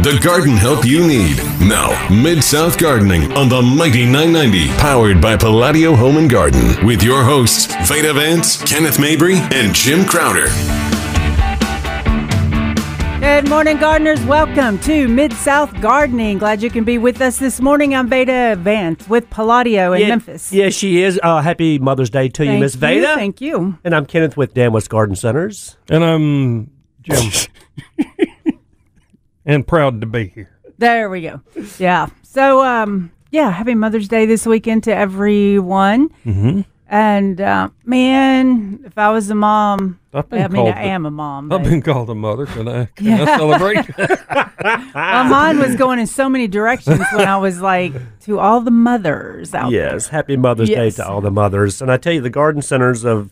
The garden help you need. Now, Mid South Gardening on the Mighty 990, powered by Palladio Home and Garden, with your hosts, Veda Vance, Kenneth Mabry, and Jim Crowder. Good morning, gardeners. Welcome to Mid South Gardening. Glad you can be with us this morning. I'm Veda Vance with Palladio in Yeah, Memphis. Yes, she is. Uh, happy Mother's Day to you, Miss Veda. Thank you. And I'm Kenneth with Dan West Garden Centers. And I'm Jim. and proud to be here. There we go. Yeah. So, um, yeah, happy Mother's Day this weekend to everyone. Mm-hmm. And uh, man, if I was a mom, I've been I mean, I am a mom. I've but- been called a mother. Can I, can I celebrate? well, mine was going in so many directions when I was like, to all the mothers out there. Yes, happy Mother's Day to all the mothers. And I tell you, the garden centers have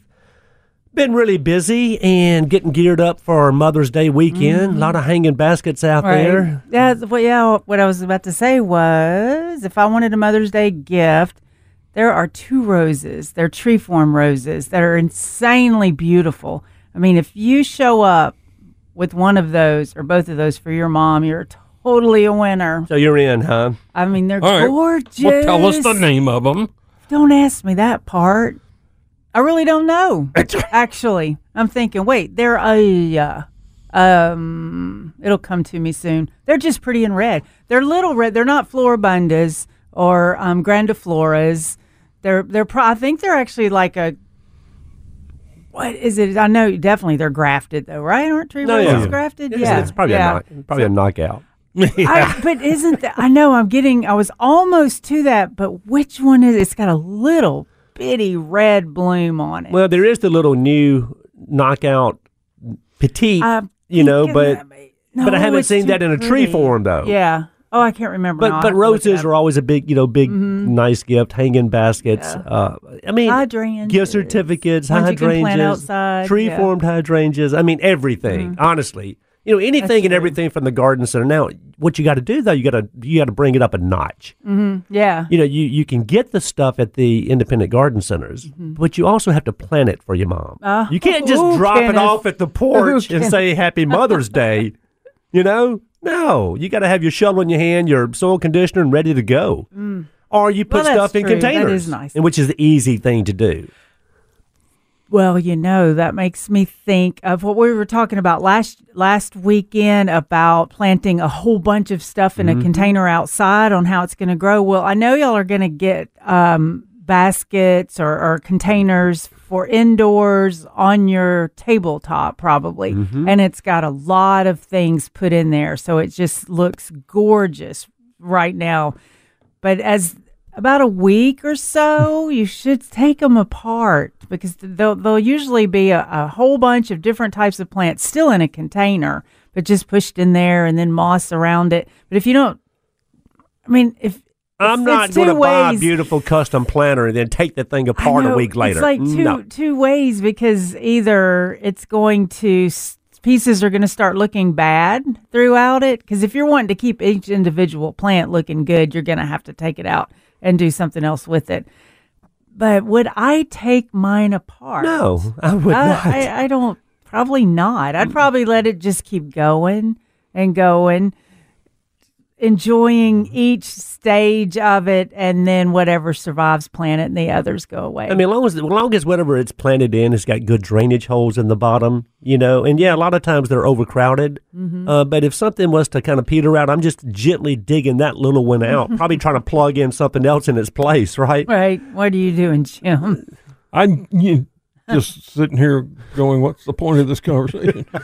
been really busy and getting geared up for our Mother's Day weekend. A lot of hanging baskets out Mm-hmm. Right. there. Yeah, well, yeah. What I was about to say was, if I wanted a Mother's Day gift, there are two roses. They're tree form roses that are insanely beautiful. I mean, if you show up with one of those or both of those for your mom, you're totally a winner. So you're in, huh? I mean, they're All right. gorgeous. well, tell us the name of them. Don't ask me that part. I really don't know. Actually, I'm thinking, wait, they're a uh, um it'll come to me soon. They're just pretty in red. They're little red. They're not floribundas or um grandifloras. They're they're pro- I think they're actually like a what is it? I know definitely they're grafted though, right? Aren't tree No, roses yeah. grafted? It's, yeah. it's probably, yeah. a, knock, probably a knockout. I, but isn't that? I know I'm getting. I was almost to that, but which one is? It's got a little bitty red bloom on it. Well, there is the little new knockout petite, I'm you know, but may- but I haven't seen that in a tree pretty. form though. Yeah. Oh, I can't remember. But but have to look it roses are always a big, you know, big nice gift, hanging baskets. Uh, I mean, Hydrangeas. gift certificates, hydrangeas, tree yeah. Mm-hmm. formed hydrangeas. I mean, everything. Honestly, you know, anything and true. everything from the garden center. Now, what you got to do though, you got to you got to bring it up a notch. Yeah. You know, you you can get the stuff at the independent garden centers, but you also have to plant it for your mom. Uh, you can't just ooh, drop it off at the porch and Kenneth. say Happy Mother's Day. You know, no, you got to have your shovel in your hand, your soil conditioner, and ready to go. Or you put Mm. Well, stuff in true. That containers, is nice. and which is the easy thing to do. Well, you know, that makes me think of what we were talking about last last weekend about planting a whole bunch of stuff in a container outside on how it's going to grow. Well, I know y'all are going to get um, baskets or, or containers for indoors on your tabletop, probably, and it's got a lot of things put in there, so it just looks gorgeous right now. But as about a week or so, you should take them apart because they'll they'll usually be a, a whole bunch of different types of plants still in a container, but just pushed in there and then moss around it. But if you don't, I mean, if I'm it's- not going to buy a ways. beautifter custom planter and then take the thing apart a week later. It's like two no. two ways because either it's going to pieces are going to start looking bad throughout it because if you're wanting to keep each individual plant looking good, you're going to have to take it out and do something else with it. But would I take mine apart? No, I would I, not. I, I don't. Probably not. I'd probably let it just keep going and going, enjoying each stage of it, and then whatever survives, plant it, and the others go away. I mean, as long as, as long as whatever it's planted in has got good drainage holes in the bottom, you know, and yeah, a lot of times they're overcrowded. Mm-hmm. Uh, but if something was to kind of peter out, I'm just gently digging that little one out, probably trying to plug in something else in its place, right? right? What are you doing, Jim? I'm you, just sitting here going, "What's the point of this conversation?"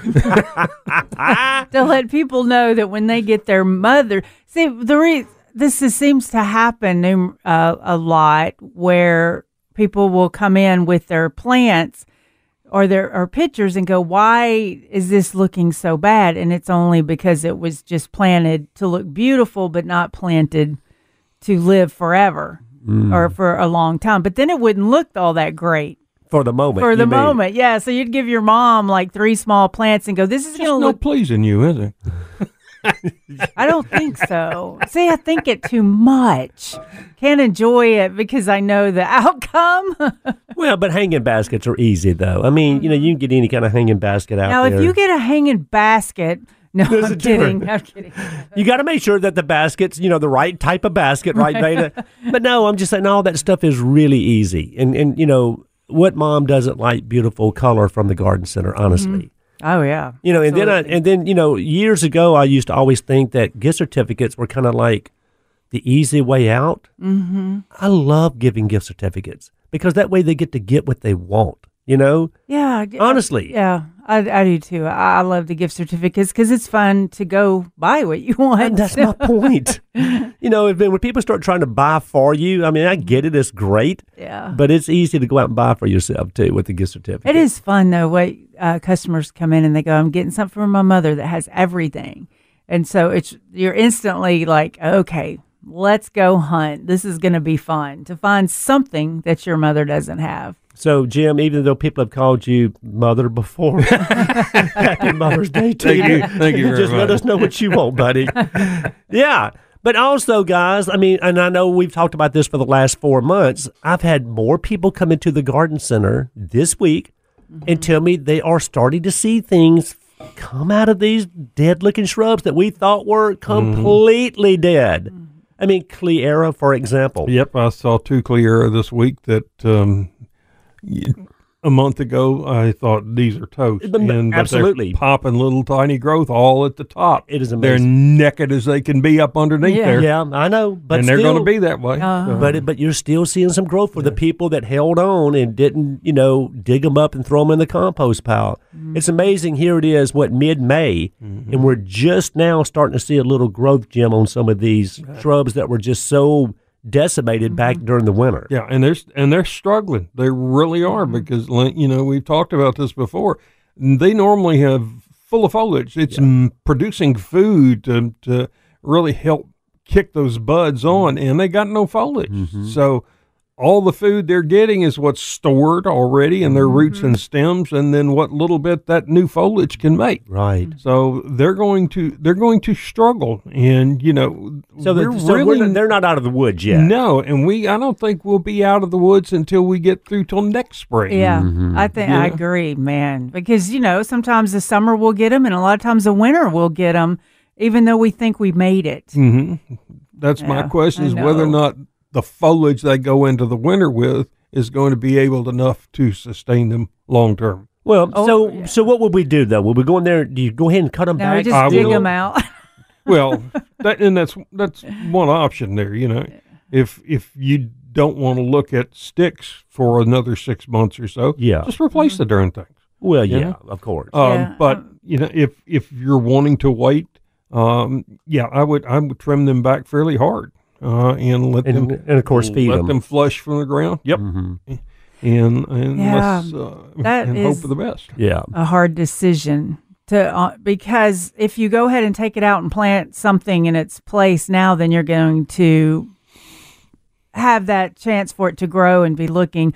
to let people know that when they get their mother, see the re- this is, seems to happen uh, a lot where people will come in with their plants or their or pictures and go, "Why is this looking so bad?" And it's only because it was just planted to look beautiful, but not planted to live forever or for a long time. But then it wouldn't look all that great For the moment. for the mean. moment. Yeah, so you'd give your mom like three small plants and go, "This is going to no look pleasing you, is it? I don't think so. See, I think it too much. Can't enjoy it because I know the outcome. Well, but hanging baskets are easy, though. I mean, you know, you can get any kind of hanging basket out now, there. Now, if you get a hanging basket, No, There's I'm kidding. difference. I'm kidding. You got to make sure that the basket's, you know, the right type of basket, right, Veda? but no, I'm just saying all that stuff is really easy. And, and you know, what mom doesn't like beautiful color from the garden center, honestly? Oh yeah. You know, and then I, and then, you know, years ago, I used to always think that gift certificates were kind of like the easy way out. Mm-hmm. I love giving gift certificates because that way they get to get what they want, you know? Yeah. Honestly. Yeah, I, I do too. I, I love the gift certificates because it's fun to go buy what you want. And that's my point. you know, if, when people start trying to buy for you, I mean, I get it, it's great. yeah. But it's easy to go out and buy for yourself too with the gift certificate. It is fun though. What uh, customers come in and they go, "I'm getting something for my mother that has everything," and so it's you're instantly like, "Okay, let's go hunt. This is going to be fun to find something that your mother doesn't have." So, Jim, even though people have called you mother before, happy Mother's Day to Thank you. you. Thank you very Just let us know what you want, buddy. yeah. But also, guys, I mean, and I know we've talked about this for the last four months. I've had more people come into the garden center this week and mm-hmm. tell me they are starting to see things come out of these dead looking shrubs that we thought were mm-hmm. completely dead. Mm-hmm. I mean, Cleyera, for example. Yep, I saw two Cleyera this week that um, y- a month ago I thought these are toast. And, but absolutely. popping little tiny growth all at the top. It is amazing. They're naked as they can be up underneath Yeah. there. Yeah, I know, but and they're going to be that way. Uh-huh. So- But but you're still seeing some growth for the people that held on and didn't, you know, dig them up and throw them in the compost pile. Mm. It's amazing. Here it is, what mid May, mm-hmm. and we're just now starting to see a little growth, Jim, on some of these shrubs that were just so decimated mm-hmm. back during the winter. Yeah, and they're and they're struggling. They really are mm-hmm. because you know we've talked about this before. They normally have full of foliage. It's mm, producing food to to really help kick those buds mm-hmm. on, and they got no foliage. So all the food they're getting is what's stored already in their roots and stems, and then what little bit that new foliage can make. Right. So they're going to they're going to struggle, and you know So, we're the, so we're really they're not out of the woods yet. no, and we I don't think we'll be out of the woods until we get through till next spring. Yeah, Mm-hmm. I think I agree, man. Because you know, sometimes the summer will get them, and a lot of times the winter will get them, even though we think we made it. hmm That's my question: is whether or not the foliage they go into the winter with is going to be able enough to sustain them long term. Well, Oh, so yeah. so what would we do though? Would we go in there? Do you go ahead and cut them Now we back? just I dig will- them out. Well, that and that's that's one option there. You know, if if you don't want to look at sticks for another six months or so, Yeah. just replace the darn things. well, yeah, know? of course. Um, Yeah, but um, you know, if if you're wanting to wait, um, yeah, I would I would trim them back fairly hard, uh, and let and, them and of course feed let them. them flush from the ground. Yep, and and Yeah, let's uh, that and is- hope for the best. Yeah. a hard decision to uh, because if you go ahead and take it out and plant something in its place now, then you're going to have that chance for it to grow and be looking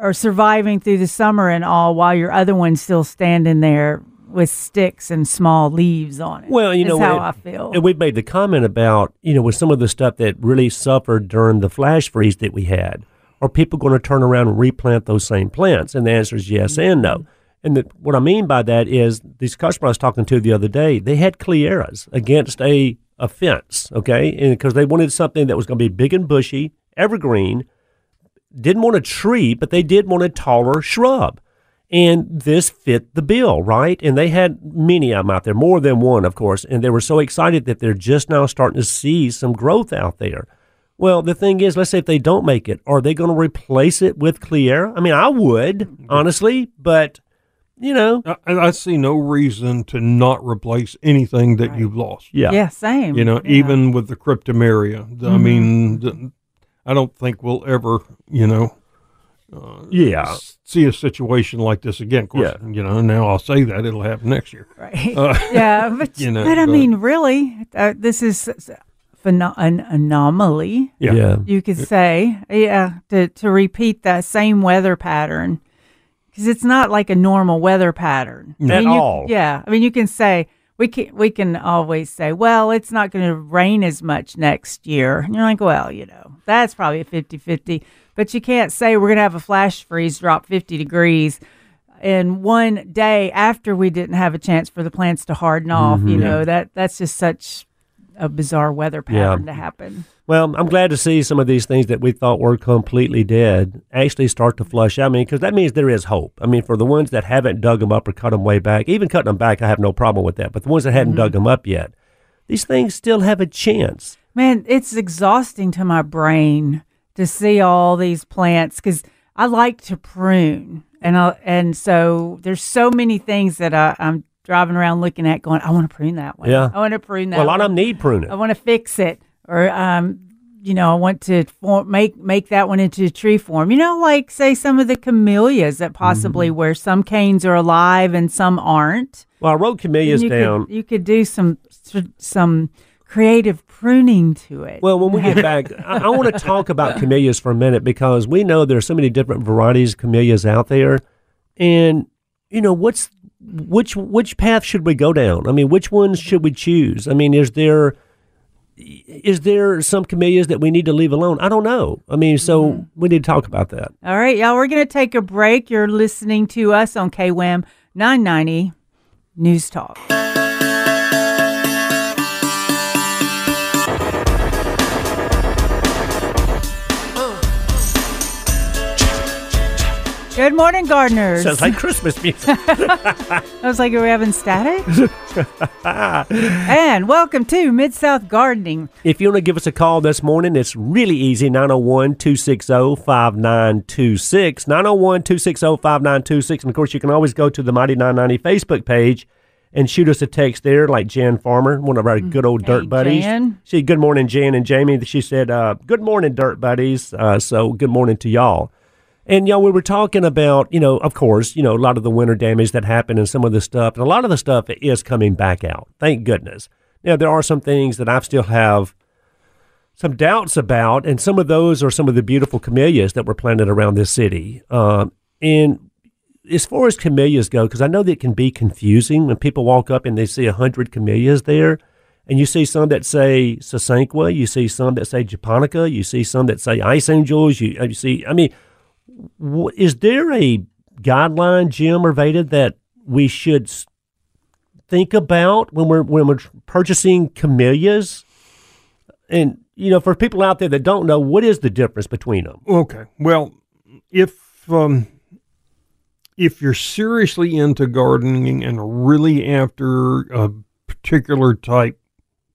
or surviving through the summer and all while your other one's still standing there with sticks and small leaves on it. Well, you know, how it- I feel. And we made the comment about, you know, with some of the stuff that really suffered during the flash freeze that we had, are people going to turn around and replant those same plants? And the answer is yes and no. Mm-hmm. And the, what I mean by that is these customers I was talking to the other day, they had Cleyeras against a, a fence, okay? Because they wanted something that was going to be big and bushy, evergreen, didn't want a tree, but they did want a taller shrub. And this fit the bill, right? And they had many of them out there, more than one, of course. And they were so excited that they're just now starting to see some growth out there. Well, the thing is, let's say if they don't make it, are they going to replace it with Cleyera? I mean, I would, honestly, but, you know, I, I see no reason to not replace anything that you've lost. yeah. yeah, same. You know, Yeah. Mm-hmm. even with the cryptomeria. I mean, th- I don't think we'll ever, you know, Yeah. see a situation like this again. Of course, Yeah. you know, now I'll say that it'll happen next year. Right. Uh, yeah, but, you know, but I but- mean, really, uh, this is pheno- an anomaly. Yeah. Yeah. you could say, yeah, to, to repeat that same weather pattern because it's not like a normal weather pattern I At mean, you- all. Yeah, I mean, you can say we can we can always say, well, it's not going to rain as much next year. And you're like, well, you know, that's probably a 50-50. But you can't say we're going to have a flash freeze drop 50 degrees in one day after we didn't have a chance for the plants to harden off. You know that that's just such a bizarre weather Mm-hmm. Yeah. pattern to happen. Well, I'm glad to see some of these things that we thought were completely dead actually start to flush out. I mean, because that means there is hope. I mean, for the ones that haven't dug them up or cut them way back, even cutting them back, I have no problem with that. But the ones that hadn't dug them up yet, these things still have a chance. Man, it's exhausting to my brain to see all these plants because I like to prune, and I, and so there's so many things that I, I'm driving around looking at, going, I want to prune that one. Yeah. I want to prune that. Well, a lot one. of them need pruning. I want to fix it, or um, you know, I want to form, make make that one into tree form. You know, like say some of the camellias that possibly Mm-hmm. where some canes are alive and some aren't. Well, I wrote camellias you down. Could, you could do some some creative pruning to it. Well, when we get back, I, I want to talk about camellias for a minute because we know there's so many different varieties of camellias out there, and you know what's which which path should we go down? I mean, which ones should we choose? I mean, is there is there some camellias that we need to leave alone? I don't know. I mean, so mm-hmm. we need to talk about that. All right, y'all, we're going to take a break. You're listening to us on KWAM 990 News Talk. Good morning, gardeners. Sounds like Christmas music. I was like, are we having static? and welcome to Mid South Gardening. If you want to give us a call this morning, it's really easy 901 260 5926. 901 260 5926. And of course, you can always go to the Mighty 990 Facebook page and shoot us a text there, like Jan Farmer, one of our good old dirt Hey, buddies. Jan. She, good morning, Jan and Jamie. She said, uh, Good morning, dirt buddies. Uh, so, good morning to y'all. And y'all, we were talking about, you know, of course, you know, a lot of the winter damage that happened and some of the stuff, and a lot of the stuff is coming back out. Thank goodness. Now, there are some things that I still have some doubts about, and some of those are some of the beautiful camellias that were planted around this city. Um, and as far as camellias go, because I know that can be confusing when people walk up and they see a hundred camellias there, and you see some that say Sasanqua, you see some that say Japonica, you see some that say Ice Angels, you, uh, you see, I mean, is there a guideline, Jim or Veda, that we should think about when we're when we're purchasing camellias? And you know, for people out there that don't know, what is the difference between them? Okay. Well, if um, if you're seriously into gardening and really after a particular type,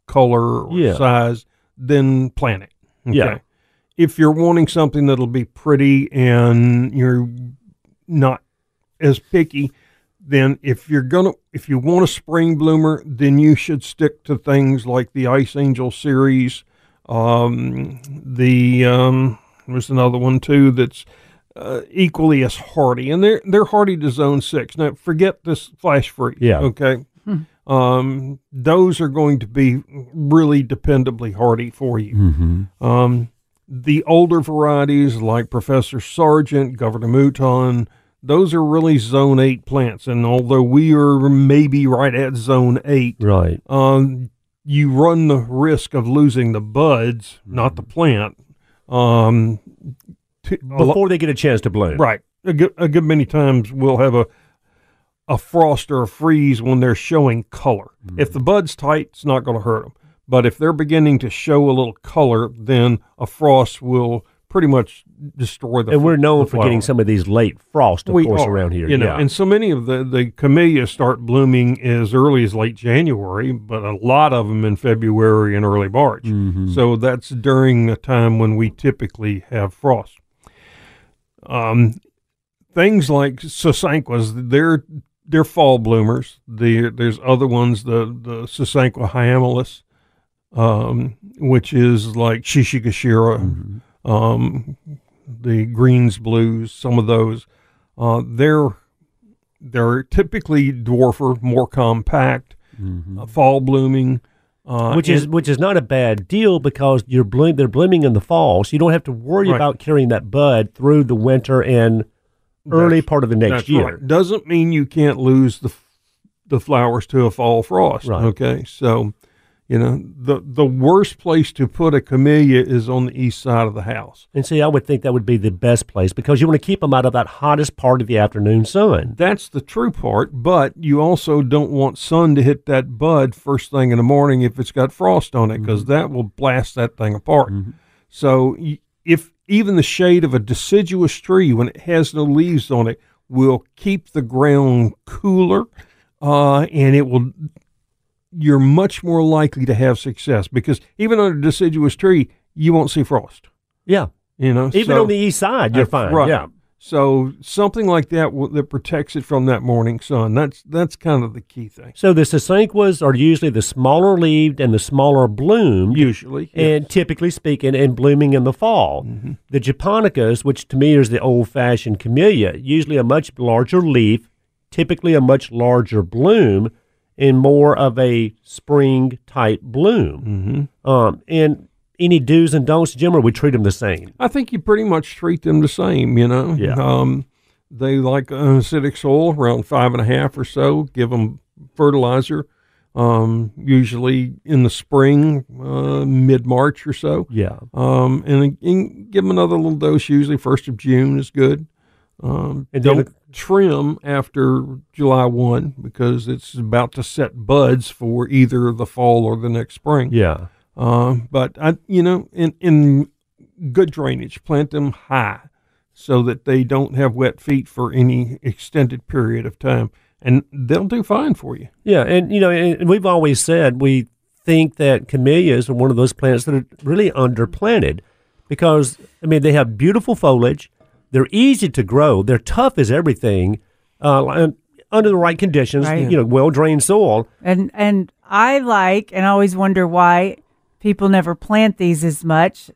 color, or Yeah. size, then plant it. Okay. Yeah. If you're wanting something that'll be pretty and you're not as picky, then if you're gonna if you want a spring bloomer, then you should stick to things like the Ice Angel series. Um, the um, there's another one too that's uh, equally as hardy, and they're they're hardy to zone six. Now forget this flash freeze. Yeah. Okay. Um, those are going to be really dependably hardy for you. Mm-hmm. Um, the older varieties like Professor Sargent, Governor Mouton, those are really zone eight plants. And although we are maybe right at zone eight, Right. um, you run the risk of losing the buds, not the plant. Um, to, Before they get a chance to bloom. right. A good, a good many times we'll have a a frost or a freeze when they're showing color. If the bud's tight, it's not going to hurt them. But if they're beginning to show a little color, then a frost will pretty much destroy the. And we're known for getting some of these late frost, of We course, are, around here. You know, yeah. and so many of the the camellias start blooming as early as late January, but a lot of them in February and early March. Mm-hmm. So that's during the time when we typically have frost. Um, things like sasanquas, they're they're fall bloomers. The, there's other ones, the the sasanqua hiemalis, um, which is like shishigashira, Mm-hmm. um, the greens, blues, some of those. Uh, they're they're typically dwarfer, more compact, uh, fall blooming. Uh, Mm-hmm. which is and- which is not a bad deal because you're bloom, they're blooming in the fall, so you don't have to worry Right. about carrying that bud through the winter and early That's- part of the next That's year. right. Doesn't mean you can't lose the the flowers to a fall frost. Right. Okay, so You know, the the worst place to put a camellia is on the east side of the house. And see, I would think that would be the best place because you want to keep them out of that hottest part of the afternoon sun. That's the true part, but you also don't want sun to hit that bud first thing in the morning if it's got frost on it because that will blast that thing apart. So if even the shade of a deciduous tree when it has no leaves on it will keep the ground cooler uh, and it will you're much more likely to have success because even on a deciduous tree you won't see frost Yeah. you know Even So- on the east side, you're fine. right. Yeah. so something like that will, that protects it from that morning sun that's that's kind of the key thing So the sasanquas are usually the smaller leaved and the smaller bloomed. usually and typically speaking, and blooming in the fall. Mm-hmm. The japonicas, which to me is the old-fashioned camellia, usually a much larger leaf, typically a much larger bloom, and more of a spring type bloom. Mm-hmm. Um, and any do's and don'ts, Jim, or we treat them the same. I think you pretty much treat them the same, you know. Yeah. Um, they like acidic soil around five and a half or so. Give them fertilizer, um, usually in the spring, uh, mid March or so. Yeah. Um, and, and give them another little dose. Usually, first of June is good. Um, And don't trim after July one because it's about to set buds for either the fall or the next spring. Yeah. Um, but I, you know, in in good drainage, plant them high so that they don't have wet feet for any extended period of time, and they'll do fine for you. Yeah, and you know, and we've always said we think that camellias are one of those plants that are really underplanted because I mean they have beautiful foliage, they're easy to grow, they're tough as everything, uh, under the right conditions, Right. you know, well drained soil. And and I like and always wonder why people never plant these as much.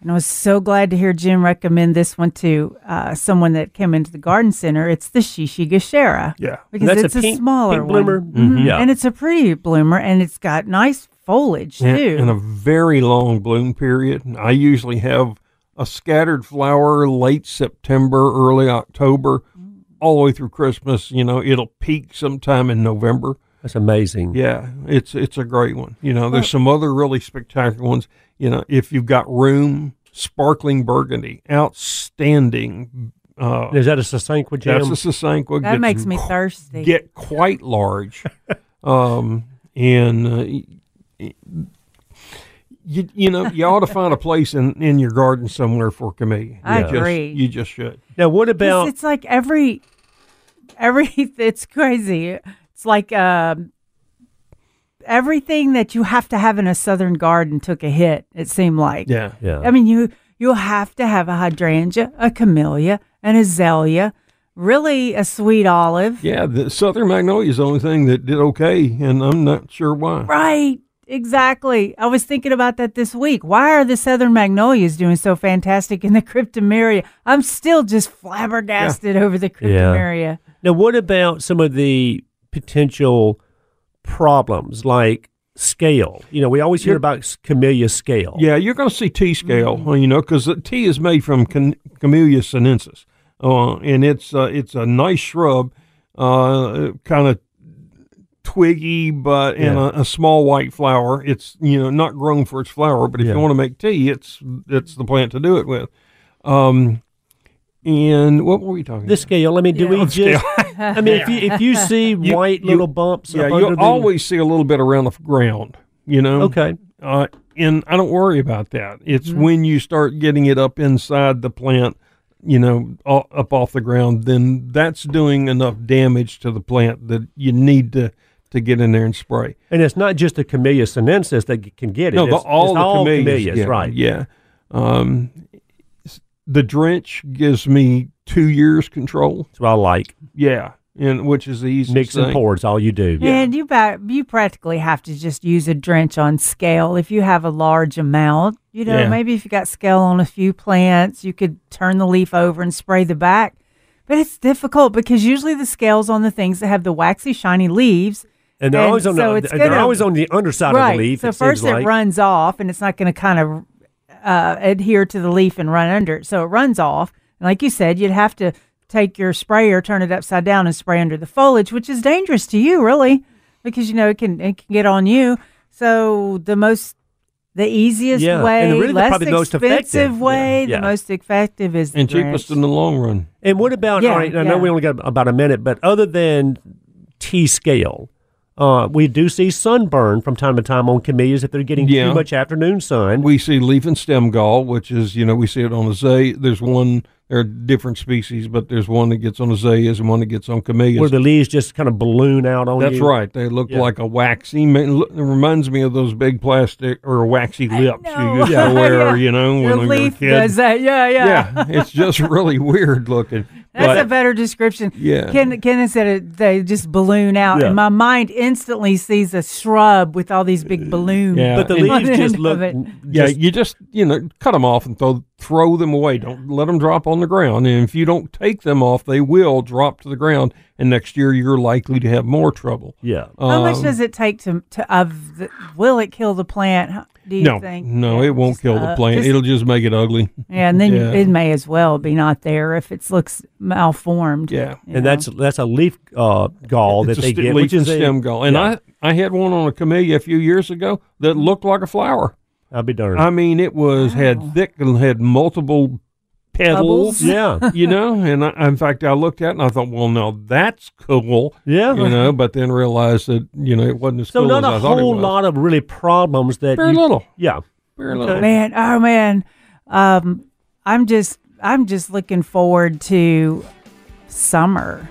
And I was so glad to hear Jim recommend this one to uh, someone that came into the garden center. It's the Shishigashira. Yeah. Because That's a it's a, pink- smaller pink bloomer? one. Mhm. Yeah. And it's a pretty bloomer and it's got nice foliage And, too. and a very long bloom period. I usually have a scattered flower late September, early October, all the way through Christmas. You know, it'll peak sometime in November. That's amazing. Yeah, it's it's a great one. You know, there's some other really spectacular ones. You know, if you've got room, sparkling burgundy, outstanding. Uh, Is that a Sasanqua Jim? that's a Sasanqua. that gets makes me thirsty. Get quite large, um, and uh, y- y- you you know you ought to find a place in, in your garden somewhere for camellia. I You just- agree. you just should. now, what It's, about it's like every every it's crazy. It's like um, everything that you have to have in a southern garden took a hit. It seemed like. Yeah. yeah? I mean, you you have to have a hydrangea, a camellia, an azalea, really a sweet olive. Yeah, the southern magnolia is the only thing that did okay, and I'm not sure why. Right. Exactly. I was thinking about that this week. Why are the southern magnolias doing so fantastic in the cryptomeria? I'm still just flabbergasted over the cryptomeria. Now, what about some of the potential problems like scale? You know, we always hear You're- about camellia scale. Yeah, you're going to see tea scale, Mm-hmm. uh, you know, because tea is made from Cam- Camellia sinensis, uh, and it's uh, it's a nice shrub, uh, kind of twiggy, but and Yeah. a, a small white flower. It's you know not grown for its flower, but if Yeah. you want to make tea, it's it's the plant to do it with. Um, and what were we talking? About? The scale. I mean, do Yeah. we just? I mean, if you if you see You- white you- little bumps, yeah, you'll always see a little bit around the ground. You know. okay. Uh, and I don't worry about that. It's Mm-hmm. when you start getting it up inside the plant, you know, up off the ground, then that's doing enough damage to the plant that you need to to get in there and spray. And it's not just the Camellia sinensis that can get it. No, the, it's, all it's the all camellias, camellias, yeah, right? Yeah. Um, the drench gives me two years control. That's what I like. Yeah, and which is the easiest Mix and thing. pour is all you do. And you ba- you practically have to just use a drench on scale if you have a large amount. You know, Yeah. maybe if you got scale on a few plants, you could turn the leaf over and spray the back. But it's difficult because usually the scales on the things that have the waxy, shiny leaves. And they're And always on so the they're gonna- always on the underside right. of the leaf. so it first seems it like. runs off, and it's not going to kind of uh, adhere to the leaf and run under it. So it runs off. And like you said, you'd have to take your sprayer, turn it upside down, and spray under the foliage, which is dangerous to you, really, because you know it can it can get on you. So the most, the easiest Yeah, and way, really the- less probably the most expensive effective. way, Yeah, yeah. the most effective is and the cheapest drench. in the long run. And what about? Yeah, all right, I know we only got about a minute, but other than tea scale, uh, we do see sunburn from time to time on camellias if they're getting Yeah. too much afternoon sun. We see leaf and stem gall, which is you know we see it on the azalea. There's one. There are different species, but there's one that gets on azaleas and one that gets on camellias. where the leaves just kind of balloon out on That's you. right. They look Yeah. like a waxy. ma- It reminds me of those big plastic or waxy lips you used Yeah. to wear. Yeah. You know, Your when we were a leaf kid. does that. Yeah, yeah. Yeah, it's just really weird looking. That's but a better description. Yeah. Ken, Kenneth said it, they just balloon out, Yeah. and my mind instantly sees a shrub with all these big balloons. Yeah. But the leaves just look. yeah, just- you just you know cut them off and throw throw them away. Don't let them drop on the ground. And if you don't take them off, they will drop to the ground. And next year you're likely to have more trouble. yeah. How much Um, does it take to to of the, will it kill the plant? Do you no, think? no, Yeah, it won't just, kill the uh, plant. just- It'll just make it ugly. yeah, and then yeah. it may as well be not there if it looks malformed. Yeah. And know? that's that's a leaf uh, gall that It's a they st- get, leaf which is and a- stem gall. And yeah. I I had one on a camellia a few years ago that looked like a flower. I'll be darned. I mean, it was Wow. had thick and had multiple petals. Bubbles? yeah, You know, and I, in fact, I looked at it and I thought, well, now that's cool. yeah. You know, but then realized that you know it wasn't as so cool not as a I thought it whole was. lot of really problems that Very you, little. Yeah, Very Okay. little. man oh man um i'm just i'm just looking forward to summer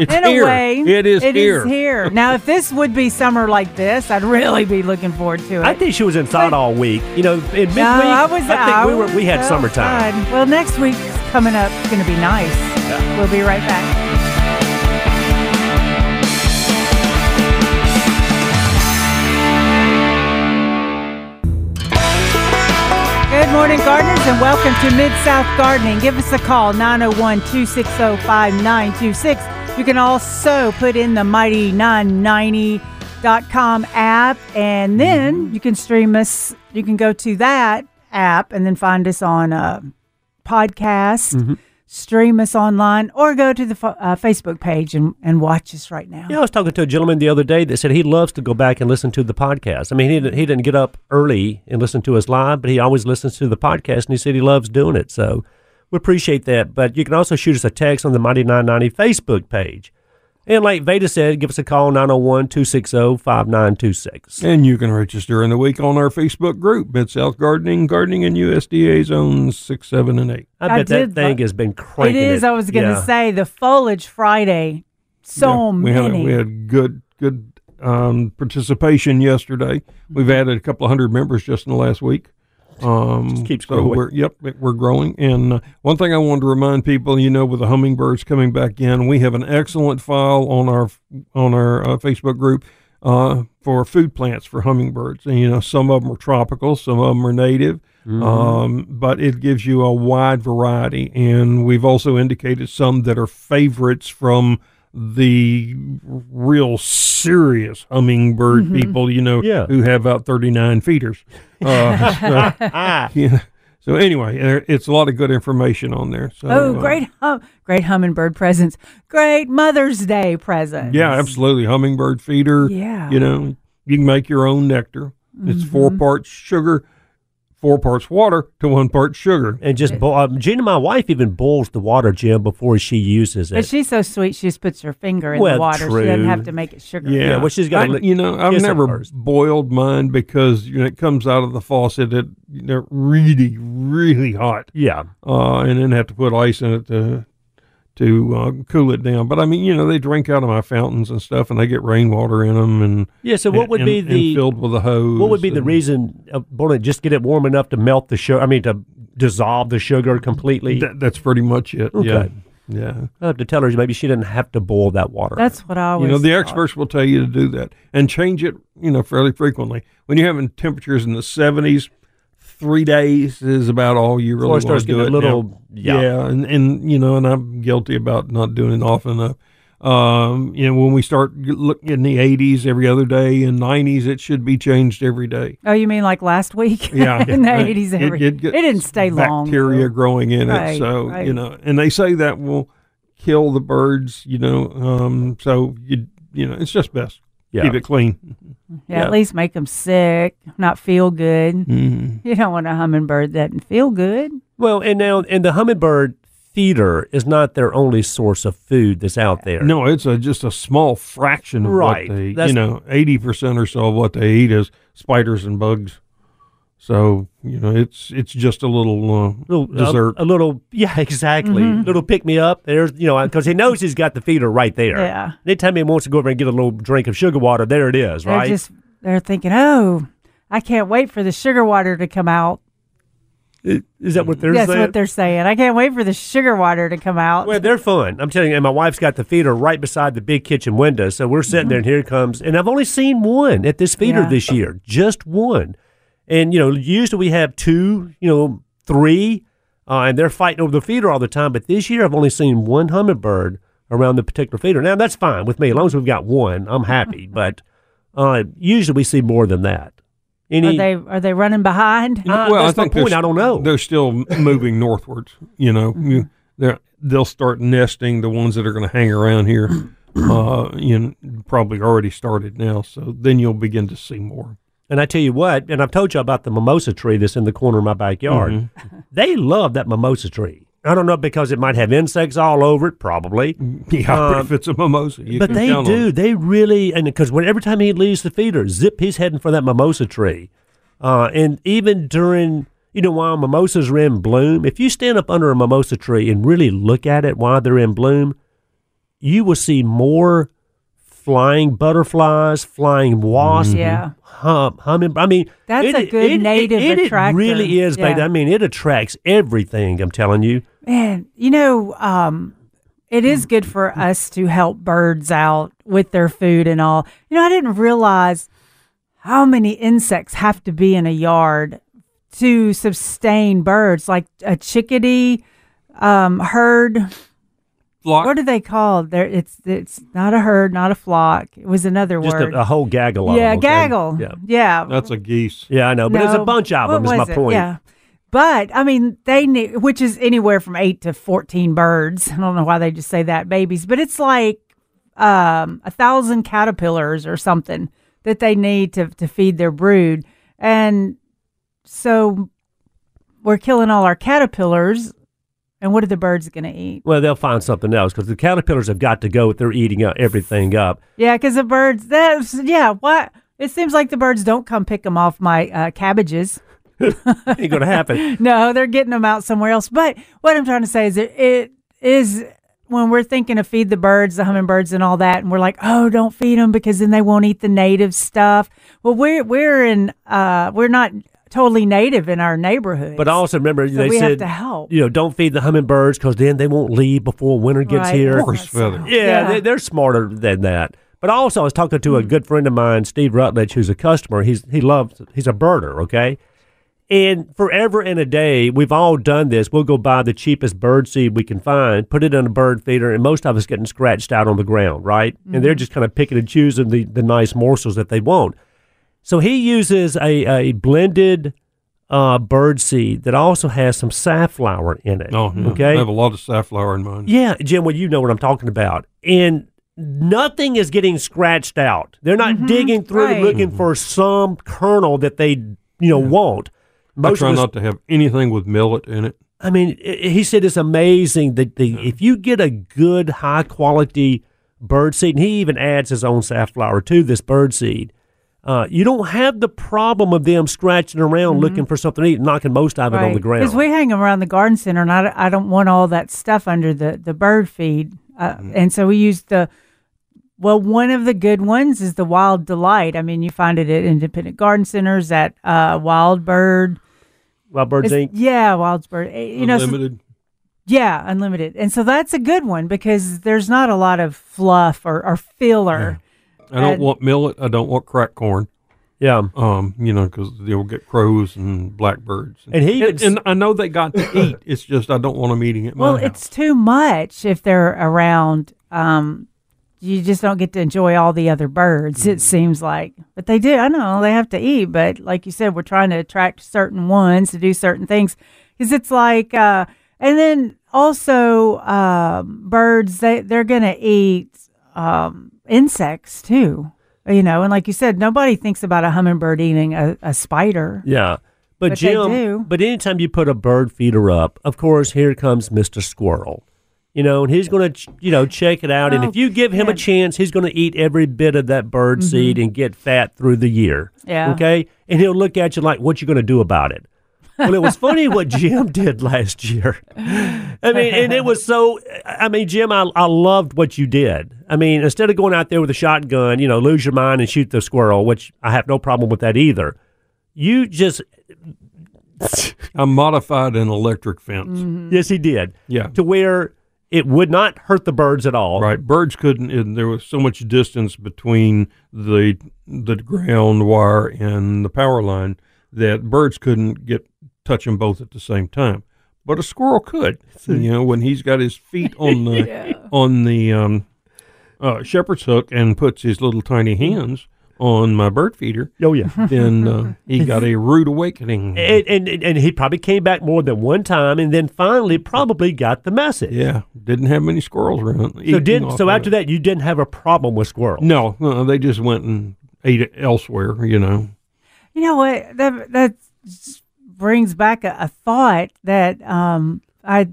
It's in here. a way It is it here. is here now if this would be summer like this i'd really be looking forward to it I think she was inside But- all week. You know, in midweek, no, I was. think I we were. We had so summertime. fun. Well, next week's coming up. It's going to be nice. We'll be right back. Good morning, gardeners, and welcome to Mid South Gardening. Give us a call, 901 260 5926. You can also put in the mighty990.com app, and then mm-hmm. you can stream us. You can go to that app and then find us on a podcast, mm-hmm. stream us online, or go to the uh, Facebook page and, and watch us right now. Yeah, I was talking to a gentleman the other day that said he loves to go back and listen to the podcast. I mean, he didn't, he didn't get up early and listen to us live, but he always listens to the podcast, and he said he loves doing it. So we appreciate that. But you can also shoot us a text on the Mighty 990 Facebook page. And like Veda said, give us a call, 901 260 5926. And you can reach us during the week on our Facebook group, Mid South Gardening, Gardening in USDA Zones six, seven, and eight. I I bet that thing has been It It is. is. I was going to Yeah. say the Foliage Friday. So Yeah, we many. Had, we had good good um, participation yesterday. We've added a couple of hundred members just in the last week. Um, Just keeps so. We're, yep, we're growing. And uh, one thing I wanted to remind people, you know, with the hummingbirds coming back in, we have an excellent file on our on our uh, Facebook group uh, for food plants for hummingbirds. And you know, some of them are tropical, some of them are native. Um, but it gives you a wide variety, and we've also indicated some that are favorites from the real serious hummingbird people, you know, Yeah. who have about 39 feeders. Uh, so, Ah, yeah. So anyway, it's a lot of good information on there. So, Oh, uh, great, hum- great hummingbird presents. Great Mother's Day presents. yeah, absolutely. Hummingbird feeder. Yeah. You know, you can make your own nectar. It's four Mm-hmm. parts sugar, four parts water to one part sugar. and just bo- uh, Gina, my wife, even boils the water, Jim, before she uses it. But she's so sweet, she just puts her finger in Well, the water. She doesn't have to make it sugar. Yeah, Yeah, well, she's got to I- lick- you know, I've never first. boiled mine because you know it comes out of the faucet at you know really really hot, yeah. uh, and then have to put ice in it to to uh, cool it down. But I mean, you know, they drink out of my fountains and stuff, and they get rainwater in them, and Yeah, so what would and- be and the filled with a hose? What would be the reason of boiling? it? Just get it warm enough to melt the sugar. I mean, to dissolve the sugar completely. That, that's pretty much it. Yeah, yeah. I have to tell her maybe she didn't have to boil that water. That's what I always You know, the thought. experts will tell you to do that and change it, you know, fairly frequently. When you're having temperatures in the 70s, three days is about all you really Before want to do it. a little- now. yeah. yeah, and and you know, and I'm guilty about not doing it often enough. Um, you know, when we start looking in the 80s every other day and 90s, it should be changed every day. Oh, you mean like last week? Yeah, in the Uh, eighties, it- it, it didn't stay long. Bacteria growing in Right, it, so right. you know, and they say that will kill the birds. You know, um, so you you know, it's just best. Yeah. keep it clean. Yeah, Yeah. at least make them sick, not feel good. Mm-hmm. You don't want a hummingbird that doesn't feel good. Well, and now and the hummingbird feeder is not their only source of food that's out there. No, it's a, just a small fraction of Right. what they, That's- you know, eighty percent or so of what they eat is spiders and bugs. So you know, it's it's just a little uh, little dessert. A, a little, yeah, exactly. Mm-hmm. Little pick me up. There's, you know, because he knows he's got the feeder right there. Yeah. Anytime he wants to go over and get a little drink of sugar water, there it is, They're right? just they're thinking, oh, I can't wait for the sugar water to come out. is that what they're That's saying? That's what they're saying. I can't wait for the sugar water to come out. Well, they're fun. I'm telling you, and my wife's got the feeder right beside the big kitchen window. So we're sitting there, and here it comes. And I've only seen one at this feeder Yeah. this year, just one. And, you know, usually we have two, you know, three, uh, and they're fighting over the feeder all the time. But this year I've only seen one hummingbird around the particular feeder. Now, that's fine with me. As long as we've got one, I'm happy. but uh, usually we see more than that. Any, are they are they running behind? Uh, well, I that's my think point. I don't know. They're still moving northwards. You know, Mm-hmm. You- they're, they'll start nesting the ones that are going to hang around here. Uh, you know, probably already started now. So then you'll begin to see more. And I tell you what, and I've told you about the mimosa tree that's in the corner of my backyard. Mm-hmm. They love that mimosa tree. I don't know because it might have insects all over it, probably. Yeah, Um, if it's a mimosa, you but they do. They really, and because when every time he leaves the feeder, zip, he's heading for that mimosa tree. Uh, and even during, you know, while mimosas are in bloom, if you stand up under a mimosa tree and really look at it while they're in bloom, you will see more flying butterflies, flying wasps, Yeah. hum, humming. I mean, That's it- a good it- native it, it, attractor. really is, baby. I mean, it attracts everything. I'm telling you. Man, you know, um, it is good for us to help birds out with their food and all. You know, I didn't realize how many insects have to be in a yard to sustain birds, like a chickadee um, herd. Flock. What are they called? There, it's it's not a herd, not a flock. It was another Just word. a, a whole gaggle of yeah, them. okay? gaggle. Yeah. yeah. That's a geese. Yeah, I know, but it's a bunch of What them. Is my it? point. Yeah. But I mean, they need, which is anywhere from eight to fourteen birds. I don't know why they just say that babies, but it's like um, a thousand caterpillars or something that they need to to feed their brood, and so we're killing all our caterpillars. And what are the birds going to eat? Well, they'll find something else because the caterpillars have got to go if they're eating up everything up. Yeah, because the birds. That's yeah. What it seems like the birds don't come pick them off my uh, cabbages. Ain't going to happen. no, they're getting them out somewhere else. But what I'm trying to say is that it is when we're thinking of feed the birds, the hummingbirds, and all that, and we're like, oh, don't feed them because then they won't eat the native stuff. Well, we're we're in uh we're not totally native in our neighborhood. But I also remember, So they we have said, to help. you know, don't feed the hummingbirds because then they won't leave before winter gets Right. here. Horse feather. Yeah, Yeah. They, they're smarter than that. But also, I was talking to a Hmm. good friend of mine, Steve Rutledge, who's a customer. He's he loves he's a birder, okay. And forever and a day, we've all done this. We'll go buy the cheapest bird seed we can find, put it in a bird feeder, and most of us getting scratched out on the ground, right? And Mm-hmm. they're just kind of picking and choosing the, the nice morsels that they want. So he uses a, a blended uh, bird seed that also has some safflower in it. Oh, yeah. okay. I have a lot of safflower in mine. Yeah, Jim, well, you know what I'm talking about. And nothing is getting scratched out. They're not digging through right. looking for some kernel that they, you know, want. I Most try of not to have anything with millet in it. I mean, i- he said it's amazing that the if you get a good high quality bird seed, and he even adds his own safflower to this bird seed. Uh, you don't have the problem of them scratching around looking for something to eat, knocking most of it on the ground. Because we hang them around the garden center, and I, I don't want all that stuff under the, the bird feed. Uh, Mm-hmm. And so we use the, well, one of the good ones is the Wild Delight. I mean, you find it at independent garden centers, at uh, Wild Bird. Wild Birds It's- Inc. Yeah, Wild Bird. eh, You know, so- yeah, unlimited. And so that's a good one because there's not a lot of fluff or, or filler. I don't and- want millet. I don't want cracked corn. Yeah, Um, you know, because they'll get crows and blackbirds. and he even and, and I know they got to eat. It's just I don't want them eating at my Well, house. it's too much if they're around. Um, you just don't get to enjoy all the other birds. It seems like, but they do. I know they have to eat, but like you said, we're trying to attract certain ones to do certain things because it's like, uh, and then also um, birds. They they're gonna eat um, insects too. You know, and like you said, nobody thinks about a hummingbird eating a, a spider. Yeah. But, But Jim, but anytime you put a bird feeder up, of course, here comes Mr. Squirrel. You know, and he's going to, you know, check it out. and Oh, if you give him a chance, he's going to eat every bit of that bird mm-hmm. seed and get fat through the year. Yeah. Okay. And he'll look at you like, what you going to do about it? Well, it was funny what Jim did last year. I mean, and it was so. I mean, Jim, I, I loved what you did. I mean, instead of going out there with a shotgun, you know, lose your mind and shoot the squirrel, which I have no problem with that either. You just, I modified an electric fence. Mm-hmm. yes, he did. Yeah. To where it would not hurt the birds at all. Right, birds couldn't. And there was so much distance between the the ground wire and the power line that birds couldn't get touch them both at the same time. But a squirrel could. you know, when he's got his feet on the on the um, uh, shepherd's hook and puts his little tiny hands on my bird feeder, Oh yeah. then uh, he got a rude awakening. and, and and he probably came back more than one time, and then finally probably got the message. yeah, didn't have many squirrels around. So did off so after it. that you didn't have a problem with squirrels. No, no, they just went and ate it elsewhere. You know. You know what? That that s- brings back a, a thought that um, I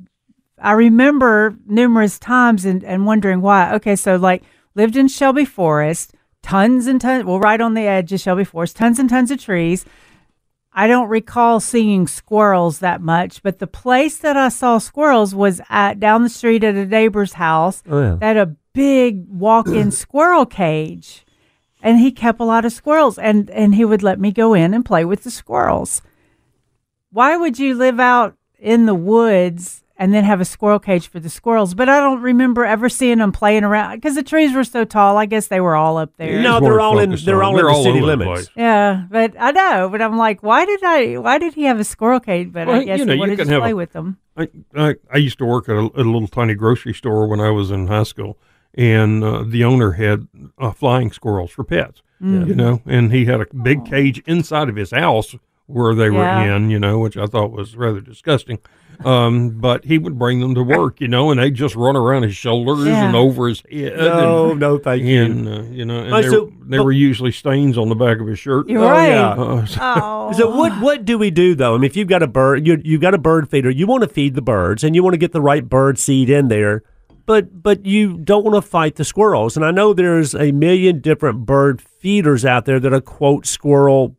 I remember numerous times and, and wondering why. Okay, so like lived in Shelby Forest, tons and tons. Well, right on the edge of Shelby Forest, tons and tons of trees. I don't recall seeing squirrels that much, but the place that I saw squirrels was at down the street at a neighbor's house. Oh, yeah. A big walk-in squirrel cage, and he kept a lot of squirrels, and and he would let me go in and play with the squirrels. Why would you live out in the woods and then have a squirrel cage for the squirrels? But I don't remember ever seeing them playing around because the trees were so tall. I guess they were all up there. No, they're all in- they're all in the city limits. Yeah, but I know. But I'm like, why did I? Why did he have a squirrel cage? But I guess you know, he you wanted can to have play a- with them. I, I I used to work at a, at a little tiny grocery store when I was in high school, and uh, the owner had uh, flying squirrels for pets. Mm. You know, and he had a big cage inside of his house where they were in. You know, which I thought was rather disgusting. Um, but he would bring them to work. You know, and they just run around his shoulders Yeah. and over his head. No, and, no, thank you. and uh, you know, and Oh, there, so- there were usually stains on the back of his shirt. You're Oh, right. yeah. Uh, so- Oh, So what what do we do though? I mean, if you've got a bird, you you've got a bird feeder, you want to feed the birds, and you want to get the right bird seed in there, but but you don't want to fight the squirrels. And I know there's a million different bird feeders out there that are quote squirrel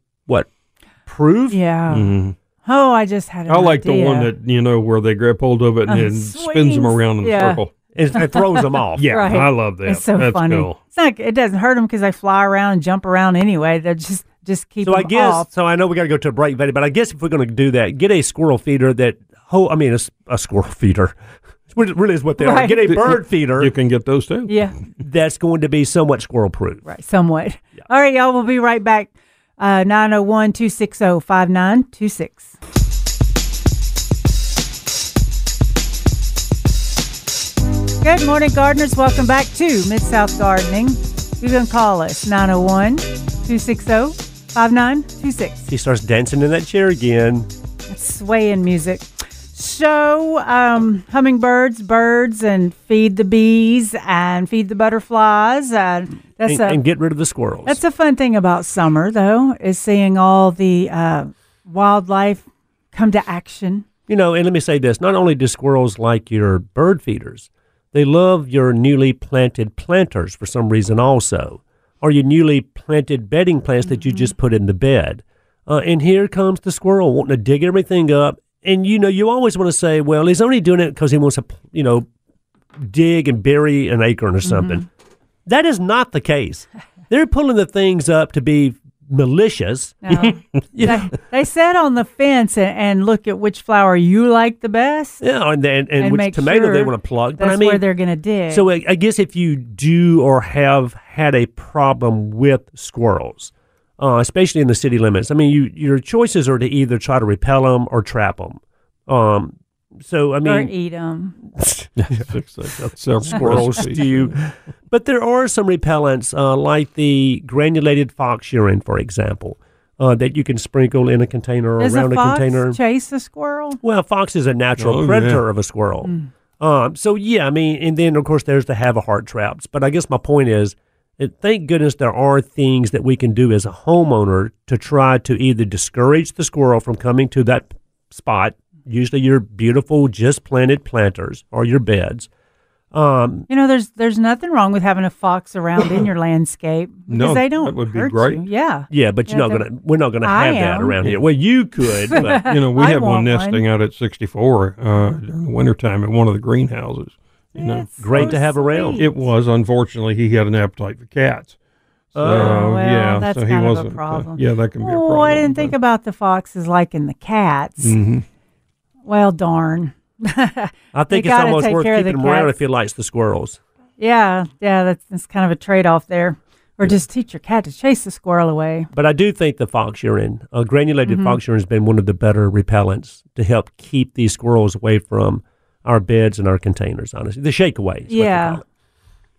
what proof. yeah. mhm. Oh, I just had. An I like the one that you know where they grab hold of it and then spins them around in a Yeah. circle. It, it throws them off. Yeah, Right. I love that. It's so That's funny. cool. It's not. It doesn't hurt them because they fly around and jump around anyway. They just just keep So them I guess off. so. I know we got to go to a break, Betty, but I guess if we're going to do that, get a squirrel feeder that. Oh, I mean a squirrel feeder. Which really is what they are. Get a bird feeder You can get those too. Yeah. that's going to be somewhat squirrel proof. Right. Somewhat. All right, y'all. We'll be right back. Uh, 901 260 5926. Good morning, gardeners. Welcome back to Mid South Gardening. You can call us 901 260 5926. He starts dancing in that chair again. That's swaying music. So, um, hummingbirds, birds, and feed the bees and feed the butterflies. And that's and, a and get rid of the squirrels. that's a fun thing about summer, though, is seeing all the uh, wildlife come to action. you know, and let me say this: not only do squirrels like your bird feeders, they love your newly planted planters for some reason, also, or your newly planted bedding plants that you just put in the bed. Uh, and here comes the squirrel wanting to dig everything up. And you know, you always want to say, well, he's only doing it because he wants to, you know, dig and bury an acorn or something. Mm-hmm. That is not the case. They're pulling the things up to be malicious. Now, they, they sit on the fence and, and look at which flower you like the best. Yeah, and then and, And which tomato they want to plug. But That's I mean, where they're going to dig. So I, I guess if you do or have had a problem with squirrels, uh, especially in the city limits, I mean, you your choices are to either try to repel them or trap them. Um, so I mean, or mean, eat them. Fix that. Got several squirrel recipes. stew. But there are some repellents, uh, like the granulated fox urine, for example, uh, that you can sprinkle in a container or Does around a fox container. chase a squirrel? Well, fox is a natural Oh, predator yeah. of a squirrel. Mm. Um, so yeah, I mean, and then of course there's the have a heart traps. But I guess my point is, And thank goodness there are things that we can do as a homeowner to try to either discourage the squirrel from coming to that spot, usually your beautiful, just planted planters or your beds. Um, You know, there's there's nothing wrong with having a fox around in your landscape because No, they don't that would be hurt great. you. Yeah. yeah, but you're Yeah, not gonna. We're not gonna I have that around here. Well, you could, but You know, we I have one want one. nesting out at 64 uh, during the wintertime at one of the greenhouses. You know, That's Great so to have around. sweet. it was unfortunately he had an appetite for cats. So Oh, well, yeah, that's so he kind of a wasn't. uh, problem. yeah, that can be a problem. Oh, I didn't think about the foxes liking the cats. hmm Well, darn. I think You it's gotta almost take worth care of keeping him around cats. if he likes the squirrels. Yeah, yeah, that's, that's kind of a trade off there. Or just teach your cat to chase the squirrel away. But I do think the fox urine, uh, granulated Mm-hmm. fox urine, has been one of the better repellents to help keep these squirrels away from our beds and our containers. Honestly, the shake away. is what they Yeah.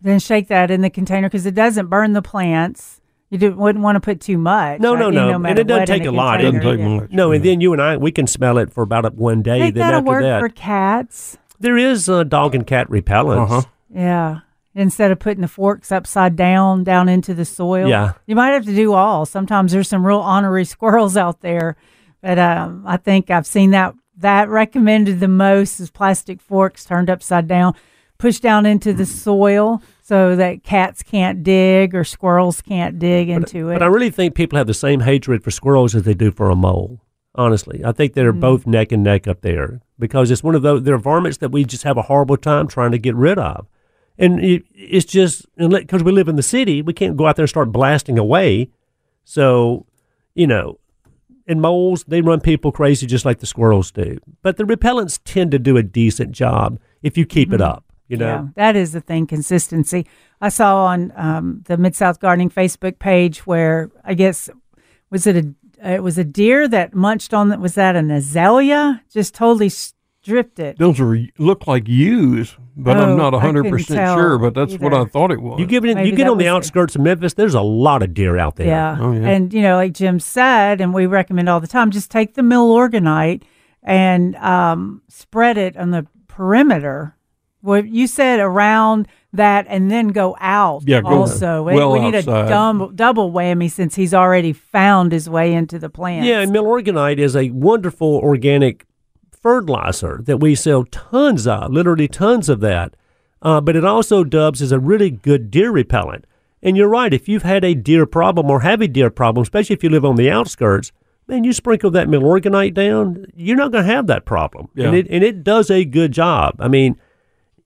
Then shake that in the container because it doesn't burn the plants. You do, wouldn't want to put too much. No, no, you no. And it doesn't take a lot. It Doesn't take either. much. No, and then you and I, we can smell it for about one day. Think then that'll after work that, for cats. there is uh, dog and cat repellents. Uh-huh. Yeah. Instead of putting the forks upside down, down into the soil. Yeah. You might have to do all. Sometimes there's some real ornery squirrels out there. But um, I think I've seen that that recommended the most is plastic forks turned upside down, pushed down into the soil so that cats can't dig or squirrels can't dig into it. But I really think people have the same hatred for squirrels as they do for a mole. Honestly, I think Mm. they're both neck and neck up there because it's one of those. They're varmints that we just have a horrible time trying to get rid of, and it, it's just because we live in the city, we can't go out there and start blasting away. So, you know, and moles they run people crazy just like the squirrels do. But the repellents tend to do a decent job if you keep it up. You know, Mm-hmm. Yeah, that is the thing. Consistency. I saw on um, the Mid South Gardening Facebook page where I guess was it a it was a deer that munched on that was that an azalea? Just totally stripped it. Those are look like yews, but Oh, I'm not 100 percent sure. But that's what I thought it was. you give it. You get on the was it. outskirts of Memphis. There's a lot of deer out there. Yeah. Oh, yeah. and you know, like Jim said, and we recommend all the time, just take the Milorganite and um, spread it on the perimeter. Well, you said around that, and then go out. Yeah, go also, We- well we need outside. a dumb, double whammy since he's already found his way into the plant. Yeah, and Milorganite is a wonderful organic fertilizer that we sell tons of, literally tons of that. Uh, but it also dubs as a really good deer repellent. And you're right, if you've had a deer problem or have a deer problem, especially if you live on the outskirts, man, you sprinkle that Milorganite down, you're not going to have that problem. And, it, and it does a good job. I mean,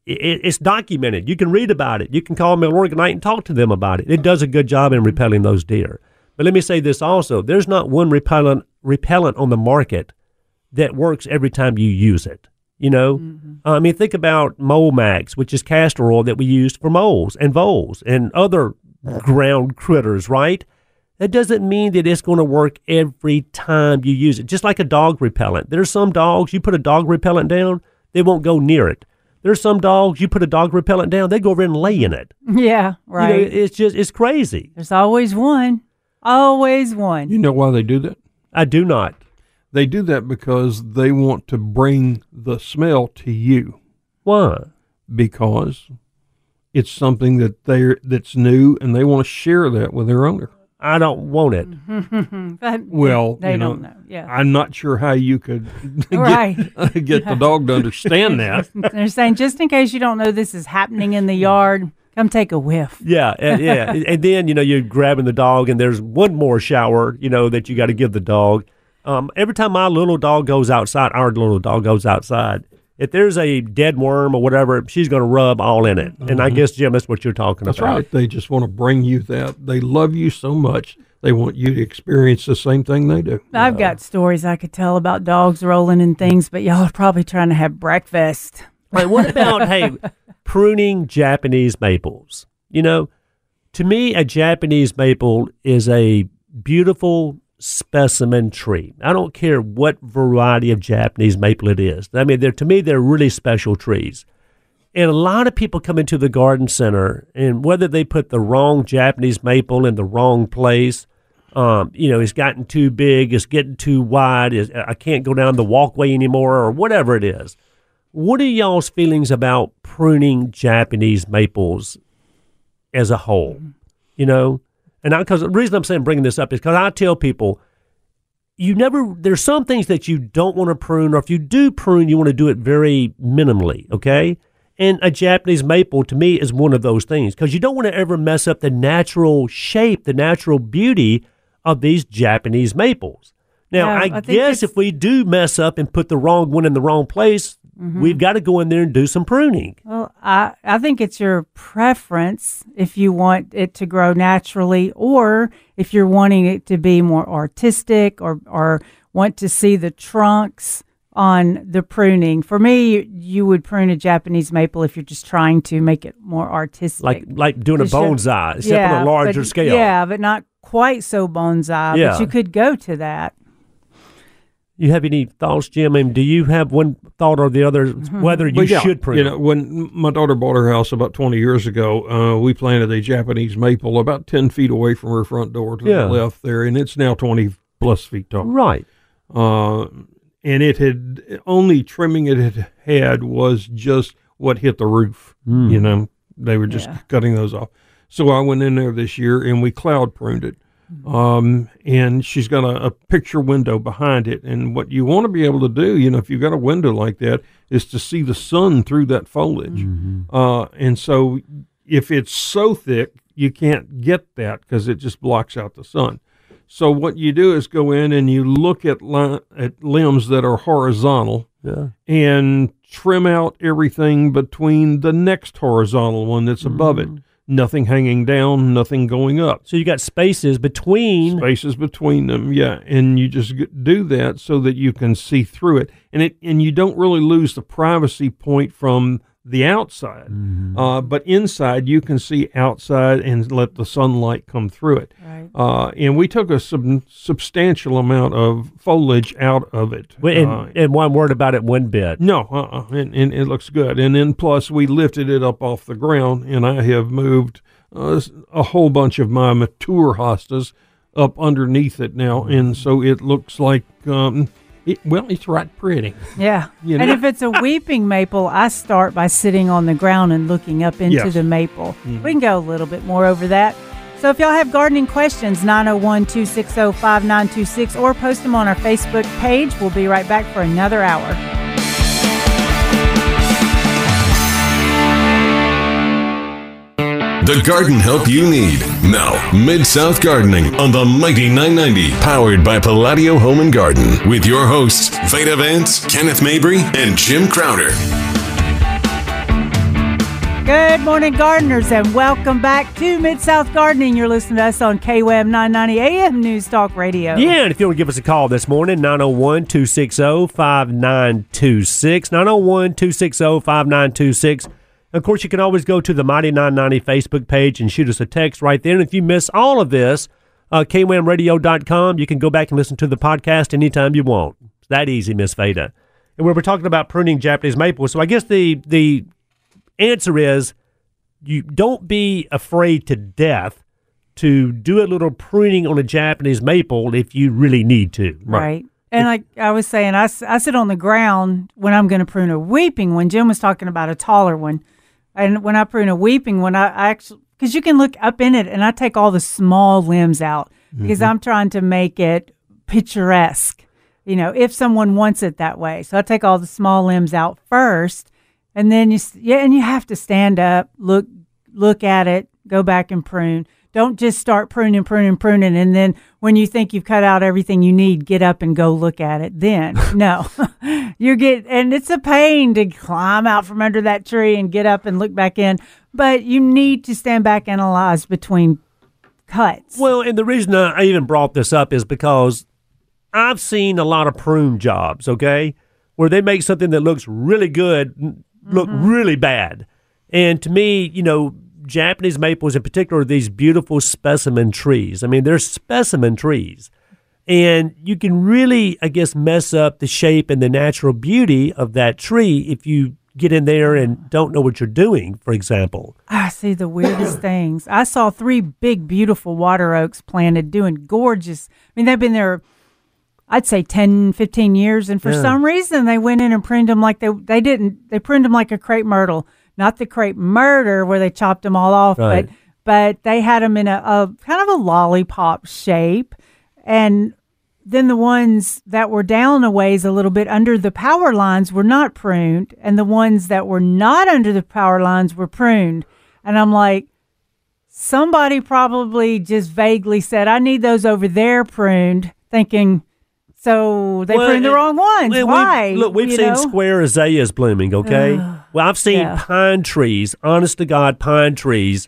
it, it's documented. You can read about it. You can call Milorganite and talk to them about it. It does a good job in repelling those deer. But let me say this also: there's not one repellent repellent on the market that works every time you use it. You know, Uh, I mean, think about Mole Max, which is castor oil that we used for moles and voles and other ground critters, right? That doesn't mean that it's going to work every time you use it. Just like a dog repellent. There's some dogs, you put a dog repellent down, they won't go near it. There's some dogs, you put a dog repellent down, they go over and lay in it. yeah, right. You know, it's just, it's crazy. There's always one, always one. You know why they do that? I do not. They do that because they want to bring the smell to you Why? because it's something that they're that's new and they want to share that with their owner. I don't want it. But Well, they you know, don't know. Yeah, I'm not sure how you could get, right. get the dog to understand that. They're saying just in case you don't know this is happening in the yard, come take a whiff. Yeah, and, yeah, and then you know you're grabbing the dog, and there's one more shower, you know, that you got to give the dog. Um, every time my little dog goes outside, our little dog goes outside. If there's a dead worm or whatever, she's going to rub all in it. And I guess Jim, that's what you're talking That's about. right. They just want to bring you that. They love you so much. They want you to experience the same thing they do. I've got stories I could tell about dogs rolling and things, but y'all are probably trying to have breakfast. Right, what about hey, pruning Japanese maples? You know, to me, a Japanese maple is a beautiful specimen tree. I don't care what variety of Japanese maple it is. I mean, they're to me they're really special trees. And a lot of people come into the garden center, and whether they put the wrong Japanese maple in the wrong place, um, you know, it's gotten too big, it's getting too wide, I can't go down the walkway anymore, or whatever it is. What are y'all's feelings about pruning Japanese maples as a whole? you know. And because the reason I'm saying bringing this up is because I tell people, you never. There's some things that you don't want to prune, or if you do prune, you want to do it very minimally. Okay. And a Japanese maple to me is one of those things because you don't want to ever mess up the natural shape, the natural beauty of these Japanese maples. Now, Yeah, I, I guess if we do mess up and put the wrong one in the wrong place, Mm-hmm. we've got to go in there and do some pruning. Well, I, I think it's your preference if you want it to grow naturally or if you're wanting it to be more artistic or, or want to see the trunks on the pruning. For me, you would prune a Japanese maple if you're just trying to make it more artistic. Like like doing a bonsai, except on a larger but, scale. Yeah, but not quite so bonsai. Yeah. But you could go to that. You have any thoughts, Jim? I mean, do you have one thought or the other Mm-hmm. whether you yeah, should prune? You know, when my daughter bought her house about 20 years ago, uh, we planted a Japanese maple about 10 feet away from her front door to Yeah. the left there, and it's now 20 plus feet tall. right. Uh, and it had only trimming it had had was just what hit the roof. Hmm. You know, they were just Yeah. cutting those off. So I went in there this year and we cloud pruned it. Um, and she's got a, a picture window behind it. And what you want to be able to do, you know, if you've got a window like that, is to see the sun through that foliage. Uh, and so if it's so thick, you can't get that because it just blocks out the sun. So what you do is go in and you look at li- at limbs that are horizontal Yeah. and trim out everything between the next horizontal one that's above it. Nothing hanging down, nothing going up. So you got spaces between. Spaces between them, yeah, and you just do that so that you can see through it, and it and you don't really lose the privacy point from the outside, uh, but inside you can see outside and let the sunlight come through it. Right. Uh, and we took a sub- substantial amount of foliage out of it. Well, And, Uh, and one word about it, one bit. no, uh-uh, and, and it looks good. And then plus we lifted it up off the ground, and I have moved uh, a whole bunch of my mature hostas up underneath it now, and so it looks like um, it, well, it's right pretty. Yeah. You and if it's a weeping maple, I start by sitting on the ground and looking up into Yes. Mm-hmm. the maple. We can go a little bit more over that. So if y'all have gardening questions, 901 260 5926, or post them on our Facebook page. We'll be right back for another hour. The garden help you need. Now, Mid South Gardening on the Mighty 990, powered by Palladio Home and Garden, with your hosts, Veda Vance, Kenneth Mabry, and Jim Crowder. Good morning, gardeners, and welcome back to Mid South Gardening. You're listening to us on KWAM 990 AM News Talk Radio. Yeah, and if you want to give us a call this morning, 901 260 5926. 901 260 5926. Of course, you can always go to the Mighty 990 Facebook page and shoot us a text right there. And if you miss all of this, uh, kwamradio.com, you can go back and listen to the podcast anytime you want. It's that easy, Miss Veda. And we were talking about pruning Japanese maple. So I guess the, the answer is you don't be afraid to death to do a little pruning on a Japanese maple if you really need to. Right. And like I was saying, I, I sit on the ground when I'm going to prune a weeping one. Jim was talking about a taller one. And when I prune a weeping one, I, I actually, because you can look up in it and I take all the small limbs out because mm-hmm. I'm trying to make it picturesque, you know, if someone wants it that way. So I take all the small limbs out first. And then you, yeah, and you have to stand up, look, look at it, go back and prune. Don't just start pruning, pruning, pruning, and then when you think you've cut out everything you need, get up and go look at it. Then no, you get, and it's a pain to climb out from under that tree and get up and look back in. But you need to stand back, and analyze between cuts. Well, and the reason I even brought this up is because I've seen a lot of prune jobs, okay, where they make something that looks really good look mm-hmm. really bad. And to me, you know, Japanese maples in particular are these beautiful specimen trees. I mean, they're specimen trees. And you can really, I guess, mess up the shape and the natural beauty of that tree if you get in there and don't know what you're doing, for example. I see the weirdest things. I saw three big, beautiful water oaks planted, doing gorgeous. I mean, they've been there, I'd say 10, 15 years. And for Yeah. some reason, they went in and pruned them like they, they didn't, they pruned them like a crepe myrtle. Not the crepe murder where they chopped them all off, Right. but but they had them in a, a kind of a lollipop shape, and then the ones that were down a ways a little bit under the power lines were not pruned, and the ones that were not under the power lines were pruned. And I'm like, somebody probably just vaguely said, I need those over there pruned, thinking, so they Well, pruned the wrong ones. Well, we've- Why? look, we've seen know? square azaleas blooming, okay? well, I've seen yeah. pine trees, honest to God, pine trees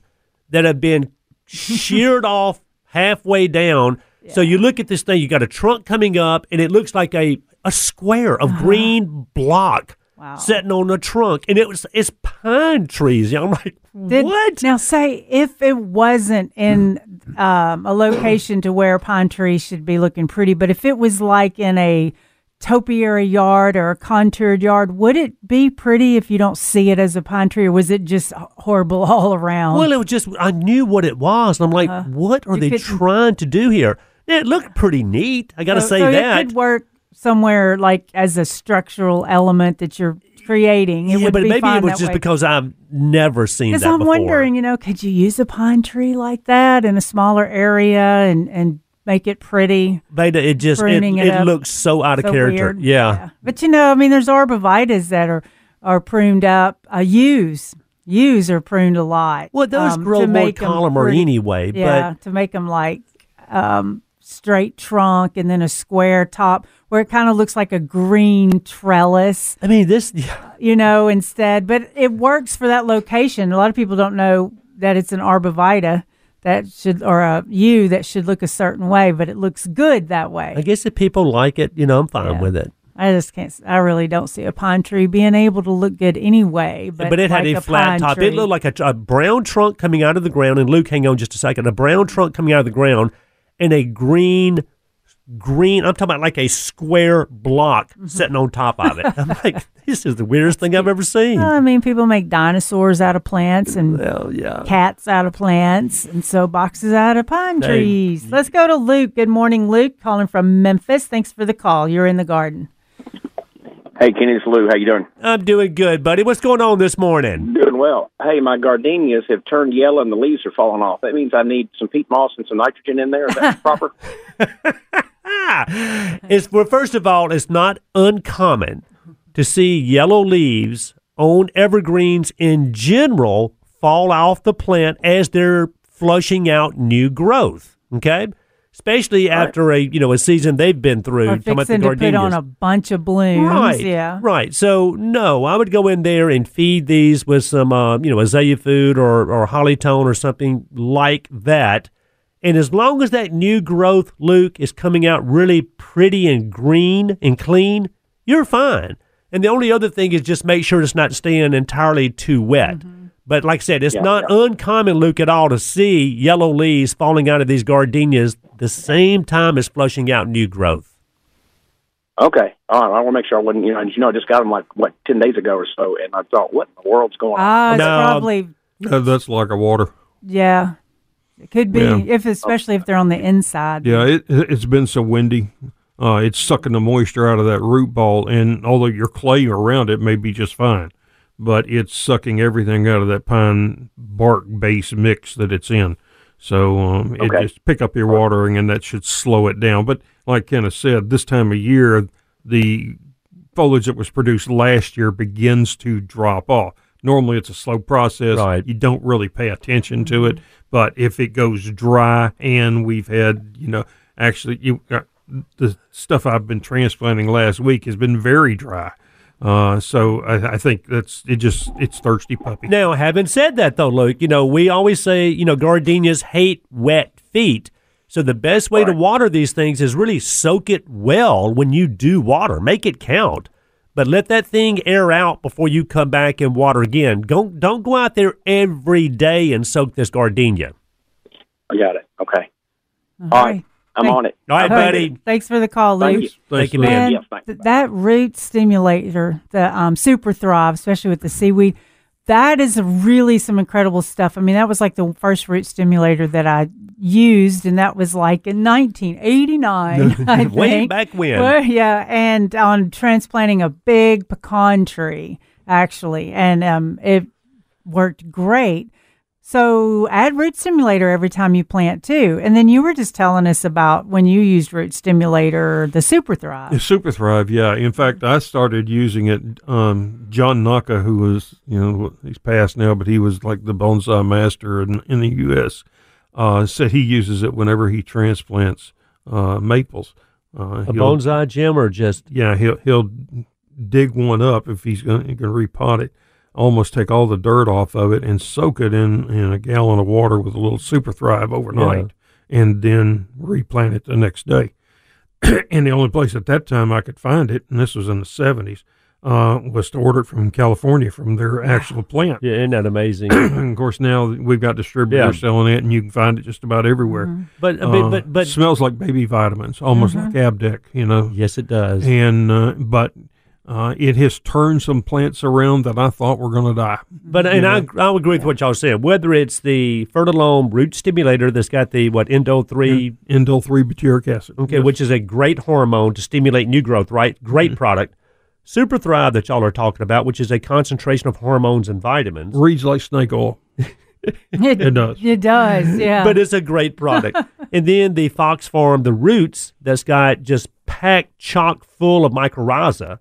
that have been sheared off halfway down. So you look at this thing, you got a trunk coming up, and it looks like a, a square of uh-huh. green block Wow. sitting on the trunk. And it was it's pine trees. I'm like, Did- what? Now, say if it wasn't in um, a location to where pine trees should be looking pretty, but if it was like in a topiary yard or a contoured yard, would it be pretty if you don't see it as a pine tree, or was it just horrible all around? Well, it was just I knew what it was, and I'm like, what are they trying to do here? It looked pretty neat. I got to So- say so that. it could work somewhere like as a structural element that you're creating. It yeah, but be maybe it was just way. because I've never seen that Because I'm before. wondering, you know, could you use a pine tree like that in a smaller area and and make it pretty? Veda, it just it, it it looks so out of So character. weird. Yeah. But you know, I mean, there's arborvitaes that are are pruned up. Uh, yews, yews are pruned a lot. Well, those um, grow more columnar pretty- anyway. Yeah, to make them like um, straight trunk and then a square top, where it kind of looks like a green trellis. I mean, this. you know, instead. But it works for that location. A lot of people don't know that it's an arborvitae that should, or a yew that should look a certain way, but it looks good that way. I guess if people like it, you know, I'm fine Yeah. with it. I just can't. I really don't see a pine tree being able to look good anyway. But, But, it had like a flat top. Tree. It looked like a, a brown trunk coming out of the ground. And Luke, hang on just a second. A brown trunk coming out of the ground, and a green, green. I'm talking about like a square block Mm-hmm. sitting on top of it. I'm like, this is the weirdest thing I've ever seen. Well, I mean, people make dinosaurs out of plants and Well, yeah. cats out of plants, and so boxes out of pine Hey. trees. Let's go to Luke. Good morning, Luke, calling from Memphis. Thanks for the call. You're in the garden. Hey, Kenny, it's Lou. How you doing? I'm doing good, buddy. What's going on this morning? Doing well. Hey, my gardenias have turned yellow and the leaves are falling off. That means I need some peat moss and some nitrogen in there. Is that proper? It's well, first of all, it's not uncommon to see yellow leaves on evergreens in general fall off the plant as they're flushing out new growth. Okay, especially after a you know a season they've been through. Or talking about the fixing to put on a bunch of blooms. Right. Yeah. Right. So no, I would go in there and feed these with some, uh, you know, azalea food or or Holly-tone or something like that. And as long as that new growth, Luke, is coming out really pretty and green and clean, you're fine. And the only other thing is just make sure it's not staying entirely too wet. Mm-hmm. But like I said, it's Yeah, not yeah. uncommon, Luke, at all to see yellow leaves falling out of these gardenias the same time as flushing out new growth. okay. All right. I want to make sure I wasn't, you know, you know, I just got them like, what, 10 days ago or so. And I thought, what in the world's going on? Ah, it's No. probably Uh, that's like a water. yeah. It could be Yeah. if especially if they're on the inside. Yeah, it, it's been so windy. Uh, it's sucking the moisture out of that root ball, and although your clay around it may be just fine, but it's sucking everything out of that pine bark base mix that it's in. So um, it just pick up your watering, and that should slow it down. But like Kenneth said, this time of year, the foliage that was produced last year begins to drop off. Normally, it's a slow process. Right. You don't really pay attention to it. But if it goes dry, and we've had, you know, actually, you uh, the stuff I've been transplanting last week has been very dry. Uh, so I, I think that's it. Just it's thirsty puppy. Now, having said that, though, Luke, you know, we always say, you know, gardenias hate wet feet. So the best way to water these things is really soak it well when you do water. Make it count. But let that thing air out before you come back and water again. Don't don't go out there every day and soak this gardenia. I got it. Okay. All All right. I'm Thank- on it. All right, All right. buddy. Thanks for the call, Thank you. Thank you, man. And Yes, thank you. that root stimulator, the um, Super Thrive, especially with the seaweed, that is really some incredible stuff. I mean, that was like the first root stimulator that I used, and that was like in 1989. I Way back when. Well, yeah, and on transplanting a big pecan tree, actually, and um, it worked great. So add root stimulator every time you plant too. And then you were just telling us about when you used root stimulator, the Super Thrive. The Super Thrive, yeah. In fact, I started using it. Um, John Naka, who was, you know, he's passed now, but he was like the bonsai master in, in the U.S., uh, said he uses it whenever he transplants uh, maples. Uh, A bonsai gem or just yeah, he'll he'll dig one up if he's going to repot it. Almost take all the dirt off of it and soak it in in a gallon of water with a little Super Thrive overnight, and then replant it the next day. and the only place at that time I could find it, and this was in the seventies, uh, was to order it from California from their actual plant. yeah, isn't that amazing? and of course, now we've got distributors Yeah. selling it, and you can find it just about everywhere. but, Uh, but but but smells like baby vitamins, almost like Abdec, you know yes, it does. and uh, but uh, it has turned some plants around that I thought were going to die. But and I I agree with what y'all said. Whether it's the Ferti-lome root stimulator that's got the what Endo three, Indole three butyric acid. okay, which is a great hormone to stimulate new growth, right? Great product. Super Thrive that y'all are talking about, which is a concentration of hormones and vitamins. reads like snake oil. It does. It does, yeah. But it's a great product. and then the Fox Farm, the roots that's got just packed chock full of mycorrhiza.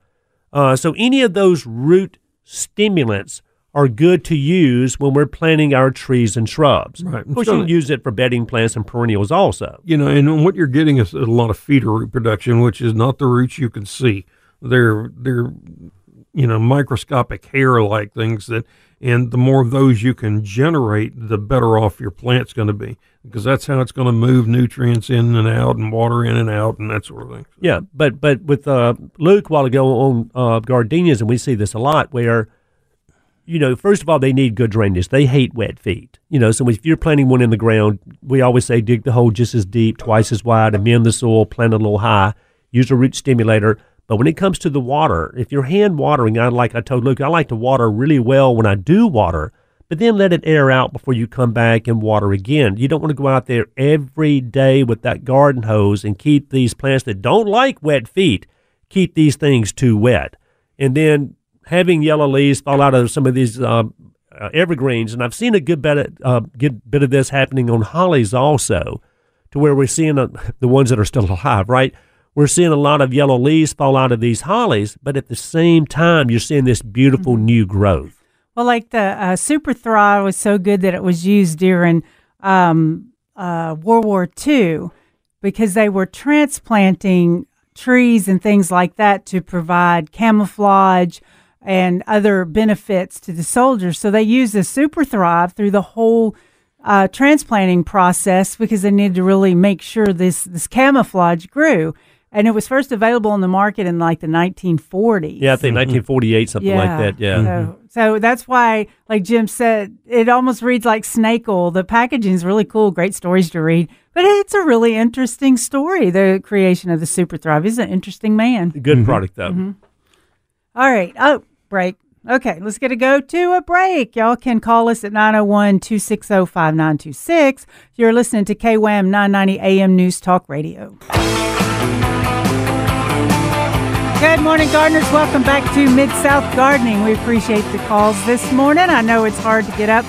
Uh, so any of those root stimulants are good to use when we're planting our trees and shrubs. Right. Of course, So- you can use it for bedding plants and perennials also. You know, and what you're getting is a lot of feeder root production, which is not the roots you can see. They're they're you know microscopic hair like things that, and the more of those you can generate, the better off your plant's going to be because that's how it's going to move nutrients in and out and water in and out and that sort of thing. Yeah, but but with uh, Luke a while ago on uh, gardenias, and we see this a lot where, you know, first of all, they need good drainage. They hate wet feet. You know, so if you're planting one in the ground, we always say dig the hole just as deep, twice as wide, amend the soil, plant a little high, use a root stimulator. But when it comes to the water, if you're hand watering, I like I told Luke, I like to water really well when I do water, but then let it air out before you come back and water again. You don't want to go out there every day with that garden hose and keep these plants that don't like wet feet, keep these things too wet. And then having yellow leaves fall out of some of these uh, uh, evergreens, and I've seen a good bit of, uh, good bit of this happening on hollies also, to where we're seeing uh, the ones that are still alive, right? We're seeing a lot of yellow leaves fall out of these hollies, but at the same time, you're seeing this beautiful new growth. Well, like the uh, Super Thrive was so good that it was used during um, uh, World War II because they were transplanting trees and things like that to provide camouflage and other benefits to the soldiers. So they used the Super Thrive through the whole uh, transplanting process because they needed to really make sure this this camouflage grew. And it was first available on the market in like the 1940s. Yeah, I think 1948, something like that. Yeah. So, mm-hmm. so that's why, like Jim said, it almost reads like snake oil. The packaging is really cool, great stories to read, but it's a really interesting story. The creation of the Super Thrive He's an interesting man. Good mm-hmm. product, though. Mm-hmm. All right. Oh, break. Okay, let's get a go to a break. Y'all can call us at 901 260 5926. You're listening to KWAM 990 AM News Talk Radio. Good morning, gardeners. Welcome back to Mid South Gardening. We appreciate the calls this morning. I know it's hard to get up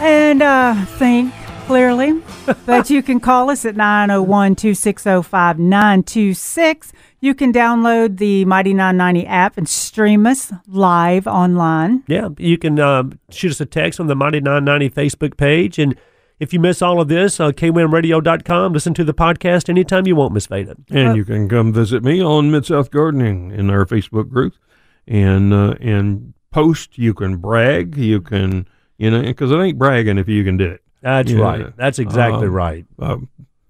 and uh, think clearly, but you can call us at 901 260 5926. You can download the Mighty 990 app and stream us live online. Yeah, you can um, shoot us a text on the Mighty 990 Facebook page. And if you miss all of this, uh, kwamradio.com, listen to the podcast anytime you want, Miss Veda. And you can come visit me on Mid South Gardening in our Facebook group, and uh, and post. You can brag. You can you know because it ain't bragging if you can do it. That's Yeah. right. That's exactly Um, right. Uh,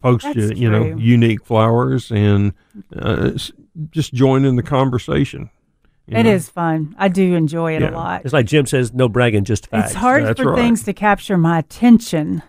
post That's you, you know unique flowers and uh, just join in the conversation. you It know. is fun. I do enjoy it Yeah. a lot. It's like Jim says, no bragging, just facts. It's hard That's for right. things to capture my attention,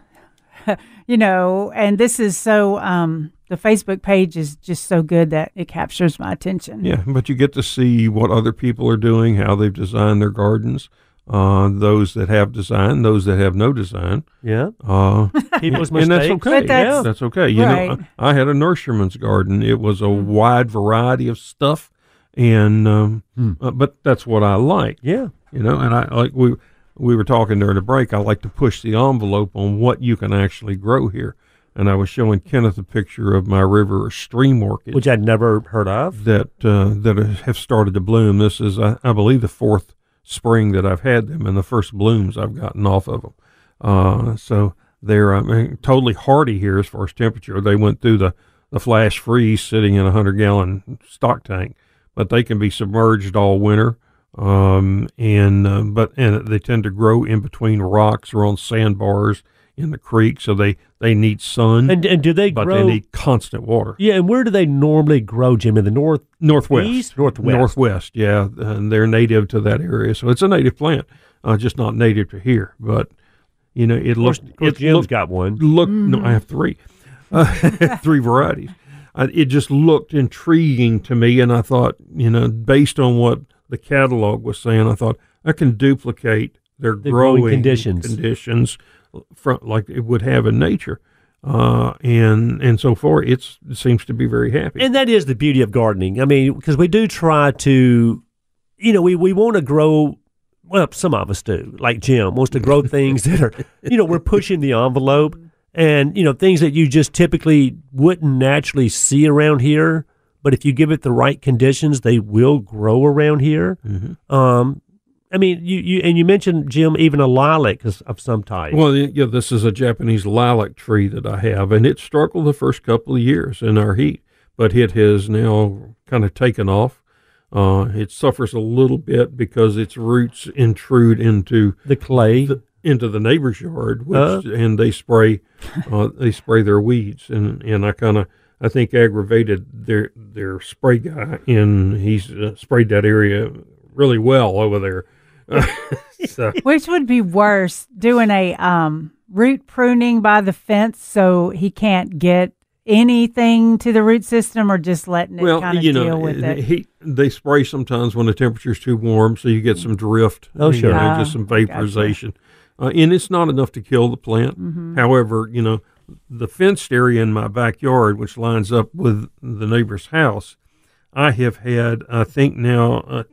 you know, and this is so, um, the Facebook page is just so good that it captures my attention. Yeah, but you get to see what other people are doing, how they've designed their gardens. Uh, those that have design, those that have no design. Yeah. Uh, People's and that's okay. But that's- that's okay. You Right. know, I, I had a nurseryman's garden. It was a Mm. wide variety of stuff, and um, Hmm. uh, but that's what I like. Yeah. You know, and I like we we were talking during the break. I like to push the envelope on what you can actually grow here. And I was showing Kenneth a picture of my river or stream orchid which I'd never heard of. that uh, that have started to bloom. This is, I, I believe, the fourth spring that I've had them, and the first blooms I've gotten off of them. Uh, so they're I mean, totally hardy here as far as temperature. They went through the, the flash freeze sitting in a hundred gallon stock tank, but they can be submerged all winter. Um, and uh, but and they tend to grow in between rocks or on sandbars in the creek, so they they need sun, And, and do they but grow? they need constant water. yeah, and where do they normally grow, Jim? In the north? Northwest, East? Northwest. northwest. Yeah, and they're native to that area, so it's a native plant, uh, just not native to here. But you know, it looks of course it Jim's looked got one. look. No, I have three, uh, three varieties. Uh, it just looked intriguing to me, and I thought, you know, based on what the catalog was saying, I thought I can duplicate their The growing growing conditions. conditions from like it would have in nature. Uh, and and so far, it's, it seems to be very happy. And that is the beauty of gardening. I mean, because we do try to, you know, we, we want to grow. Well, some of us do. Like Jim wants to grow things that are, you know, we're pushing the envelope, and you know, things that you just typically wouldn't naturally see around here. But if you give it the right conditions, they will grow around here. Um, I mean, you, you and you mentioned Jim, even a lilac of some type. Well, yeah, this is a Japanese lilac tree that I have, and it struggled the first couple of years in our heat, but it has now kind of taken off. Uh, it suffers a little bit because its roots intrude into the clay. the, into the neighbor's yard, which Uh. and they spray uh, they spray their weeds, and and I kind of I think aggravated their their spray guy, and he's uh, sprayed that area really well over there. so, Which would be worse, doing a um, root pruning by the fence so he can't get anything to the root system, or just letting it well, kind of you deal know, with it. he they spray sometimes when the temperature's too warm, so you get some drift. Oh, you sure. know, Ah, just some gotcha. vaporization, uh, and it's not enough to kill the plant. Mm-hmm. However, you know, the fenced area in my backyard, which lines up with the neighbor's house, I have had, I think now, uh,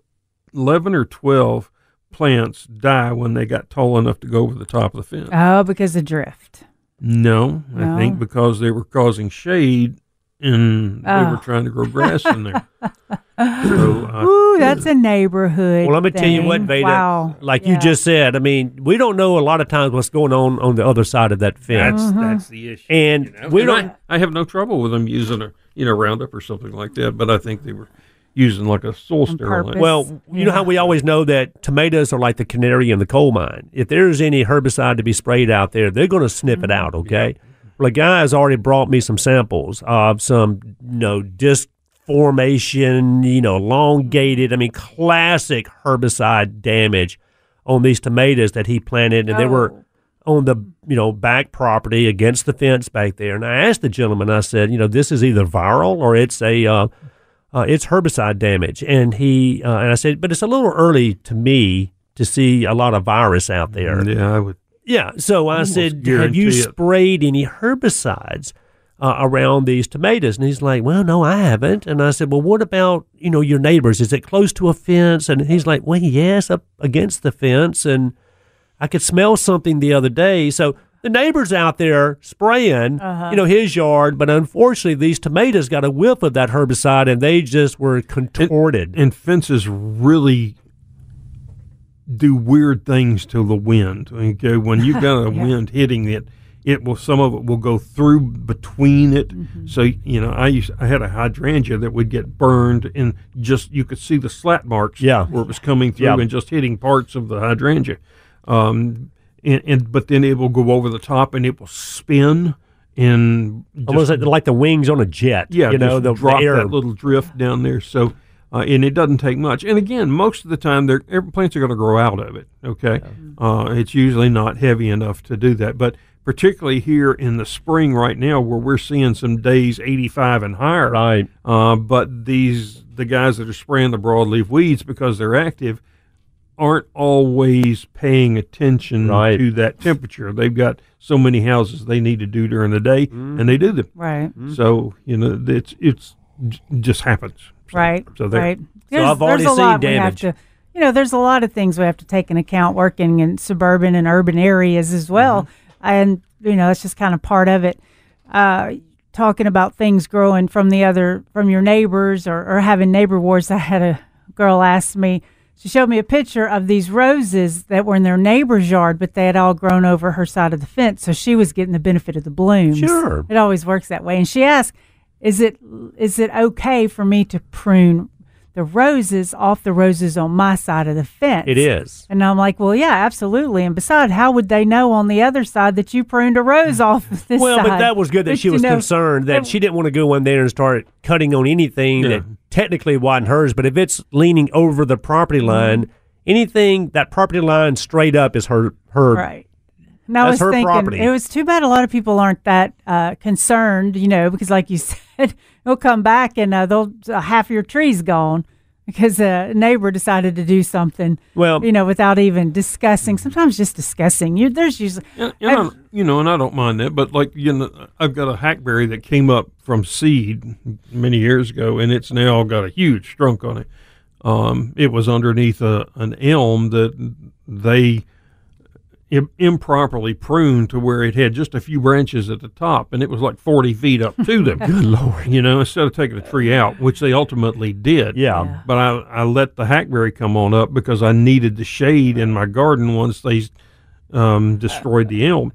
eleven or twelve plants die when they got tall enough to go over the top of the fence. Oh, because of drift. No, I think because they were causing shade and they were Oh. trying to grow grass in there. so, uh, Ooh, that's a neighborhood. Well, let me tell you what, thing. Veda. Wow. Like Yeah. you just said, I mean, we don't know a lot of times what's going on on the other side of that fence. that's Mm-hmm. that's the issue. And you know? we And don't. I, I have no trouble with them using a you know Roundup or something like that, but I think they were using like a soil On sterilant. well, you know how we always know that tomatoes are like the canary in the coal mine. If there's any herbicide to be sprayed out there, they're going to snip Mm-hmm. it out. Okay. Well, a guy has already brought me some samples of some, you know, disc formation, you know, elongated. I mean, classic herbicide damage on these tomatoes that he planted, and they were Oh. on the you know back property against the fence back there. And I asked the gentleman, I said, you know, this is either viral or it's a uh, uh, it's herbicide damage. And he uh, and I said, but it's a little early to me to see a lot of virus out there. yeah, I would. Yeah. So I Almost said, have guarantee you it. sprayed any herbicides uh, around these tomatoes? And he's like, well, no, I haven't. And I said, well, what about, you know, your neighbors? Is it close to a fence? And he's like, well, yes, up against the fence. And I could smell something the other day. So the neighbor's out there spraying, you know, his yard. But unfortunately, these tomatoes got a whiff of that herbicide and they just were contorted. And fences really do weird things to the wind. Okay, when you've got a wind hitting it, it will some of it will go through between it. So you know, I used I had a hydrangea that would get burned, and just you could see the slat marks. Yeah. where it was coming through Yeah. and just hitting parts of the hydrangea. Um, and, and but then it will go over the top and it will spin and just Almost like, like the wings on a jet. yeah, you know, the, the drop air. that little drift down there. So, uh, and it doesn't take much. And again, most of the time, plants are going to grow out of it. Okay, uh, it's usually not heavy enough to do that. But particularly here in the spring, right now, where we're seeing some days 85 and higher. Right. Uh, but these the guys that are spraying the broadleaf weeds because they're active aren't always paying attention Right. to that temperature. They've got so many houses they need to do during the day, mm. and they do them. Right. Mm. So you know it's it's just happens. So, Right. So there. right. I've already there's a seen lot we have damage. to you know, there's a lot of things we have to take into account working in suburban and urban areas as well. Mm-hmm. And, you know, it's just kind of part of it. Uh, talking about things growing from the other, from your neighbors or, or having neighbor wars. I had a girl ask me, she showed me a picture of these roses that were in their neighbor's yard, but they had all grown over her side of the fence. So she was getting the benefit of the blooms. Sure. It always works that way. And she asked, is it is it okay for me to prune the roses off the roses on my side of the fence? It is. And I'm like, well, yeah, absolutely. And besides, how would they know on the other side that you pruned a rose off of this Well, side? but that was good that But, she was know, concerned that she didn't want to go in there and start cutting on anything Yeah. that technically wasn't hers. But if it's leaning over the property Mm-hmm. line, anything that property line straight up is her her. Right. And I That's was her thinking property. it was too bad a lot of people aren't that uh, concerned, you know, because like you said, they'll come back and uh, they'll uh, half your tree's gone because a neighbor decided to do something, Well, you know, without even discussing. Sometimes just discussing. You there's usually And, and you know, and I don't mind that, but like you know, I've got a hackberry that came up from seed many years ago, and it's now got a huge trunk on it. Um, it was underneath a, an elm that they im- improperly pruned to where it had just a few branches at the top, and it was like forty feet up to them. Good lord! You know, instead of taking the tree out, which they ultimately did. yeah. Yeah. But I, I let the hackberry come on up because I needed the shade in my garden once they um, destroyed the elm.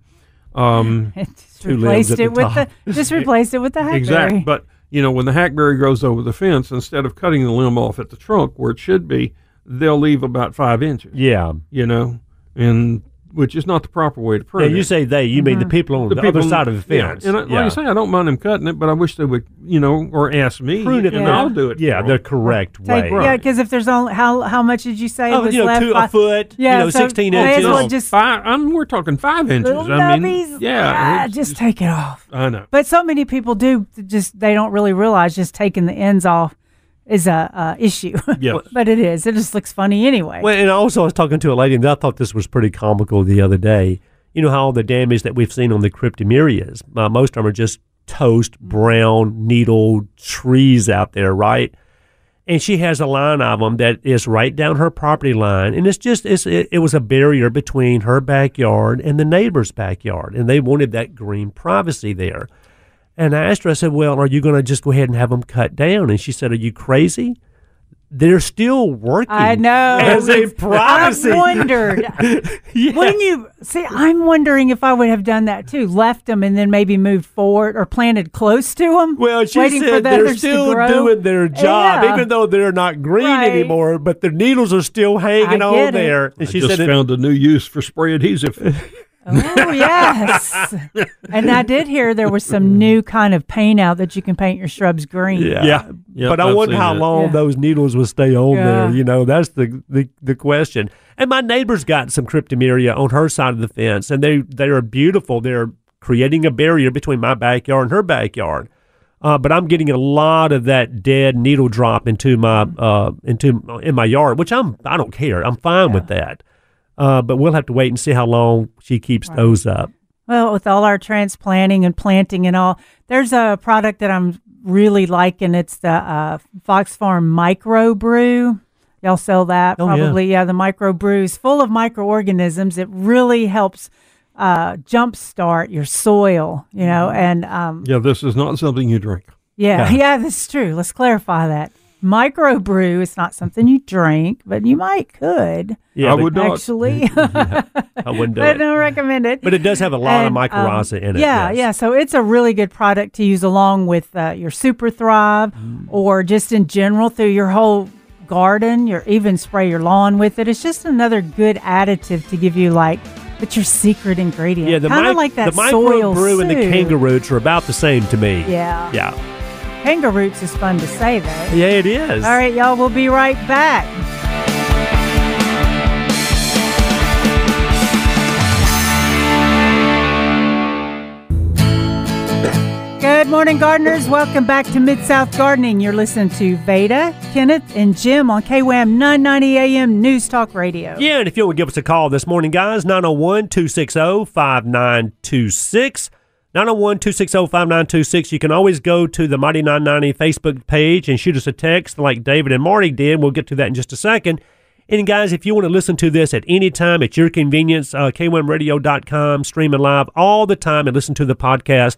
Um, just replaced at the it with top. the just replaced it with the hackberry. exactly. But you know, when the hackberry grows over the fence, instead of cutting the limb off at the trunk where it should be, they'll leave about five inches. Yeah. You know, and which is not the proper way to Yeah, prune. you it. say they, you mean the people on the, people- other side of the yeah. fence. And I, like I say, I don't mind them cutting it, but I wish they would, you know, or ask me, Prune it and Yeah. I'll do it. yeah, the correct Take, way. Yeah, because if there's only how how much did you say Oh, was you know, left? two, a foot, Yeah, you know, so 16 may as inches. well No, just- five, I'm, we're talking five inches. Little I mean, nubbies. yeah, Ah, it's just take it off. I know. But so many people do just they don't really realize just taking the ends off is a, a issue. Yes. but it is. It just looks funny anyway. Well, and also I was talking to a lady, and I thought this was pretty comical the other day. You know how all the damage that we've seen on the cryptomerias, uh, most of them are just toast, brown, needle trees out there, right? And she has a line of them that is right down her property line, and it's just it's, it, it was a barrier between her backyard and the neighbor's backyard, and they wanted that green privacy there. And I asked her, I said, "Well, are you going to just go ahead and have them cut down?" And she said, "Are you crazy?" They're still working. I know. as a privacy. I wondered. Yes. When you see, I'm wondering if I would have done that too. Left them and then maybe moved forward or planted close to them. Well, she waiting for said the they're still doing their job, Yeah. even though they're not green Right. anymore. But the needles are still hanging I on it. there. And I she just said, it- found a new use for spray adhesive. Oh yes, and I did hear there was some new kind of paint out that you can paint your shrubs green. "Yeah, Yeah. Yep, but I I've wonder how that. long Yeah. those needles will stay on there. You know, that's the, the the question. And my neighbor's got some cryptomeria on her side of the fence, and they they are beautiful. They're creating a barrier between my backyard and her backyard. Uh, but I'm getting a lot of that dead needle drop into my uh, into in my yard, which I'm I don't care. I'm fine with that. Uh, but we'll have to wait and see how long she keeps those up. Well, with all our transplanting and planting and all, there's a product that I'm really liking. It's the uh, Fox Farm Micro Brew. Y'all sell that Oh, probably. Yeah. the Micro Brew is full of microorganisms. It really helps uh, jumpstart your soil, you know, and um, yeah, this is not something you drink. yeah, Yeah. yeah, that's true. Let's clarify that. Micro brew is not something you drink, but you might could Yeah, I would not. actually. I wouldn't do I it. don't recommend it. But it does have a lot And, of um, mycorrhiza in it. Yeah, yes. yeah. So it's a really good product to use along with uh, your Super Thrive Mm. or just in general through your whole garden. Your even spray your lawn with it. It's just another good additive to give you like, it's your secret ingredient. Yeah, the, kind of mic- like that the micro soil brew and the soup. kangaroos are about the same to me. Yeah, Yeah. Kangaroos is fun to say though. Yeah, it is. All right, y'all. We'll be right back. Good morning, gardeners. Welcome back to Mid South Gardening. You're listening to Veda, Kenneth, and Jim on KWAM 990 AM News Talk Radio. Yeah, and if you want to give us a call this morning, guys, 901 260 5926. 901 260 5926. You can always go to the Mighty 990 Facebook page and shoot us a text like David and Marty did. We'll get to that in just a second. And guys, if you want to listen to this at any time at your convenience, uh, K1radio.com, streaming live all the time, and listen to the podcast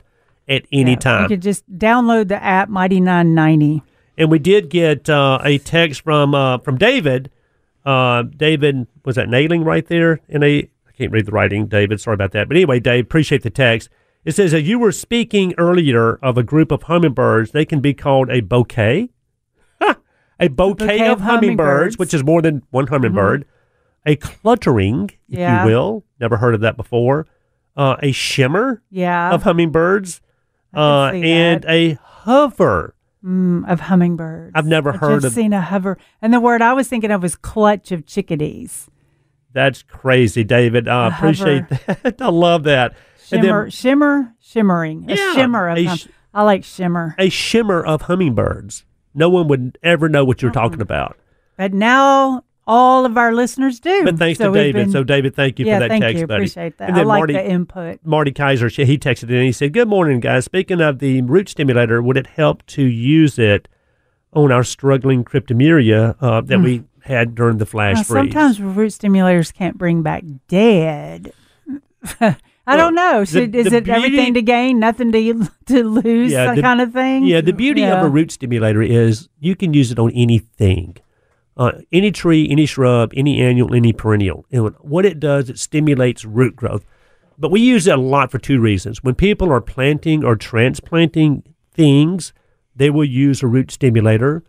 at any Yeah, time. You can just download the app Mighty 990. and we did get uh, a text from uh, from David. Uh, David was that nailing right there in a I can't read the writing. David, sorry about that. But anyway, Dave, appreciate the text. It says that you were speaking earlier of a group of hummingbirds. They can be called a bouquet. Ha! a bouquet, bouquet of, of hummingbirds, hummingbirds. which is more than one hummingbird. A cluttering, if Yeah. you will. Never heard of that before. Uh, a shimmer Yeah. of hummingbirds. Uh, and that. a hover. Mm, of hummingbirds. I've never I've heard of- seen a hover. And the word I was thinking of was clutch of chickadees. That's crazy, David. I A appreciate that. I love that. Shimmer, then shimmer, shimmering. Yeah, a shimmer of a hum- sh- I like shimmer. a shimmer of hummingbirds. No one would ever know what you're talking about. But now all of our listeners do. But thanks So to David. been- so, David, thank you yeah, for that thank text, you. buddy. Appreciate that. And I then like Marty, the input. Marty Kaiser, he texted in. And he said, "Good morning, guys. Speaking of the root stimulator, would it help to use it on our struggling cryptomeria uh, that we had during the flash Now, freeze?" sometimes root stimulators can't bring back dead. I don't know. Should, is the it everything to gain, nothing to to lose, Yeah, that the- kind of thing? Yeah, the beauty of a root stimulator is you can use it on anything, uh, any tree, any shrub, any annual, any perennial. And what it does, it stimulates root growth. But we use it a lot for two reasons. When people are planting or transplanting things, they will use a root stimulator.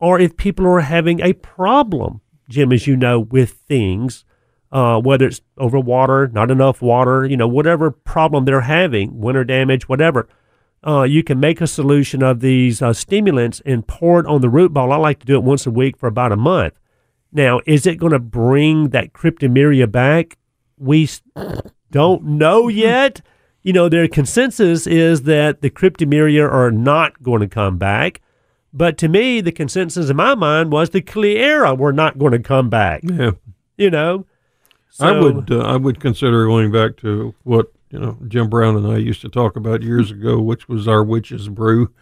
Or if people are having a problem, Jim, as you know, with things, uh, whether it's over water, not enough water, you know, whatever problem they're having, winter damage, whatever, uh, you can make a solution of these uh, stimulants and pour it on the root ball. I like to do it once a week for about a month. Now, is it going to bring that cryptomeria back? We don't know yet. You know, their consensus is that the cryptomeria are not going to come back. But to me, the consensus in my mind was the Cleyera were not going to come back. Yeah. You know, I would uh, I would consider going back to what you know Jim Brown and I used to talk about years ago, which was our witch's brew,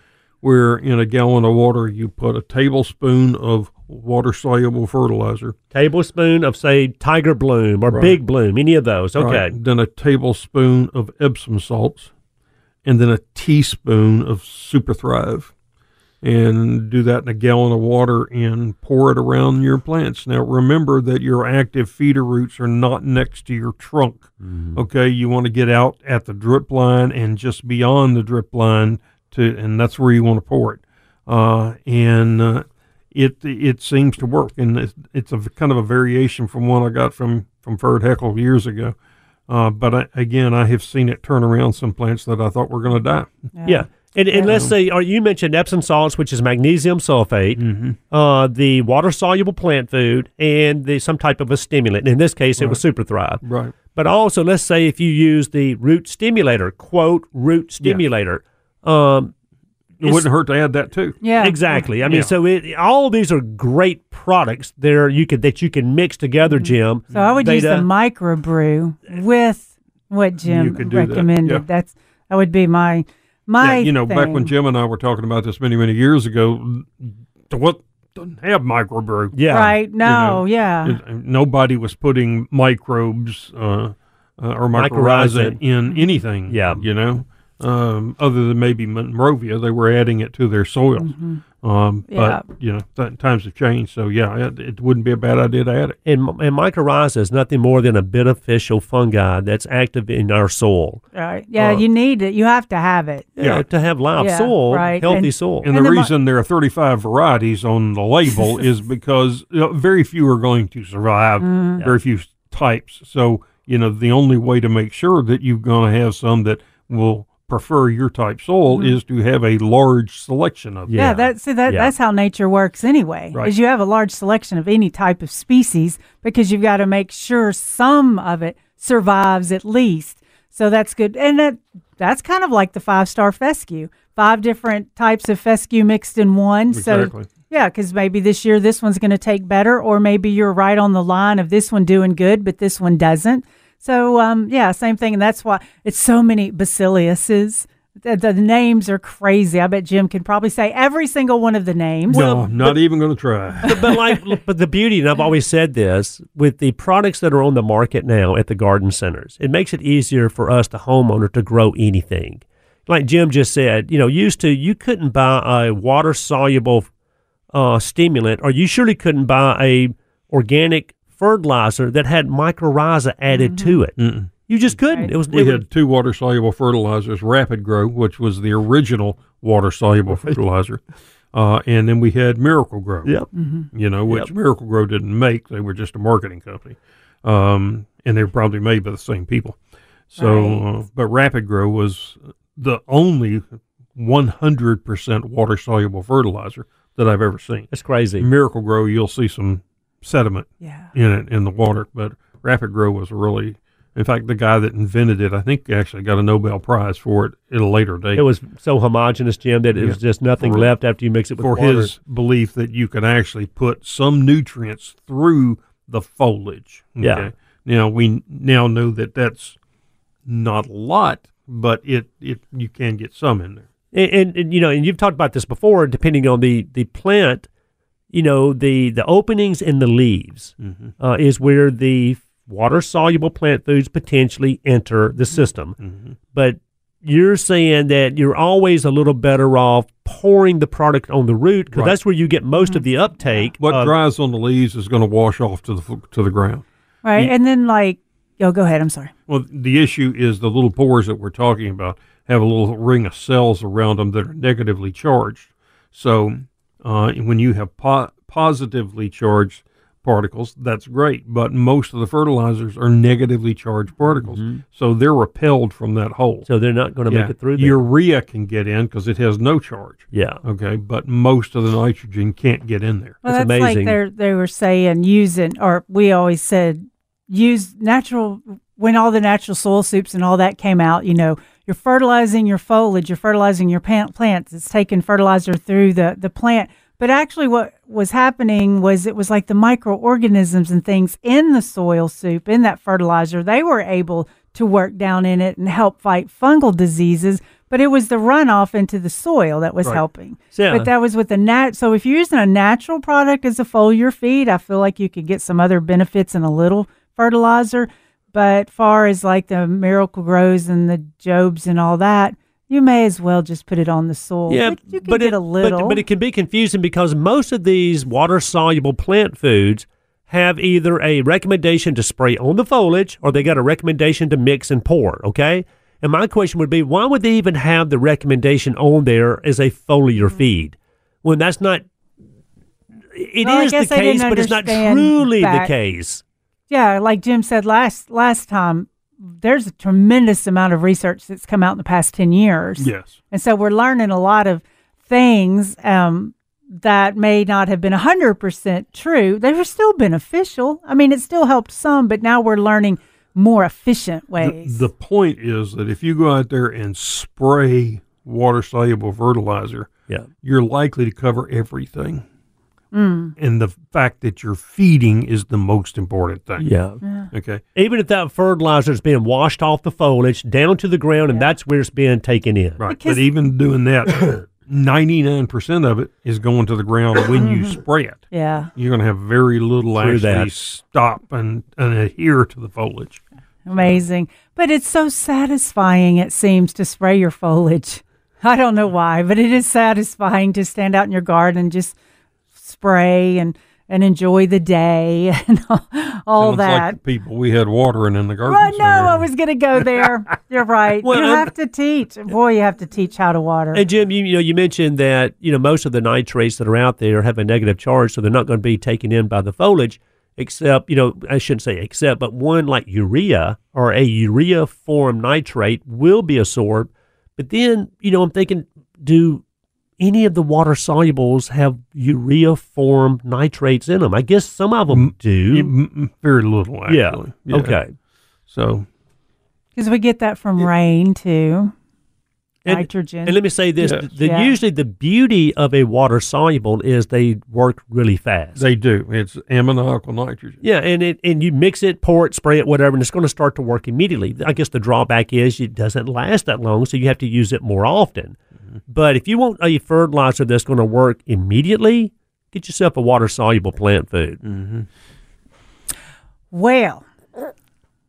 where in a gallon of water you put a tablespoon of water soluble fertilizer, tablespoon of say Tiger Bloom or Right. Big Bloom, any of those. Okay. right, then a tablespoon of Epsom salts, and then a teaspoon of Super Thrive, and do that in a gallon of water and pour it around your plants. Now remember that your active feeder roots are not next to your trunk. Okay, you want to get out at the drip line and just beyond the drip line to, and that's where you want to pour it. Uh, and uh, it it seems to work, and it's, it's a kind of a variation from one I got from from Ferd Heckle years ago. Uh, but I, again, I have seen it turn around some plants that I thought were going to die. Yeah. And, and let's say, or you mentioned Epsom salts, which is magnesium sulfate, uh, the water soluble plant food, and the some type of a stimulant. In this case, it was Super Thrive. Right. But also, let's say if you use the root stimulator, quote root stimulator, um, It wouldn't hurt to add that too. Yeah. exactly. I mean, Yeah. so it, all these are great products there you could that you can mix together, Jim. So I would use the Beta. microbrew with what You Jim could do that, recommended. yeah. That's that would be my my. Yeah, you know, back when. Jim and I were talking about this many, many years ago, the what doesn't have microbrew. Yeah. Right? No. know, yeah. It- nobody was putting microbes uh, uh, or mycorrhiza Mycorrhiza. in anything. Yeah. you know, um, other than maybe Monrovia, they were adding it to their soils. Um, Yeah. But you know, th- times have changed, so yeah, it, it wouldn't be a bad idea to add it. And, and mycorrhiza is nothing more than a beneficial fungi that's active in our soil. right. Yeah. uh, you need it. You have to have it. Yeah, to have live Yeah, soil, right. healthy And- soil. And, And the the mi- reason there are 35 varieties on the label is because you know, very few are going to survive, Mm. very few types. So, you know, the only way to make sure that you're going to have some that will prefer your type soil is to have a large selection of. Mm-hmm. Yeah, Yeah. that's see that Yeah. that's how nature works anyway. Right. Is you have a large selection of any type of species because you've got to make sure some of it survives at least. So that's good, and that that's kind of like the five star fescue. Five different types of fescue mixed in one. Exactly. So yeah, because maybe this year this one's going to take better, or maybe you're right on the line of this one doing good, but this one doesn't. So um, yeah, same thing, and that's why it's so many bacilluses. The, the names are crazy. I bet Jim can probably say every single one of the names. no, not even going to try. but, but like, but the beauty, and I've always said this, with the products that are on the market now at the garden centers, it makes it easier for us, the homeowner, to grow anything. Like Jim just said, you know, used to you couldn't buy a water soluble uh, stimulant, or you surely couldn't buy a organic fertilizer that had mycorrhiza added to it. You just couldn't. Right. It was We it was- had two water soluble fertilizers Rapid-Gro, which was the original water soluble fertilizer. Uh, and then we had Miracle-Gro, Yep. you know, which Miracle-Gro didn't make. They were just a marketing company. Um, and they were probably made by the same people. So, Right. uh, but Rapid-Gro was the only 100% water soluble fertilizer that I've ever seen. It's crazy. Miracle-Gro, you'll see some sediment yeah. in it in the water. But Rapid-Gro was really, in fact, the guy that invented it, I think, actually got a Nobel Prize for it at a later date It was so homogenous, Jim, that it was just nothing For- left after you mix it with for water. his belief that you can actually put some nutrients through the foliage. Yeah. Now we now know that that's not a lot, but it it you can get some in there. and, and, and, you know, and you've talked about this before. Depending on the the plant, you know, the the openings in the leaves mm-hmm. uh, is where the water soluble plant foods potentially enter the mm-hmm. system. Mm-hmm. But you're saying that you're always a little better off pouring the product on the root because Right. that's where you get most of the uptake. What of- dries on the leaves is going to wash off to the to the ground. Right. You- and then, like, oh, go ahead. I'm sorry. Well, the issue is the little pores that we're talking about have a little ring of cells around them that are negatively charged. So uh, when you have po- positively charged particles, that's great. But most of the fertilizers are negatively charged particles, so they're repelled from that hole. so they're not going to Yeah. make it through there. Urea can get in because it has no charge. yeah. Okay, but most of the nitrogen can't get in there. Well, That's that's amazing. like they they were saying using, or we always said use natural when all the natural soil soups and all that came out. You know, you're fertilizing your foliage, you're fertilizing your plant, plants. It's taking fertilizer through the the plant. But actually, what was happening was it was like the microorganisms and things in the soil soup, in that fertilizer, they were able to work down in it and help fight fungal diseases. But it was the runoff into the soil that was Right. helping. Yeah. But that was with the nat. So if you're using a natural product as a foliar feed, I feel like you could get some other benefits in a little fertilizer. But far as like the Miracle-Gros and the Jobe's and all that, you may as well just put it on the soil. Yeah, but you can but get it, a little. But, but it can be confusing because most of these water soluble plant foods have either a recommendation to spray on the foliage or they got a recommendation to mix and pour. Okay. And my question would be, why would they even have the recommendation on there as a foliar mm. feed when that's not? It is Well, I the case, but it's not truly the case. Yeah, like Jim said last last time, there's a tremendous amount of research that's come out in the past ten years. Yes. And so we're learning a lot of things um, that may not have been 100% true. They were still beneficial. I mean, it still helped some, but now we're learning more efficient The, ways. the point is that if you go out there and spray water soluble fertilizer, Yeah. you're likely to cover everything. Mm. And the fact that you're feeding is the most important thing. Yeah. Okay. Even if that fertilizer is being washed off the foliage down to the ground, and that's where it's being taken in. Right. Because- but even doing that, 99% of it is going to the ground when you spray it. yeah, You're going to have very little True actually that. stop and, and adhere to the foliage. amazing. But it's so satisfying, it seems, to spray your foliage. I don't know why, but it is satisfying to stand out in your garden and just spray and, and enjoy the day and all, all Sounds that. Like people we had watering in the garden. Well, no, center. I was going to go there. You're right. Well, you have to teach. Boy, you have to teach how to water. And Jim, you, you know, you mentioned that you know most of the nitrates that are out there have a negative charge, so they're not going to be taken in by the foliage. Except, you know, I shouldn't say except, but one like urea or a urea form nitrate will be absorbed. But then, you know, I'm thinking, do any of the water solubles have urea form nitrates in them? I guess some of them do. Very little, yeah. actually. Okay. So Because we get that from rain too. And- nitrogen. And let me say this: Yes. the, Yeah. usually the beauty of a water soluble is they work really fast. They do. It's ammoniacal nitrogen. yeah, and it and you mix it, pour it, spray it, whatever, and it's going to start to work immediately. I guess the drawback is it doesn't last that long, so you have to use it more often. Mm-hmm. But if you want a fertilizer that's going to work immediately, get yourself a water soluble plant food. Mm-hmm. well,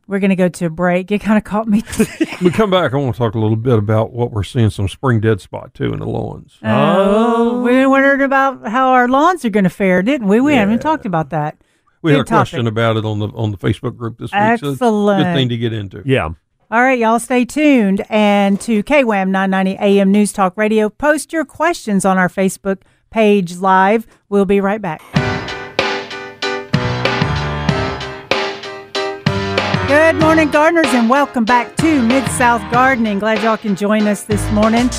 we're going to go to a break. It kind of caught me. We come back. I want to talk a little bit about what we're seeing some spring dead spot too in the lawns. oh, we wondered about how our lawns are going to fare, didn't we? We haven't talked about that. We had a topic. question about it on the on the Facebook group this week. So it's a Excellent. good thing to get into. Yeah. All right, y'all stay tuned and to KWAM 990 AM News Talk Radio. Post your questions on our Facebook page live. We'll be right back. Good morning, gardeners, and welcome back to Mid South Gardening. Glad y'all can join us this morning.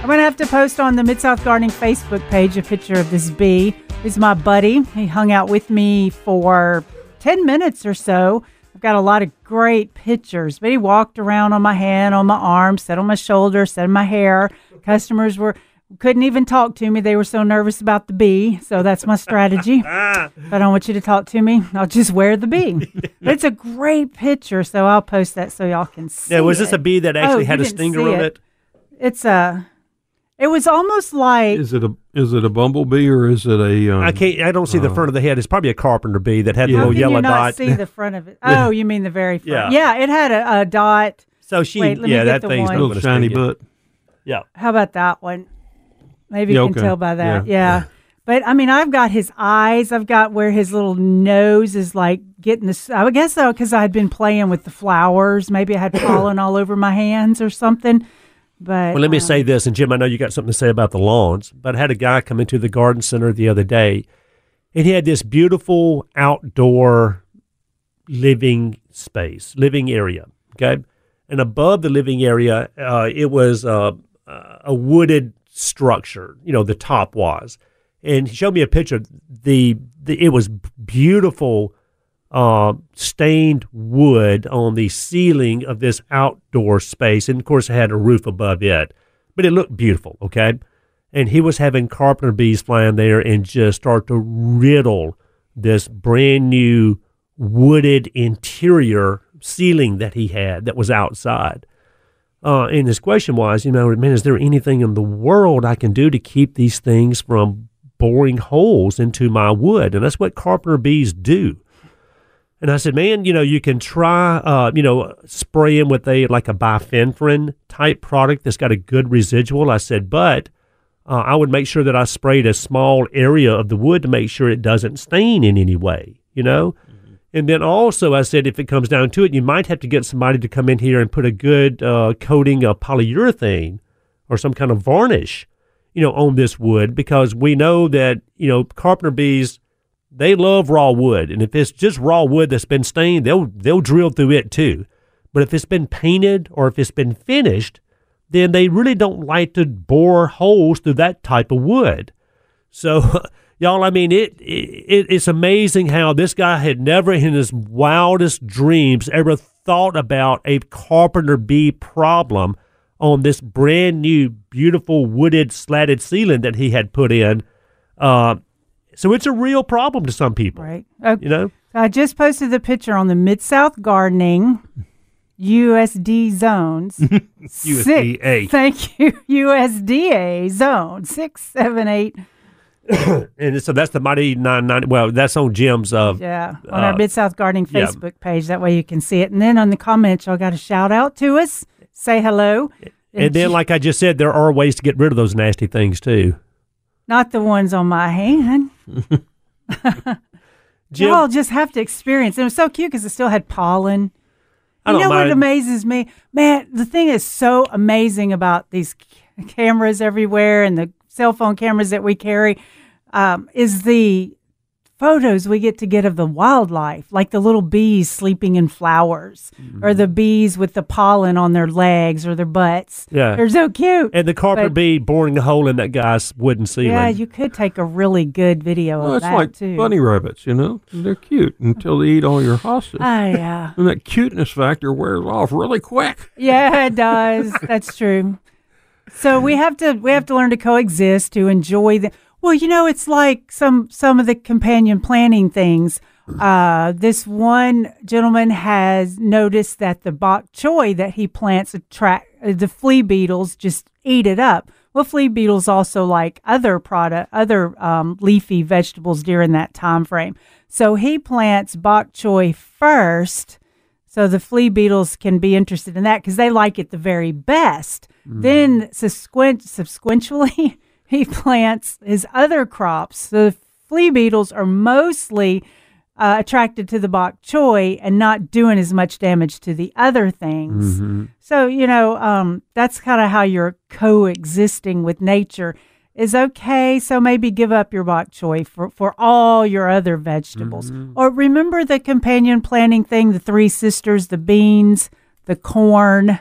I'm going to have to post on the Mid South Gardening Facebook page a picture of this bee. He's my buddy. He hung out with me for 10 minutes or so. I've got a lot of great pictures, but he walked around on my hand, on my arm, sat on my shoulder, sat in my hair. Customers were couldn't even talk to me. They were so nervous about the bee. So that's my strategy. if I don't want you to talk to me, I'll just wear the bee. But it's a great picture, so I'll post that so y'all can see. Now, was this it. a bee that Oh, actually you had a stinger on it. it? It's a. It was almost like Is it a is it a bumblebee or is it a? Um, I can't. I don't see the front of the head. It's probably a carpenter bee that had Yeah. the little yellow you not dot. see the front of it? Oh, you mean the very front? Yeah. Yeah, it had a, a dot. So she, Wait, let me yeah, get that the thing's one. not little shiny sting you. butt. Yeah. How about that one? Maybe Yeah, you can okay. tell by that. Yeah. Yeah. But I mean, I've got his eyes. I've got where his little nose is like getting this. I would guess though, because I had been playing with the flowers. Maybe I had pollen all over my hands or something. But Well, let me um, say this, and Jim, I know you got something to say about the lawns, but I had a guy come into the garden center the other day, and he had this beautiful outdoor living space, living area. Okay, and above the living area, uh, it was uh, a wooded structure. You know, the top was, and he showed me a picture. The, the it was beautiful uh, stained wood on the ceiling of this outdoor space. And of course, it had a roof above it, but it looked beautiful. Okay. And he was having carpenter bees flying there and just start to riddle this brand new wooded interior ceiling that he had that was outside. Uh, and his question was, you know, man, is there anything in the world I can do to keep these things from boring holes into my wood? And that's what carpenter bees do. And I said, man, you know, you can try, uh, you know, spraying with a like a bifenthrin type product that's got a good residual. I said, but uh, I would make sure that I sprayed a small area of the wood to make sure it doesn't stain in any way, you know. And then also, I said, if it comes down to it, you might have to get somebody to come in here and put a good uh, coating of polyurethane or some kind of varnish, you know, on this wood because we know that you know carpenter bees they love raw wood, and if it's just raw wood that's been stained, they'll they'll drill through it too. But if it's been painted or if it's been finished, then they really don't like to bore holes through that type of wood. So, y'all, I mean, it, it it's amazing how this guy had never in his wildest dreams ever thought about a carpenter bee problem on this brand new, beautiful wooded slatted ceiling that he had put in. Uh, so it's a real problem to some people, right. Uh, you know. I just posted the picture on the Mid South Gardening USD zones. Six- thank you, USDA zone six seven eight. And so that's the mighty nine ninety. Well, that's on Jim's. Uh, Yeah, on our Uh, Mid South Gardening yeah. Facebook page. That way you can see it. And then on the comments, y'all got a shout out to us, say hello. and then, like I just said, there are ways to get rid of those nasty things too. not the ones on my hand. Jim, Y'all just have to experience. It was so cute because it still had pollen. I you know what amazes me, man? The thing is so amazing about these c- cameras everywhere and the cell phone cameras that we carry um, is the photos we get to get of the wildlife, like the little bees sleeping in flowers, Mm-hmm. or the bees with the pollen on their legs or their butts. Yeah. they're so cute. and the carpenter but- bee boring a hole in that guy's wooden ceiling. yeah, you could take a really good video Well, of it's that like too. bunny rabbits, you know. They're cute until they eat all your hostas. Oh yeah. and that cuteness factor wears off really quick. Yeah, it does. That's true. So we have to we have to learn to coexist to enjoy the. Well, you know, it's like some some of the companion planting things. Uh, this one gentleman has noticed that the bok choy that he plants attract uh, the flea beetles just eat it up. Well, flea beetles also like other product, other um, leafy vegetables during that time frame. So he plants bok choy first, so the flea beetles can be interested in that because they like it the very best. Then subsequent, subsequently, he plants his other crops. So the flea beetles are mostly uh, attracted to the bok choy and not doing as much damage to the other things. So, you know, um, that's kind of how you're coexisting with nature is okay. So maybe give up your bok choy for, for all your other vegetables. Or remember the companion planting thing, the three sisters, the beans, the corn.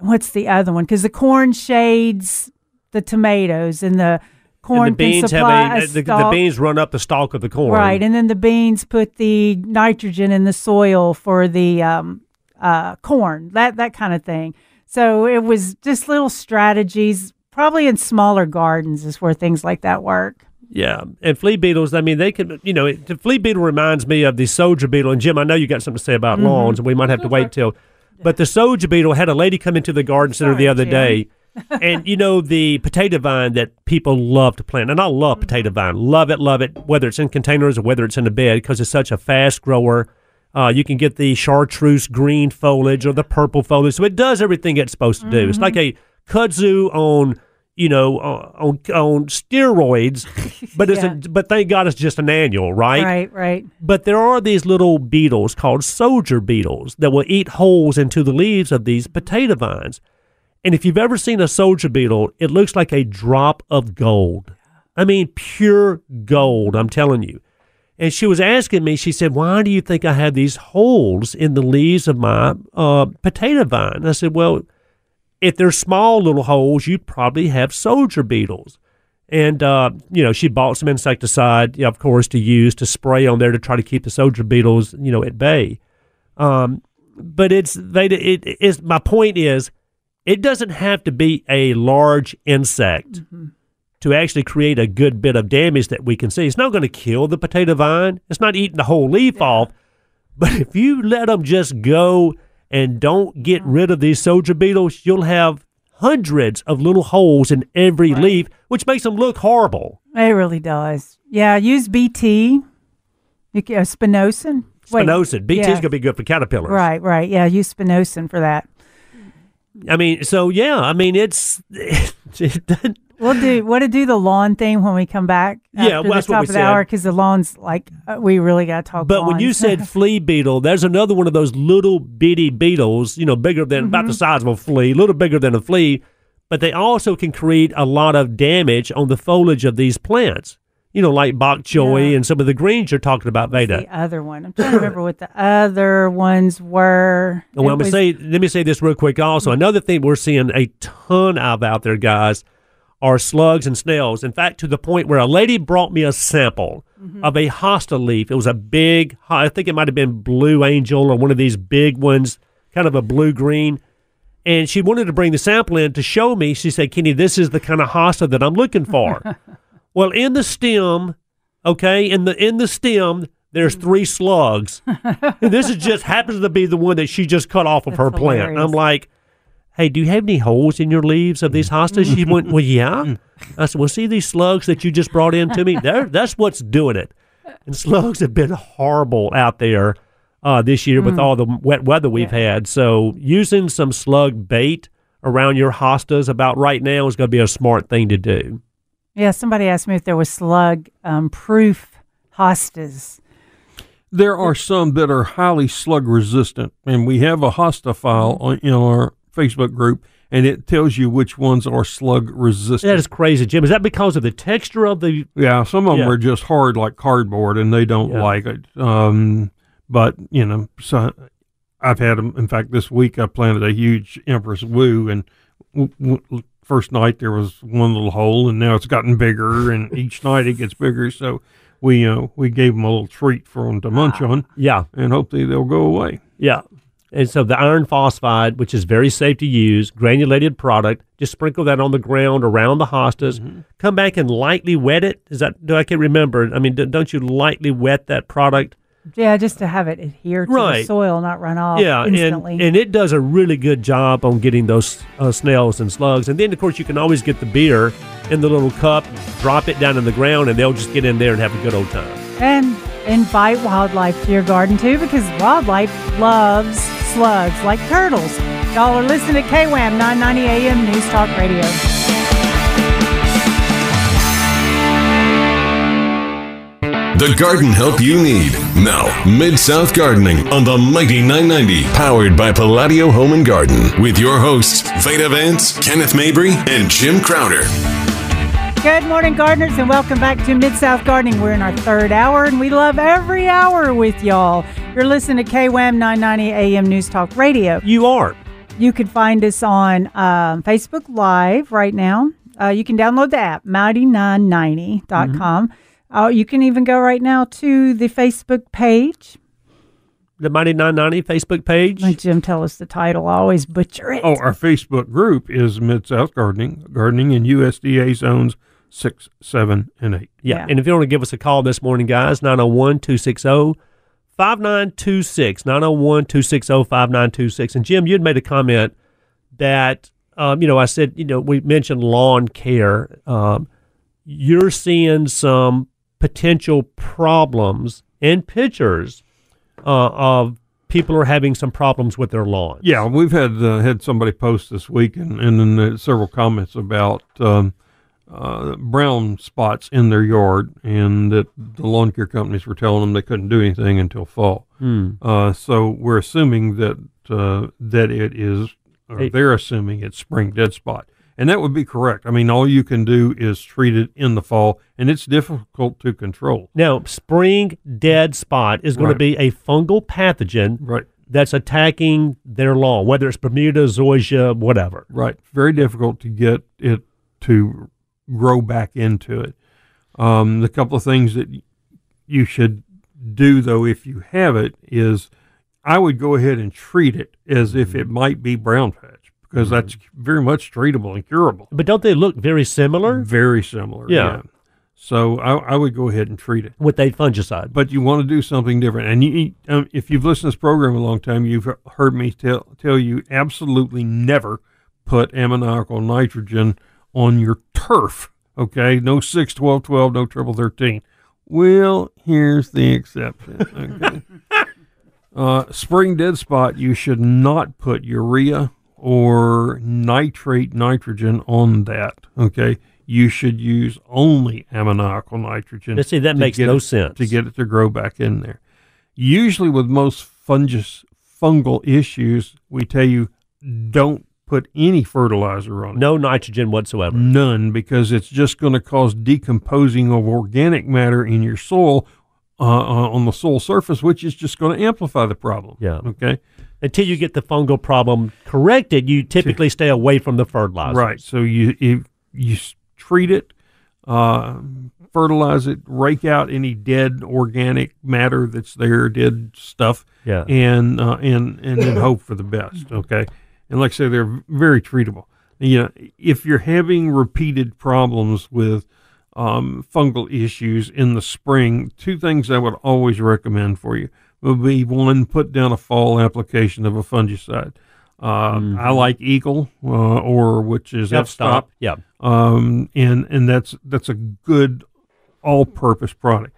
What's the other one? Because the corn shades the tomatoes and the corn and the beans can have a, a the, the beans run up the stalk of the corn. Right, and then the beans put the nitrogen in the soil for the um, uh, corn, that that kind of thing. So it was just little strategies. Probably in smaller gardens is where things like that work. Yeah, and flea beetles. I mean, they can. You know, it, the flea beetle reminds me of the soldier beetle. And Jim, I know you got something to say about Mm-hmm. lawns, and we might have to wait till. But the soldier beetle had a lady come into the garden center the other Jim. day, and you know the potato vine that people love to plant, and I love potato vine, love it, love it, whether it's in containers or whether it's in a bed, because it's such a fast grower. Uh, you can get the chartreuse green foliage or the purple foliage, so it does everything it's supposed to do. It's like a kudzu on you know uh, on on steroids, but it's Yeah. a, but thank God it's just an annual, right? Right, right. But there are these little beetles called soldier beetles that will eat holes into the leaves of these potato vines. And if you've ever seen a soldier beetle, it looks like a drop of gold. I mean, pure gold, I'm telling you. And she was asking me, she said, Why do you think I have these holes in the leaves of my uh, potato vine? I said, Well, if they're small little holes, you probably have soldier beetles. And, uh, you know, she bought some insecticide, of course, to use to spray on there to try to keep the soldier beetles, you know, at bay. Um, but it's, they, it, it's, my point is, it doesn't have to be a large insect to actually create a good bit of damage that we can see. It's not going to kill the potato vine. It's not eating the whole leaf off. But if you let them just go and don't get rid of these soldier beetles, you'll have hundreds of little holes in every leaf, which makes them look horrible. It really does. Yeah, use BT. You can, uh, spinosyn. Wait, BT is yeah. going to be good for caterpillars. Right, right. Yeah, use spinosin for that. I mean, so yeah, I mean, it's. it doesn't- We'll do what to do the lawn thing when we come back. Yeah, well, that's the what top we of the said. hour because the lawn's like uh, we really got to talk. About. But when you said flea beetle, there's another one of those little bitty beetles, you know, bigger than about Mm-hmm. the size of a flea, a little bigger than a flea, but they also can create a lot of damage on the foliage of these plants. You know, like bok choy Yeah. and some of the greens you're talking about, Veda. the other one, I'm trying to remember what the other ones were. Well, It I'm was- say, let me say this real quick. Also, another thing we're seeing a ton of out there, guys, are slugs and snails. In fact, to the point where a lady brought me a sample Mm-hmm. of a hosta leaf. It was a big, I think it might have been blue angel or one of these big ones, kind of a blue green. And she wanted to bring the sample in to show me. She said, "Kenny, this is the kind of hosta that I'm looking for." well, in the stem, okay, in the in the stem, there's three slugs. And this is just happens to be the one that she just cut off of her That's plant. I'm like, hey, do you have any holes in your leaves of these hostas? She went, well, yeah. I said, well, see these slugs that you just brought in to me? There, that's what's doing it. And slugs have been horrible out there uh, this year with all the wet weather we've had. So using some slug bait around your hostas about right now is going to be a smart thing to do. Yeah, somebody asked me if there was slug um, proof hostas. There are some that are highly slug resistant, and we have a hosta file in our Facebook group, and it tells you which ones are slug resistant. That is crazy, Jim. Is that because of the texture of the? Yeah, some of them Yeah. are just hard like cardboard, and they don't Yeah. like it. Um, but you know, so I've had them. In fact, this week I planted a huge Empress Wu, and w- w- first night there was one little hole, and now it's gotten bigger, and each night it gets bigger. So we uh, we gave them a little treat for them to munch on, Yeah, and hopefully they'll go away. yeah. And so the iron phosphate, which is very safe to use, granulated product, just sprinkle that on the ground around the hostas. Come back and lightly wet it. Is that? Do I can remember? I mean, don't you lightly wet that product? Yeah, just to have it adhere to the soil, not run off yeah, and, instantly. and it does a really good job on getting those uh, snails and slugs. And then, of course, you can always get the beer in the little cup, drop it down in the ground, and they'll just get in there and have a good old time. And invite wildlife to your garden too, because wildlife loves slugs like turtles. Y'all are listening to KWAM 990 AM News Talk Radio. The garden help you need. Now, Mid South Gardening on the Mighty 990, powered by Palladio Home and Garden, with your hosts, Veda Vance, Kenneth Mabry, and Jim Crowder. Good morning, gardeners, and welcome back to Mid South Gardening. We're in our third hour, and we love every hour with y'all. You're listening to KWAM 990 AM News Talk Radio. You are. You can find us on um, Facebook Live right now. Uh, you can download the app, mighty990.com. Uh, you can even go right now to the Facebook page. The Mighty 990 Facebook page. Let Jim tell us the title. I always butcher it. Oh, our Facebook group is Mid South Gardening, gardening in USDA zones six, seven, and eight. Yeah. Yeah. And if you want to give us a call this morning, guys, 901 260 5926. 901 260 5926. And Jim, you had made a comment that, um, you know, I said, you know, we mentioned lawn care. Um, you're seeing some potential problems and pictures uh, of people are having some problems with their lawns. Yeah, we've had uh, had somebody post this week, and, and then uh, several comments about um, uh, brown spots in their yard, and that the lawn care companies were telling them they couldn't do anything until fall. Hmm. Uh, so we're assuming that uh, that it is, or Hey. they're assuming it's spring dead spot, and that would be correct. I mean, all you can do is treat it in the fall, and it's difficult to control. Now, spring dead spot is going Right. to be a fungal pathogen Right. that's attacking their lawn, whether it's Bermuda, zoysia, whatever. Right. Very difficult to get it to grow back into it. Um, the couple of things that you should do, though, if you have it, is I would go ahead and treat it as if it might be brown patch because that's very much treatable and curable. But don't they look very similar Very similar. Yeah. So I, I would go ahead and treat it. with a fungicide? But you want to do something different. And you, um, if you've listened to this program a long time, you've heard me tell, tell you absolutely never put ammoniacal nitrogen on your turf. Okay, no 6, 12, 12, no triple 13. Well, here's the exception. Okay. uh, spring dead spot, you should not put urea or nitrate nitrogen on that. Okay, you should use only ammoniacal nitrogen. Now, see, that makes no it- sense. to get it to grow back in there. Usually, with most fungus fungal issues, we tell you don't put any fertilizer on it. no nitrogen whatsoever. None, because it's just going to cause decomposing of organic matter in your soil uh, uh, on the soil surface, which is just going to amplify the problem. Yeah. Okay. Until you get the fungal problem corrected, you typically stay away from the fertilizer. Right. So you you, you treat it, uh, fertilize it, rake out any dead organic matter that's there, dead stuff, Yeah. and uh, and and then hope for the best. Okay. And like I say, they're very treatable. You know, if you're having repeated problems with um, fungal issues in the spring, two things I would always recommend for you would be one, put down a fall application of a fungicide. Uh, I like Eagle, uh, or which is F stop, Yeah. um, and and that's that's a good all-purpose product.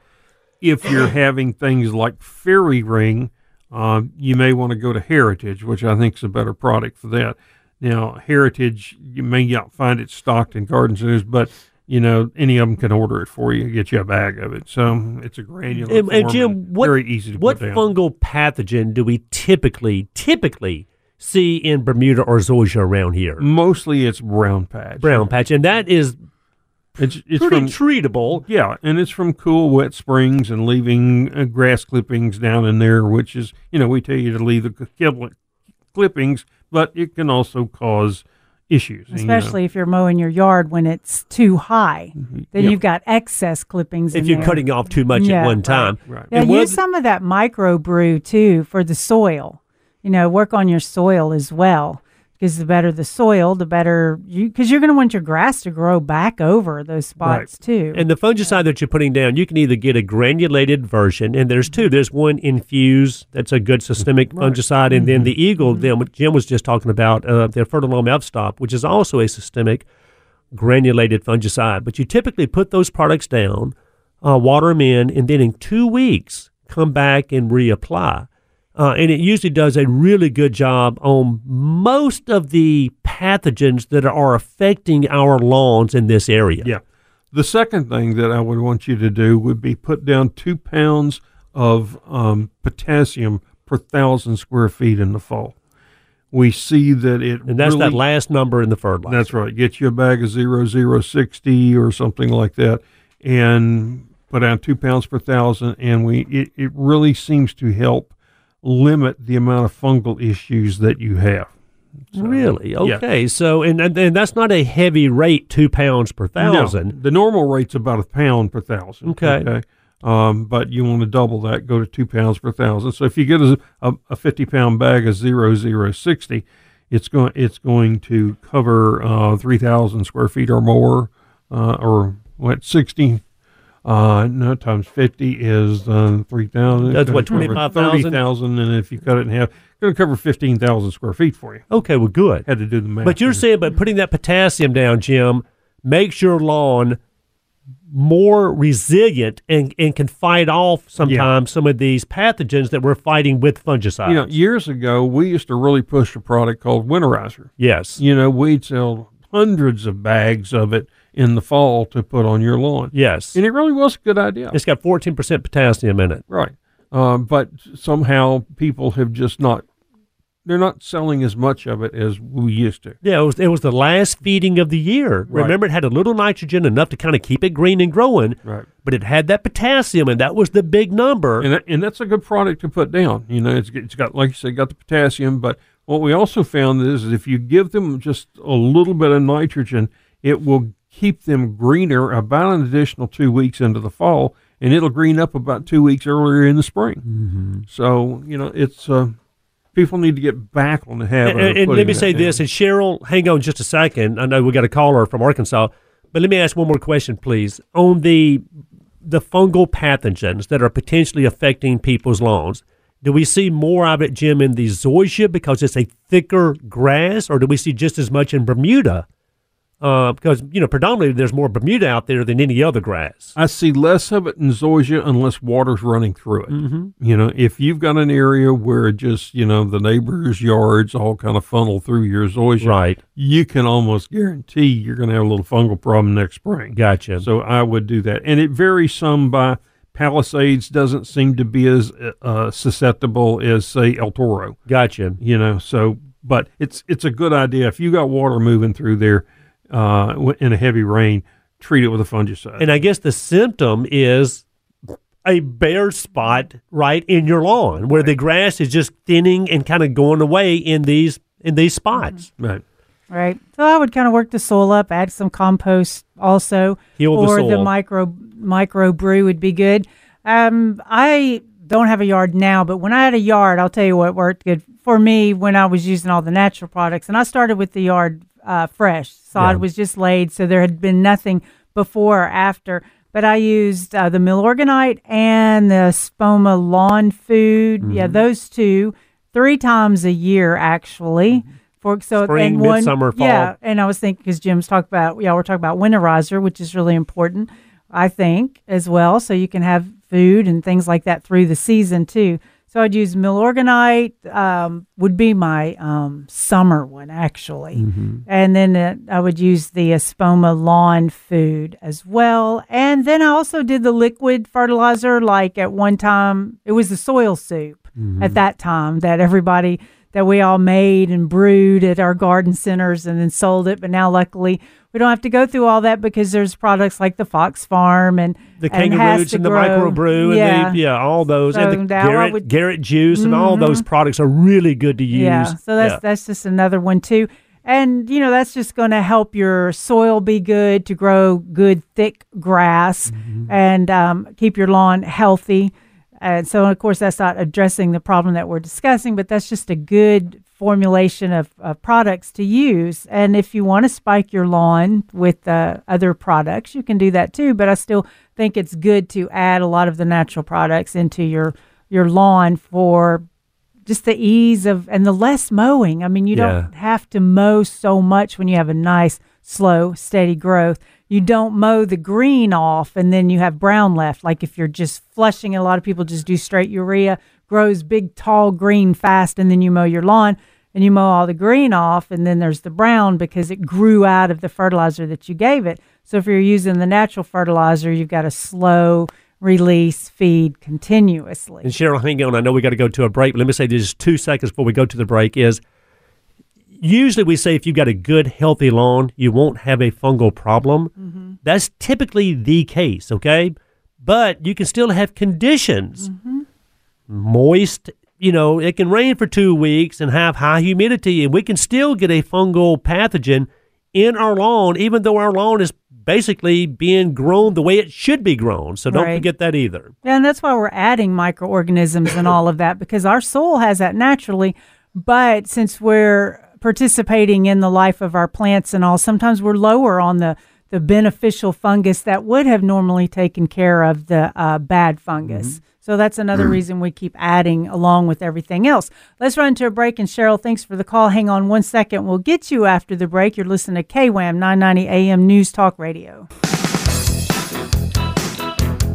If you're having things like Fairy Ring, uh, you may want to go to Heritage, which I think is a better product for that. Now, Heritage, you may not find it stocked in garden centers, but you know any of them can order it for you, get you a bag of it. So it's a granular And, and form Jim, what, very easy to what fungal pathogen do we typically typically see in Bermuda or zoysia around here? Mostly, it's brown patch. Brown patch, and that is It's it's pretty from treatable. Yeah, and it's from cool, wet springs and leaving uh, grass clippings down in there, which is, you know, we tell you to leave the cl- clippings, but it can also cause issues. you know. Especially if you're mowing your yard when it's too high. Then Yeah. you've got excess clippings If in you're there. cutting off too much Yeah, at one time. Right. Yeah, And one use the- some of that micro brew too for the soil. You you know, work on your soil as well. Because the better the soil, the better you. Because you're going to want your grass to grow back over those spots too. And the fungicide that you're putting down, you can either get a granulated version, and there's two. There's one infuse that's a good systemic fungicide, and then the Eagle, then what Jim was just talking about, uh, their Ferti-lome F-Stop, which is also a systemic granulated fungicide. But you typically put those products down, uh, water them in, and then in two weeks come back and reapply. Uh, and it usually does a really good job on most of the pathogens that are affecting our lawns in this area. Yeah. The second thing that I would want you to do would be put down two pounds of um, potassium per thousand square feet in the fall. We see that it And that's that last number in the fertilizer. That's right. Get you a bag of zero zero sixty or something like that, and put down two pounds per thousand. And we it, it really seems to help limit the amount of fungal issues that you have. So, Really? yeah. Okay. So, and, and that's not a heavy rate, two pounds per No, thousand. the normal rate's about a pound per thousand. Okay. Okay. Um, but you want to double that, go to two pounds per thousand. So if you get a, a, a fifty pound bag of zero zero sixty, it's going it's going to cover uh, three thousand square feet or more, uh, or what sixty. Uh, no, times fifty is uh, three thousand. That's what, 25,000? Thirty thousand, and if you cut it in half, it's going to cover fifteen thousand square feet for you. Okay. Well, good. Had to do the math. But you're saying, but putting that potassium down, Jim, makes your lawn more resilient and, and can fight off sometimes some of these pathogens that we're fighting with fungicides. You know, years ago, we used to really push a product called Winterizer. yes. You know, we'd sell hundreds of bags of it in the fall to put on your lawn. Yes. And it really was a good idea. It's got 14% potassium in it. right. Um, but somehow people have just not, they're not selling as much of it as we used to. Yeah, it was, it was the last feeding of the year. Right. Remember, it had a little nitrogen, enough to kind of keep it green and growing, Right. but it had that potassium, and that was the big number. And, that, and that's a good product to put down. You know, it's, it's got, like you said, got the potassium. But what we also found is if you give them just a little bit of nitrogen, it will keep them greener about an additional two weeks into the fall, and it'll green up about two weeks earlier in the spring. Mm-hmm. So, you know, it's uh, people need to get back on the habit. And, of and let me say down. this, and Cheryl, hang on just a second. I know we got a caller from Arkansas, but let me ask one more question, please. On the the fungal pathogens that are potentially affecting people's lawns, do we see more of it, Jim, in the zoysia because it's a thicker grass, or do we see just as much in Bermuda? Uh, because you know, predominantly there's more Bermuda out there than any other grass. I see less of it in zoysia unless water's running through it. Mm-hmm. You know, if you've got an area where just you know the neighbors' yards all kind of funnel through your zoysia, Right. You can almost guarantee you're going to have a little fungal problem next spring. Gotcha. So I would do that, and it varies some by Palisades. Doesn't seem to be as uh, susceptible as say El Toro. gotcha. You know, so but it's it's a good idea if you got water moving through there uh, in a heavy rain. Treat it with a fungicide. And I guess the symptom is a bare spot right in your lawn where the grass is just thinning and kind of going away in these in these spots. right. Right. So I would kind of work the soil up, add some compost also, Heal the or the soil. micro micro brew would be good. Um, I don't have a yard now, but when I had a yard, I'll tell you what worked good for me when I was using all the natural products. And I started with the yard uh, fresh. Sod Yeah. was just laid, so there had been nothing before or after. But I used uh, the Milorganite and the Espoma lawn food. Yeah, Mm-hmm. those two three times a year actually. For so Spring, and one, midsummer, fall. Yeah, and I was thinking because Jim's talked about yeah, we're talking about winterizer, which is really important, I think, as well. So you can have food and things like that through the season too. So I'd use Milorganite, um, would be my um, summer one actually, and then uh, I would use the Espoma lawn food as well. And then I also did the liquid fertilizer. Like at one time, it was the soil soup at that time that everybody that we all made and brewed at our garden centers and then sold it. But now, luckily, we don't have to go through all that because there's products like the Fox Farm and The and kangaroo Has roots to and the Grow. micro yeah. and the, yeah, all those So and the Garrett, would- Mm-hmm. Garrett juice and all those products are really good to use. Yeah, so that's Yeah. that's just another one too. And you know that's just going to help your soil be good to grow good thick grass Mm-hmm. and um, keep your lawn healthy. And so, of course, that's not addressing the problem that we're discussing, but that's just a good formulation of, of products to use. And if you want to spike your lawn with uh, other products, you can do that too. But I still think it's good to add a lot of the natural products into your your lawn for just the ease of and the less mowing. I mean, you Yeah. don't have to mow so much when you have a nice, slow, steady growth. You don't mow the green off and then you have brown left. Like if you're just flushing, a lot of people just do straight urea, grows big, tall green fast, and then you mow your lawn and you mow all the green off, and then there's the brown because it grew out of the fertilizer that you gave it. So if you're using the natural fertilizer, you've got a slow release feed continuously. And Cheryl, hang on. I know we got to go to a break. Let me say this two seconds before we go to the break is usually we say if you've got a good, healthy lawn, you won't have a fungal problem. Mm-hmm. That's typically the case, okay? But you can still have conditions. Mm-hmm. Moist, you know, it can rain for two weeks and have high humidity, and we can still get a fungal pathogen in our lawn, even though our lawn is basically being grown the way it should be grown. So don't Right. forget that either. Yeah, and that's why we're adding microorganisms and all of that because our soil has that naturally. But since we're participating in the life of our plants and all, sometimes we're lower on the, the beneficial fungus that would have normally taken care of the uh, bad fungus. So that's another mm. reason we keep adding along with everything else. Let's run to a break. And Cheryl, thanks for the call. Hang on one second. We'll get you after the break. You're listening to KWAM 990 AM News Talk Radio.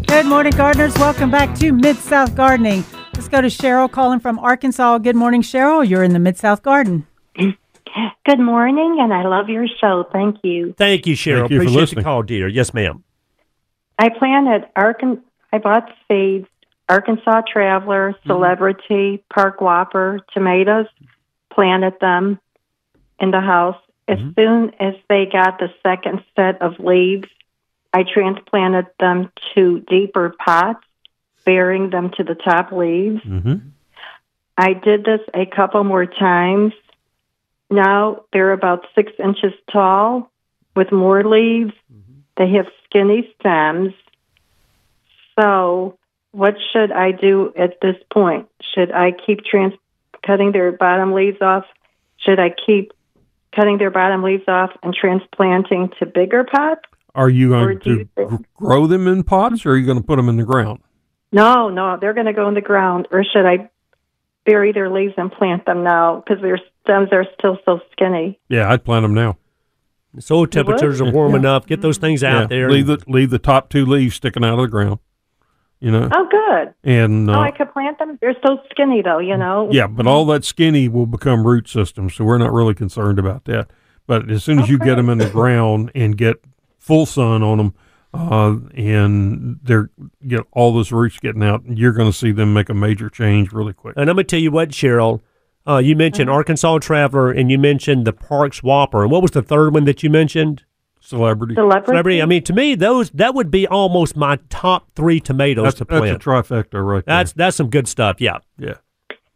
Good morning, gardeners. Welcome back to Mid South Gardening. Let's go to Cheryl calling from Arkansas. Good morning, Cheryl. You're in the Mid South Garden. Good morning, and I love your show. Thank you. Thank you, Cheryl. Thank you for Appreciate the call, dear. Yes, ma'am. I planted Arkansas. I bought seeds: Arkansas Traveler, mm-hmm. Celebrity, Park Whopper, tomatoes. Planted them in the house. As mm-hmm. soon as they got the second set of leaves, I transplanted them to deeper pots, bearing them to the top leaves. Mm-hmm. I did this a couple more times. Now they're about six inches tall with more leaves. Mm-hmm. They have skinny stems. So, what should I do at this point? Should I keep trans- cutting their bottom leaves off? Should I keep cutting their bottom leaves off and transplanting to bigger pots? Are you going do you to think- grow them in pots, or are you going to put them in the ground? No, no, they're going to go in the ground. Or should I bury their leaves and plant them now because their stems are still so skinny? Yeah, I'd plant them now. Soil temperatures are warm Yeah. enough. Get those things out yeah, there. leave the leave the top two leaves sticking out of the ground. You know, Oh, good. and uh, oh, I could plant them. They're so skinny, though. You know. yeah, but all that skinny will become root systems, so we're not really concerned about that. But as soon as you get them in the ground and get full sun on them, uh, and they're get all those roots getting out, you're going to see them make a major change really quick. and I'm going to tell you what, Cheryl. Uh, you mentioned Arkansas Traveler and you mentioned the Parks Whopper. And what was the third one that you mentioned? Celebrity. Celebrity. Celebrity. I mean, to me, those that would be almost my top three tomatoes That's, to that's a plant. trifecta right there. That's that's some good stuff. Yeah. yeah.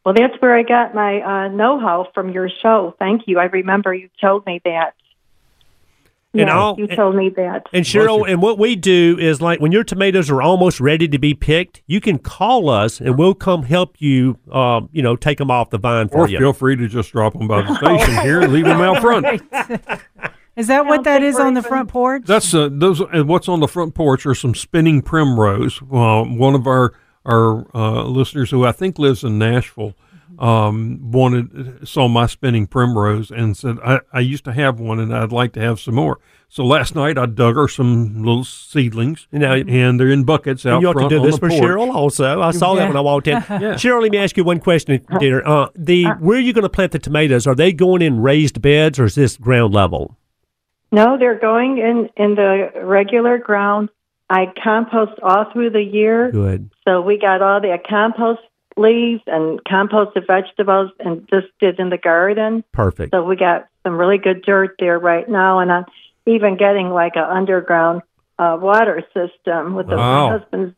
Well, that's where I got my uh, know-how from your show. Thank you. I remember you told me that. And Yeah, I'll- you told me that. And Cheryl, and what we do is like when your tomatoes are almost ready to be picked, you can call us and we'll come help you. Um, you know, take them off the vine for Or you. feel free to just drop them by the station here and leave them out front. Is that what that is on the front porch? That's uh, those. And what's on the front porch are some spinning primrose. Uh, one of our our uh, listeners, who I think lives in Nashville, um, wanted saw my spinning primrose and said I, I used to have one and I'd like to have some more. So last night I dug her some little seedlings, You know, and they're in buckets out And you ought to do on this the for porch. Cheryl also. I saw that when I walked in. Cheryl, let me ask you one question, dear. Uh, the where are you going to plant the tomatoes? Are they going in raised beds or is this ground level? No, they're going in in the regular ground. I compost all through the year, Good. so we got all the compost leaves and composted vegetables, and just did in the garden. Perfect. So we got some really good dirt there right now, and I'm even getting like an underground uh, water system with the Wow. my husband's.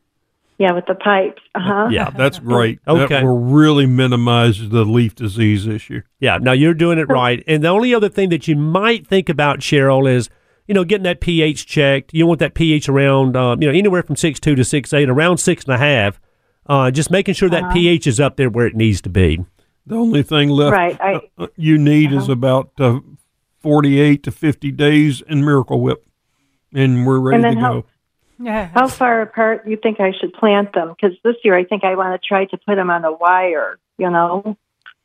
Yeah, with the pipes. Uh huh. Yeah. That's great. Okay. That will really minimize the leaf disease issue. Yeah, now you're doing it right. And the only other thing that you might think about, Cheryl, is you know getting that pH checked. You want that pH around, um, you know, anywhere from six two to six eight, around six and a half. Uh, just making sure that pH is up there where it needs to be. The only thing left Right, I- uh, uh, you need is about uh, 48 to 50 days in Miracle Whip, and we're ready And to then how- go. Yeah. How far apart do you think I should plant them? Because this year I think I want to try to put them on a wire. You know.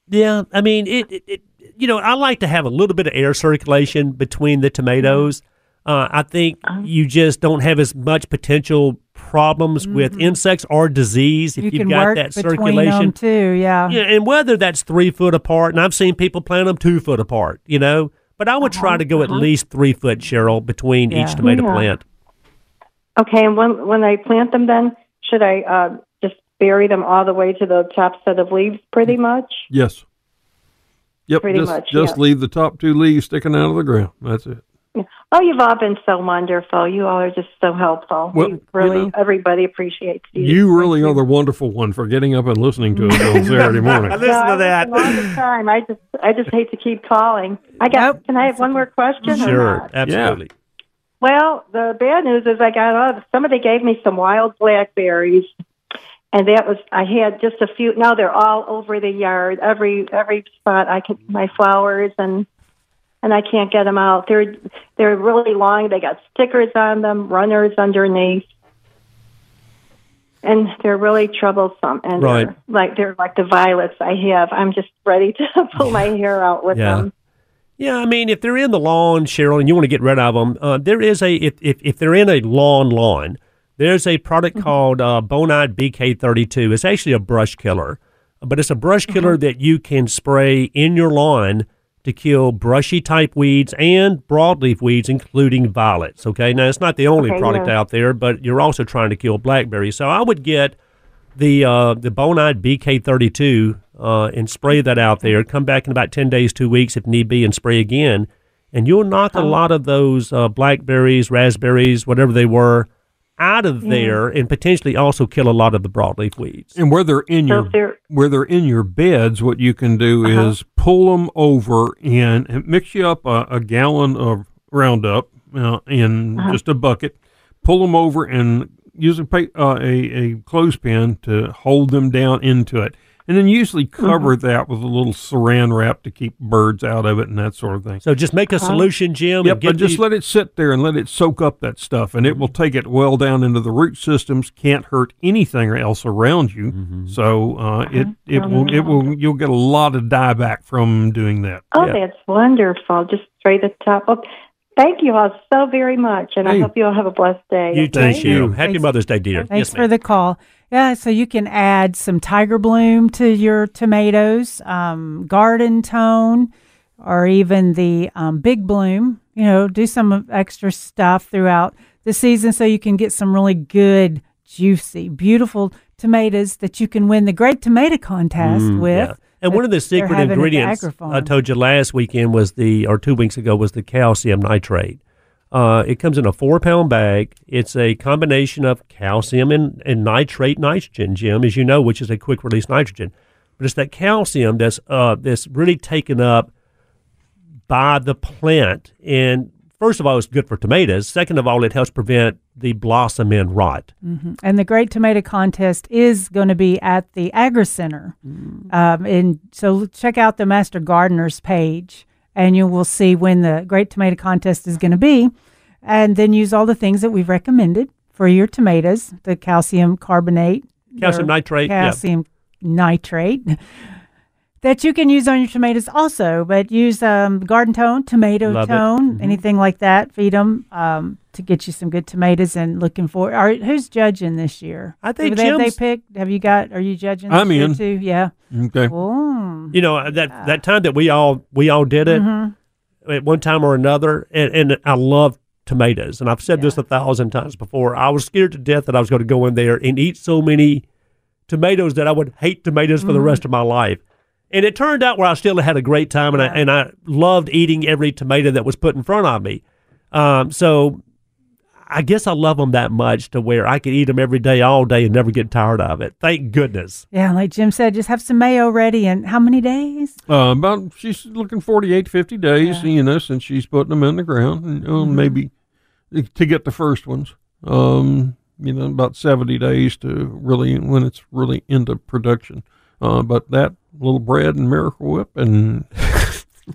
Yeah, I mean, it, it, it. You know, I like to have a little bit of air circulation between the tomatoes. Mm-hmm. Uh, I think uh-huh. you just don't have as much potential problems with mm-hmm. insects or disease if you have can got work that circulation. them too. Yeah. Yeah, and whether that's three foot apart, and I've seen people plant them two foot apart, you know, but I would try uh-huh. to go at uh-huh. least three foot, Cheryl, between Yeah. each tomato Yeah. plant. Okay, and when when I plant them, then should I uh, just bury them all the way to the top set of leaves, pretty much? Yes. Yep. Pretty just much, just yeah. leave the top two leaves sticking out of the ground. That's it. Oh, you've all been so wonderful. You all are just so helpful. Well, We really, you know- everybody appreciates you. You really are the wonderful one for getting up and listening to us on Saturday morning. I listen Yeah, to that. listen all the time. I just, I just hate to keep calling. I got. Nope. Can I have one more question? or Sure, not? absolutely. Well, the bad news is I got all, somebody gave me some wild blackberries, and that was I had just a few. Now they're all over the yard, every every spot I could my flowers and and I can't get them out. They're they're really long. They got stickers on them, runners underneath. And they're really troublesome, and Right. they're like they're like the violets I have. I'm just ready to pull my hair out with Yeah. them. Yeah, I mean, if they're in the lawn, Cheryl, and you want to get rid of them, uh, there is a if, if if they're in a lawn lawn, there's a product called uh, Bonide BK32. It's actually a brush killer, but it's a brush killer that you can spray in your lawn to kill brushy type weeds and broadleaf weeds, including violets. Okay, now it's not the only Okay, product yeah. out there, but you're also trying to kill blackberries. So I would get the uh, the Bonide BK32 uh, and spray that out there. Come back in about ten days, two weeks if need be, and spray again, and you'll knock a lot of those uh, blackberries, raspberries, whatever they were, out of there, and potentially also kill a lot of the broadleaf weeds. And where they're in So your they're where they're in your beds, what you can do Uh-huh. is pull them over and, and mix you up a, a gallon of Roundup uh, in Uh-huh. just a bucket. Pull them over and use a, uh, a a clothespin to hold them down into it, and then usually Mm-hmm. cover that with a little Saran wrap to keep birds out of it and that sort of thing. So just make a solution, Jim. Yep, and get but just these- let it sit there and let it soak up that stuff, and it will take it well down into the root systems. Can't hurt anything else around you. So uh, it it will it will you'll get a lot of dieback from doing that. Oh, Yeah. that's wonderful. Just straight at the top. Oh, thank you all so very much, and I hope you all have a blessed day. you okay? too. you. Happy Thanks. Mother's Day, dear. Thanks yes, for ma'am. the call. Yeah, so you can add some tiger bloom to your tomatoes, um, garden tone, or even the um, big bloom. You know, do some extra stuff throughout the season so you can get some really good, juicy, beautiful tomatoes that you can win the Great Tomato Contest with. Mm, Yeah. And one of the secret ingredients I told you last weekend was the, or two weeks ago, was the calcium nitrate. Uh, it comes in a four pound bag. It's a combination of calcium and, and nitrate nitrogen, Jim, as you know, which is a quick release nitrogen. But it's that calcium that's uh, that's really taken up by the plant. And first of all, it's good for tomatoes. Second of all, it helps prevent the blossom end rot. And the Great Tomato Contest is going to be at the Agri Center. Um, and so check out the Master Gardeners page, and you will see when the Great Tomato Contest is going to be. And then use all the things that we've recommended for your tomatoes the calcium carbonate, Calcium nitrate, yeah. calcium nitrate. That you can use on your tomatoes also, but use um, garden tone, tomato Love tone, anything like that. Feed them um, to get you some good tomatoes. And looking for, are who's judging this year? I think they, they picked. Have you got? Are you judging? This I'm year in. too. Yeah. Okay. Oh, You know that that time that we all we all did it at one time or another, and, and I love tomatoes. And I've said this a thousand times before. I was scared to death that I was going to go in there and eat so many tomatoes that I would hate tomatoes for the rest of my life. And it turned out where I still had a great time, and I and I loved eating every tomato that was put in front of me. Um, so I guess I love them that much to where I could eat them every day, all day, and never get tired of it. Thank goodness. yeah. Like Jim said, just have some mayo ready. And how many days? Uh, about she's looking 48, 50 days, you know, since she's putting them in the ground, and, uh, maybe to get the first ones. Um, you know, about 70 days to really, when it's really into production. Uh, but that little bread and Miracle Whip and And you'll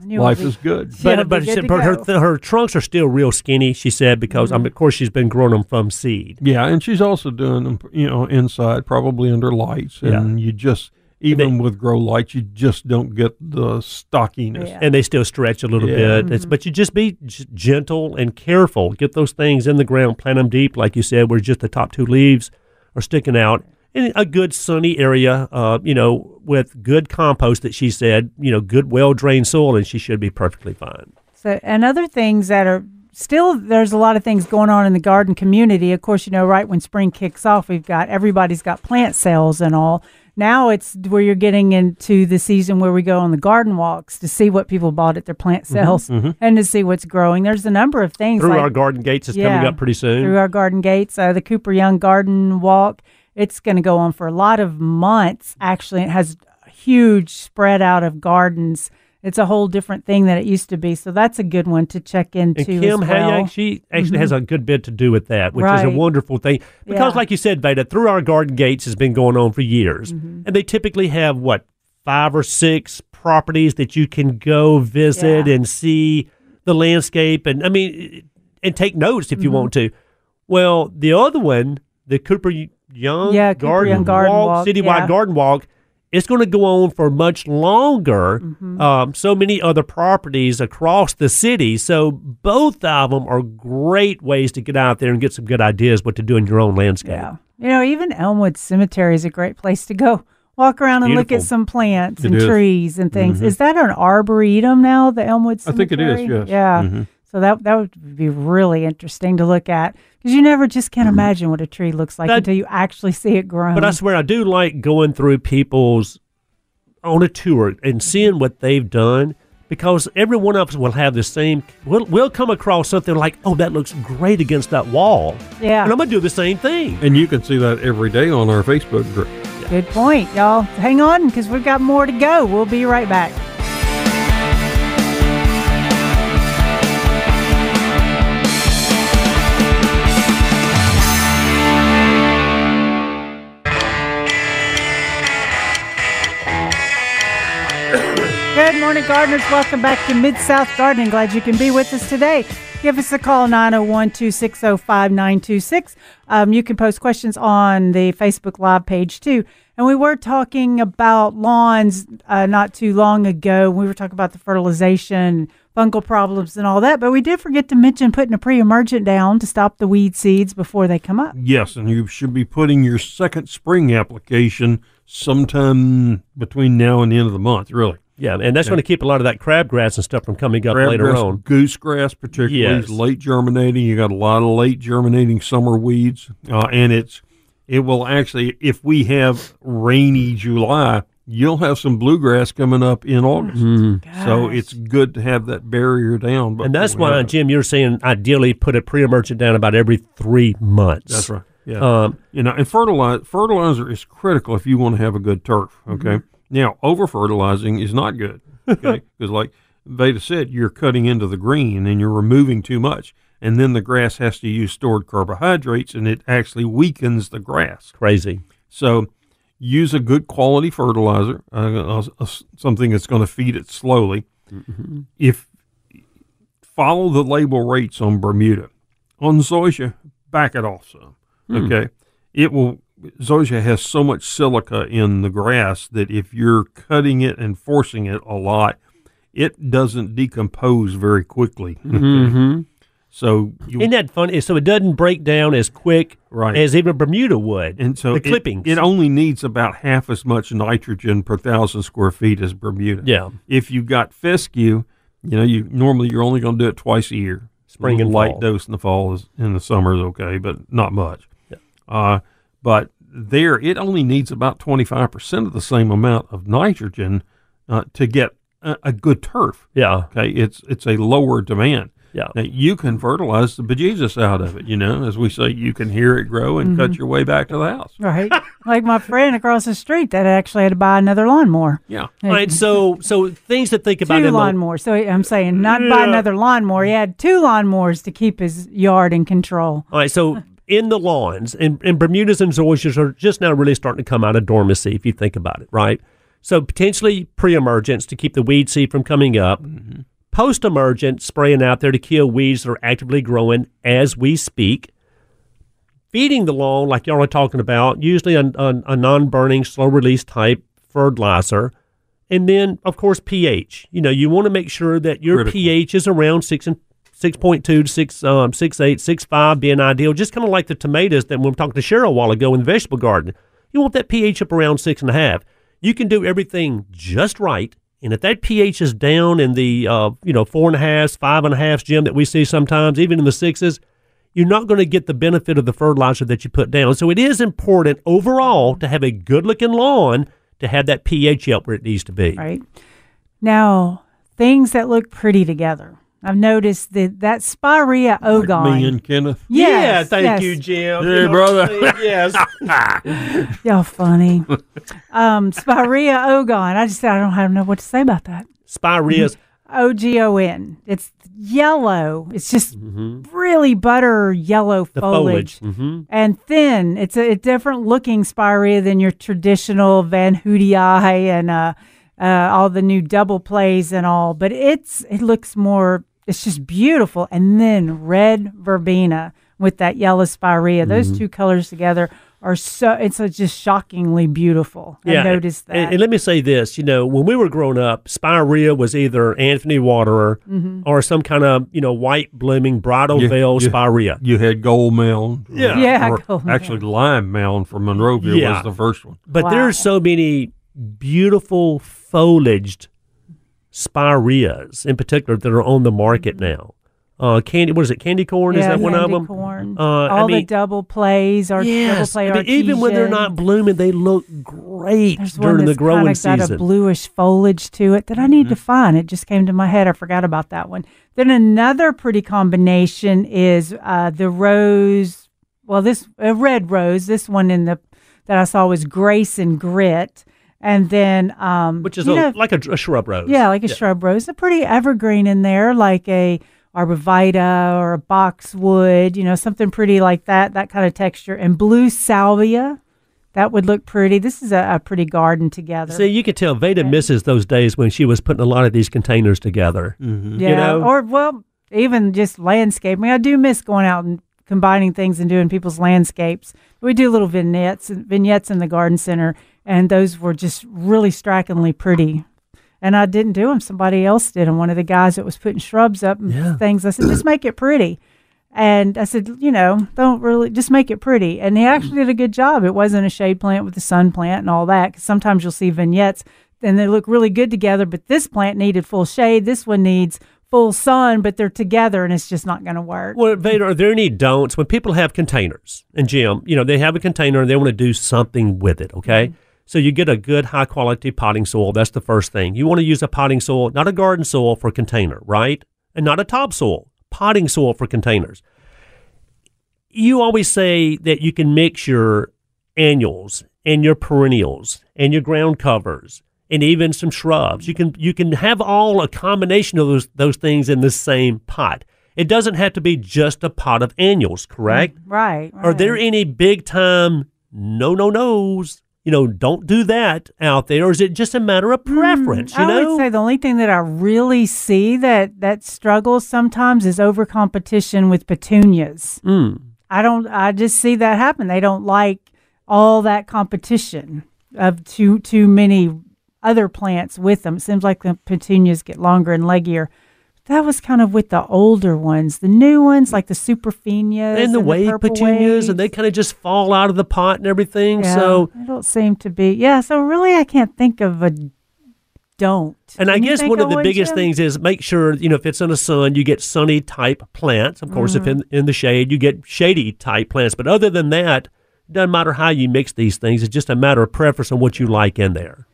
life be- is good. But, be but, good said- but her, go. th- her trunks are still real skinny, she said, because, I Mm-hmm. mean, of course, she's been growing them from seed. Yeah, and she's also doing them, you know, inside, probably under lights. And you just, even with grow lights, you just don't get the stockiness. Yeah. and they still stretch a little Yeah. bit. It's, but you just be j- gentle and careful. Get those things in the ground, plant them deep, like you said, where just the top two leaves are sticking out. In a good sunny area, uh, you know, with good compost that she said, you know, good well drained soil, and she should be perfectly fine. So, and other things that are still, there's a lot of things going on in the garden community. Of course, you know, right when spring kicks off, we've got everybody's got plant sales and all. Now it's where you're getting into the season where we go on the garden walks to see what people bought at their plant sales and to see what's growing. There's a number of things Through like our garden gates is Yeah. coming up pretty soon. through our garden gates. Uh, the Cooper Young Garden Walk. It's going to go on for a lot of months. Actually, it has a huge spread out of gardens. It's a whole different thing than it used to be. So that's a good one to check into And Kim as well. Hayek, she actually has a good bit to do with that, which is a Mm-hmm. Wonderful thing. Because, Yeah. like you said, Veda, through our garden gates has been going on for years, Mm-hmm. and they typically have what five or six properties that you can go visit Yeah. and see the landscape, and I mean, and take notes if you Mm-hmm. want to. Well, the other one, the Cooper Young Yeah, Garden, Garden Walk, Citywide yeah. Garden Walk. It's going to go on for much longer. Mm-hmm. Um, so many other properties across the city. So both of them are great ways to get out there and get some good ideas what to do in your own landscape. Yeah. You know, even Elmwood Cemetery is a great place to go. Walk around and look at some plants It and is. trees and things. Is that an arboretum now, the Elmwood Cemetery? I think it is, yes. Yeah. Mhm. So that that would be really interesting to look at because you never just can't mm-hmm. imagine what a tree looks like That- until you actually see it grow. But I swear, I do like going through people's on a tour and seeing what they've done because every one of us will have the same. We'll, we'll come across something like, oh, that looks great against that wall. yeah. And I'm going to do the same thing. And you can see that every day on our Facebook group. Good point, y'all. Hang on because we've got more to go. We'll be right back. Good morning, gardeners. Welcome back to Mid South Gardening. Glad you can be with us today. Give us a call 901 260 5926. Um, You can post questions on the Facebook Live page too. And we were talking about lawns uh, not too long ago. We were talking about the fertilization, fungal problems, and all that. But we did forget to mention putting a pre emergent down to stop the weed seeds before they come up. Yes, and you should be putting your second spring application sometime between now and the end of the month, really. Yeah, and that's going to keep a lot of that crabgrass and stuff from coming up later on. goosegrass, particularly, Yes. late germinating. You got a lot of late germinating summer weeds, uh, and it's it will actually, if we have rainy July, you'll have some bluegrass coming up in August. So it's good to have that barrier down. And that's why, have. Jim, you're saying ideally put a pre-emergent down about every three months. That's right. Yeah. Um, you know, and fertilizer fertilizer is critical if you want to have a good turf. Okay. Now, over fertilizing is not good. Okay, because like Veda said, you're cutting into the green and you're removing too much, and then the grass has to use stored carbohydrates, and it actually weakens the grass. crazy. So, use a good quality fertilizer, uh, uh, something that's going to feed it slowly. If follow the label rates on Bermuda, on Zoysia, back it off some. Okay, it will. Zoysia has so much silica in the grass that if you're cutting it and forcing it a lot, it doesn't decompose very quickly. Mm-hmm. So you Isn't that funny? So it doesn't break down as quick Right. as even Bermuda would. And so the it- clippings. It, only needs about half as much nitrogen per thousand square feet as Bermuda. Yeah. If you've got fescue, you know, you normally you're only going to do it twice a year. Spring A and light fall. dose in the fall is in the summer is okay, but not much. Uh, but there, it only needs about twenty five percent of the same amount of nitrogen uh, to get a, a good turf. yeah. Okay, it's it's a lower demand. Yeah. Now, you can fertilize the bejesus out of it. You know, as we say, you can hear it grow and cut your way back to the house. Right. like my friend across the street that actually had to buy another lawnmower. Yeah. All right. So so things to think about. two in the- lawnmowers. So I'm saying not buy another lawnmower. He had two lawnmowers to keep his yard in control. All right. So in the lawns, and, and Bermudas and zoysias are just now really starting to come out of dormancy, if you think about it, right? So potentially pre-emergence to keep the weed seed from coming up. Mm-hmm. Post-emergent, spraying out there to kill weeds that are actively growing as we speak. Feeding the lawn, like y'all are talking about, usually a, a, a non-burning, slow-release type fertilizer. And then, of course, pH. You know, you want to make sure that your Critical. pH is around six and six point two to six, um, being ideal. Just kind of like the tomatoes that we were talking to Cheryl a while ago in the vegetable garden. You want that pH up around six and a half. You can do everything just right, and if that pH is down in the uh, you know four and a half, five and a half, Jim, that we see sometimes, even in the sixes, you're not going to get the benefit of the fertilizer that you put down. So it is important overall to have a good looking lawn to have that pH up where it needs to be. right? Now, things that look pretty together. I've noticed that that Spirea ogon. Me and Kenneth. Yes, yeah, thank yes. you, Jim. Hey, You know brother. what I'm saying? yes. Y'all funny. um, Spirea ogon. I just I don't have know what to say about that. Spireas. O G O N. It's yellow. It's just really butter yellow Mm-hmm. The foliage. foliage. hmm And thin. It's a, a different looking spirea than your traditional Van Hootie and uh, uh, all the new double plays and all. But it's it looks more. It's just beautiful. And then red verbena with that yellow spirea. Mm-hmm. Those two colors together are so. It's just shockingly beautiful. I noticed that. And, and let me say this, you know, when we were growing up, Spirea was either Anthony Waterer Mm-hmm. or some kind of, you know, white blooming Bridal Yeah, Veil yeah. Spirea. You had Gold Mound. Yeah. Yeah, Or Gold actually, Lime Mound from Monrovia Yeah. was the first one. But Wow. there's so many beautiful foliaged Spireas in particular that are on the market now. Uh, candy, what is it? Candy corn? is Mm-hmm. That one of them? Corn. Uh, I all the double plays are double Yes. play I mean, even when they're not blooming, they look great There's during the that's growing kinda got a bluish foliage to it that I need to find. It just came to my head. I forgot about that one. Then another pretty combination is uh, the rose. Well, this a red rose. This one in the that I saw was Grace and Grit, and then um, which is a, know, like a, a shrub rose. yeah, like a shrub rose, a pretty evergreen in there, like a arborvitae or a boxwood, you know, something pretty like that, that kind of texture. And blue salvia, that would look pretty. This is a, a pretty garden together. See, you could tell Veda misses those days when she was putting a lot of these containers together. yeah, know? or well, even just landscaping. I do miss going out and combining things and doing people's landscapes. We do little vignettes, vignettes in the garden center, and those were just really strikingly pretty. And I didn't do them; somebody else did them. One of the guys that was putting shrubs up and Yeah. things. I said, just make it pretty. And I said, you know, don't really just make it pretty. And he actually did a good job. It wasn't a shade plant with a sun plant and all that. Because sometimes you'll see vignettes and they look really good together, but this plant needed full shade. This one needs full sun, but they're together and it's just not going to work. Well, Veda, are there any don'ts when people have containers? And Jim, you know, they have a container and they want to do something with it, okay? Mm-hmm. So you get a good high quality potting soil. That's the first thing. You want to use a potting soil, not a garden soil for a container, right? And not a topsoil, potting soil for containers. You always say that you can mix your annuals and your perennials and your ground covers and even some shrubs. You can you can have all a combination of those those things in the same pot. It doesn't have to be just a pot of annuals, correct? Mm, right. Are there any big time no no nos? You know, don't do that out there, or is it just a matter of preference? you Mm, I know, would say the only thing that I really see that that struggles sometimes is over competition with petunias. Mm. I don't. I just see that happen. They don't like all that competition of too too many other plants with them. It seems like the petunias get longer and leggier. That was kind of with the older ones. The new ones, like the Supertunias and the wave petunias, and they kind of just fall out of the pot and everything. Yeah, So, they don't seem to be. Yeah. So really, I can't think of a don't. and I Can you guess one of the one, biggest Jim? things is make sure you know if it's in the sun, you get sunny type plants. Of course, if in Mm-hmm. in the shade, you get shady type plants. But other than that, it doesn't matter how you mix these things. It's just a matter of preference on what you like in there.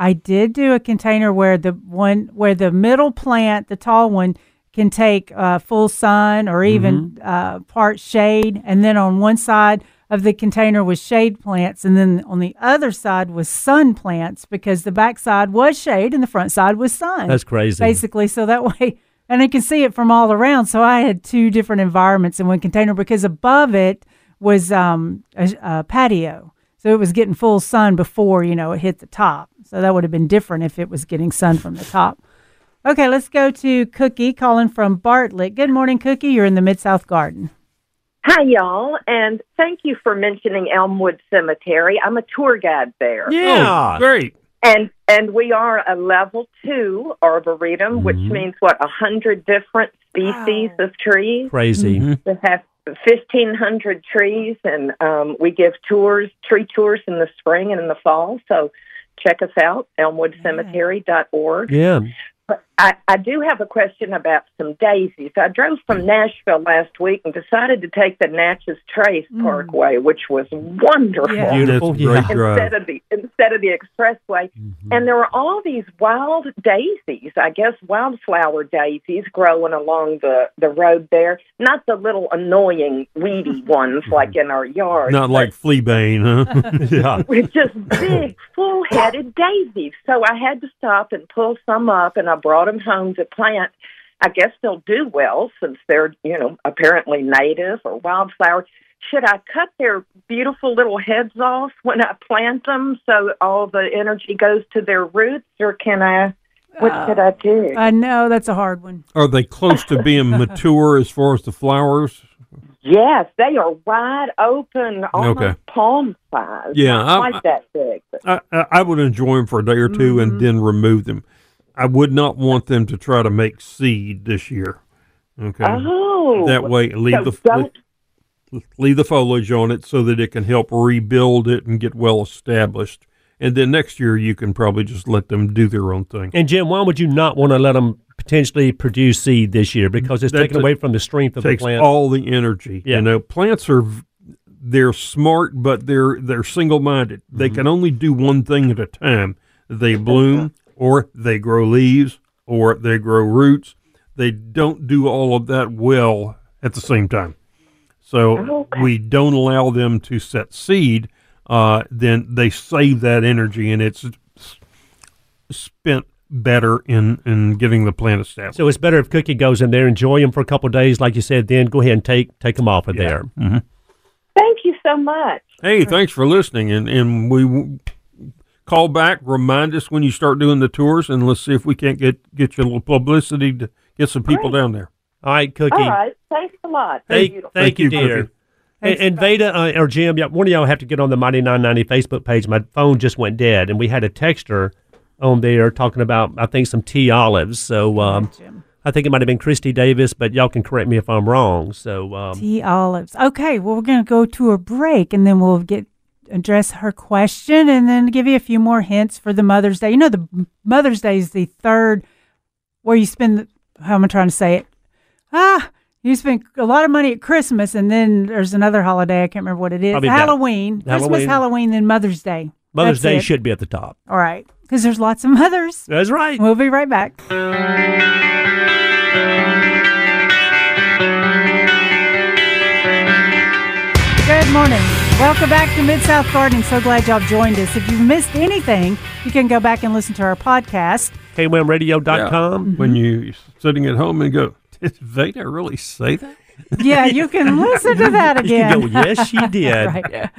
I did do a container where the one where the middle plant, the tall one, can take uh, full sun or even uh, part shade, and then on one side of the container was shade plants, and then on the other side was sun plants because the back side was shade and the front side was sun. That's crazy. basically. So that way, and I can see it from all around. So I had two different environments in one container because above it was um, a, a patio. So it was getting full sun before, you know, it hit the top. So that would have been different if it was getting sun from the top. Okay, let's go to Cookie calling from Bartlett. Good morning, Cookie. You're in the Mid South Garden. Hi, y'all, and thank you for mentioning Elmwood Cemetery. I'm a tour guide there. Yeah. Oh, great. And and we are a level two arboretum, which means what a hundred different species Wow. of trees. Crazy. Mhm. We have fifteen hundred trees, and um, we give tours, tree tours in the spring and in the fall. So check us out, elmwoodcemetery.org. Yeah. But I, I do have a question about some daisies. I drove from mm. Nashville last week and decided to take the Natchez Trace mm. Parkway, which was wonderful. Yeah. Beautiful. That's a great Yeah. drive. Instead of the instead of the expressway, mm-hmm. and there were all these wild daisies. I guess wildflower daisies growing along the the road there. Not the little annoying weedy ones like in our yard. Not but like Fleabane, huh? Yeah. with just big, full headed daisies. So I had to stop and pull some up, and I brought them home to plant. I guess they'll do well since they're, you know, apparently native or wildflower. Should I cut their beautiful little heads off when I plant them so all the energy goes to their roots, or can I? What Uh, should I do? I know that's a hard one. Are they close to being mature as far as the flowers? yes, they are wide open, almost Okay. palm size. Yeah, not I- quite that big. I, I I would enjoy them for a day or 2 and then remove them. I would not want them to try to make seed this year. Okay. oh, that way, leave so the leave the foliage on it so that it can help rebuild it and get well established. And then next year you can probably just let them do their own thing. And Jim, why would you not want to let them potentially produce seed this year? Because it's That's taken a- away from the strength of the takes plant. all the energy. Yeah. You know, plants are they're smart, but they're they're single minded. They Mm-hmm. can only do one thing at a time. They bloom, or they grow leaves, or they grow roots. They don't do all of that well at the same time. So Okay. we don't allow them to set seed. Uh, then they save that energy, and it's spent better in in getting the plant established. so it's better if Cookie goes in there, enjoy them for a couple of days, like you said. Then go ahead and take take them off of there. Thank you so much. Hey, thanks for listening, and and we w- call back, remind us when you start doing the tours, and let's see if we can't get get you a little publicity to get some people down there. All right, Cookie. All right. Thanks a lot. Hey, Beautiful. thank, Thank you, you, dear. Cookie. And, and Veda uh, or Jim, yeah, one of y'all have to get on the Mighty 990 Facebook page. My phone just went dead, and we had a texter on there talking about, I think, some tea olives. So um, I think it might have been Christy Davis, but y'all can correct me if I'm wrong. So um, Tea olives. Okay, well, we're going to go to a break and then we'll get address her question and then give you a few more hints for the Mother's Day. You know, the Mother's Day is the third where you spend, the, how am I trying to say it? Ah, you spend a lot of money at Christmas and then there's another holiday. I can't remember what it is. Probably Halloween. Christmas, Halloween. Halloween, then Mother's Day. Mother's That's Day it. should be at the top. All right, because there's lots of mothers. That's right. We'll be right back. Good morning. Welcome back to Mid South Gardening. So glad y'all joined us. If you've missed anything, you can go back and listen to our podcast. KWAMradio.com. When you're sitting at home and go, did Veda really say that? Yeah, you can listen to that You can again. go, yes, she did. right.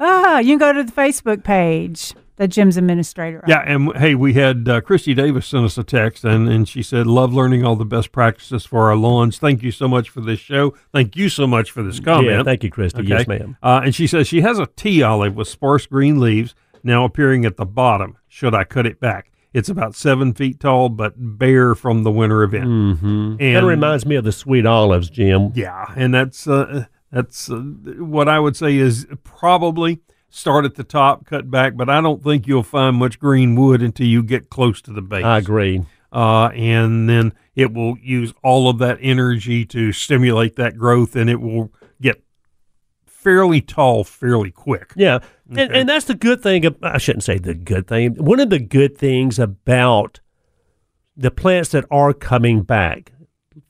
Ah, you can go to the Facebook page, the Jim's Administrator. Yeah, and hey, we had uh, Christy Davis sent us a text, and, and she said, "Love learning all the best practices for our lawns. Thank you so much for this show. Thank you so much for this comment." Yeah, thank you, Christy. Yes, ma'am. Uh, and she says she has a tea olive with sparse green leaves now appearing at the bottom. Should I cut it back? It's about seven feet tall, but bare from the winter event. Mm-hmm. And That reminds me of the sweet olives, Jim. yeah, and that's uh, that's uh, what I would say is probably start at the top, cut back, but I don't think you'll find much green wood until you get close to the base. I agree. Uh, and then it will use all of that energy to stimulate that growth, and it will get fairly tall fairly quick. Yeah, and, Okay. and that's the good thing. I shouldn't say the good thing. One of the good things about the plants that are coming back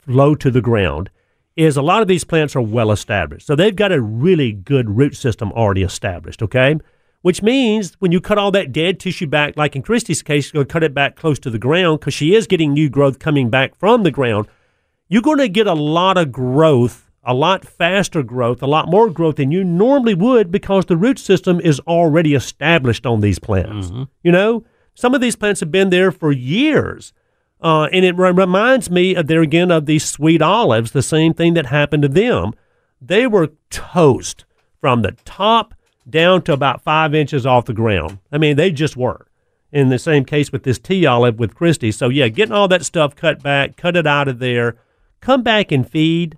low to the ground is a lot of these plants are well established. So they've got a really good root system already established. Okay. Which means when you cut all that dead tissue back, like in Christy's case, you're going to cut it back close to the ground because she is getting new growth coming back from the ground. You're going to get a lot of growth a lot faster growth, a lot more growth than you normally would because the root system is already established on these plants. Mm-hmm. You know, some of these plants have been there for years. Uh, and it re- reminds me of there again of these sweet olives, the same thing that happened to them. They were toast from the top down to about five inches off the ground. I mean, they just were. In the same case with this tea olive with Christy. So yeah, getting all that stuff cut back, cut it out of there, come back and feed.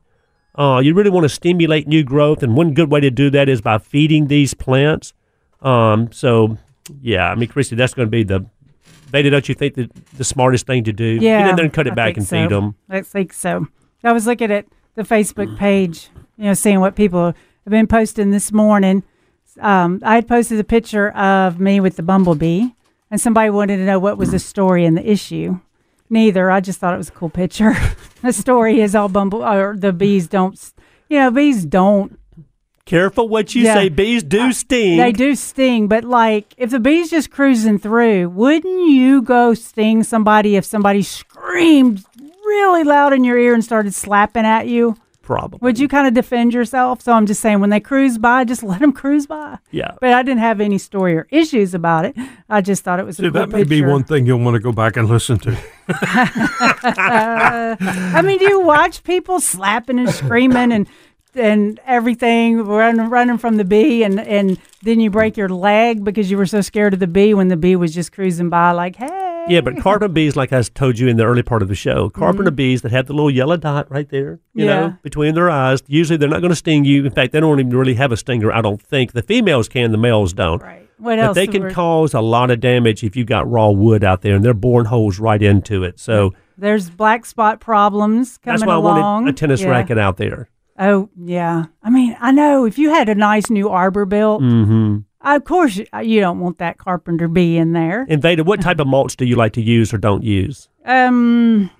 Uh, you really want to stimulate new growth, and one good way to do that is by feeding these plants. Um, so yeah, I mean, Christy, that's going to be the. Veda, don't you think the, the smartest thing to do? Yeah, Get in there and cut it I back and so. feed them. I think so. I was looking at the Facebook page, you know, seeing what people have been posting this morning. Um, I had posted a picture of me with the bumblebee, and somebody wanted to know what was the story in the issue. Neither. I just thought it was a cool picture. the story is all bumble or the bees don't. You know, bees don't. Careful what you Yeah. say. Bees do sting. They do sting, but like if the bee's just cruising through, wouldn't you go sting somebody if somebody screamed really loud in your ear and started slapping at you? Probably. Would you kind of defend yourself? So I'm just saying, when they cruise by, just let them cruise by. Yeah. But I didn't have any story or issues about it. I just thought it was a See, cool that may be one thing you'll want to go back and listen to. Uh, I mean, do you watch people slapping and screaming and and everything, running running from the bee, and and then you break your leg because you were so scared of the bee when the bee was just cruising by, like, hey. Yeah, but carpenter bees, like I told you in the early part of the show, carpenter bees that have the little yellow dot right there, you Mm-hmm. Yeah. know, between their eyes. Usually, they're not going to sting you. In fact, they don't even really have a stinger. I don't think the females can, the males don't. Right. What But else? they can cause a lot of damage if you've got raw wood out there, and they're boring holes right into it. So There's black spot problems coming that's why I along. wanted a tennis Yeah. racket out there. Oh yeah. I mean, I know if you had a nice new arbor built, hmm of course you, you don't want that carpenter bee in there. And Veda, what type of mulch do you like to use or don't use? Um,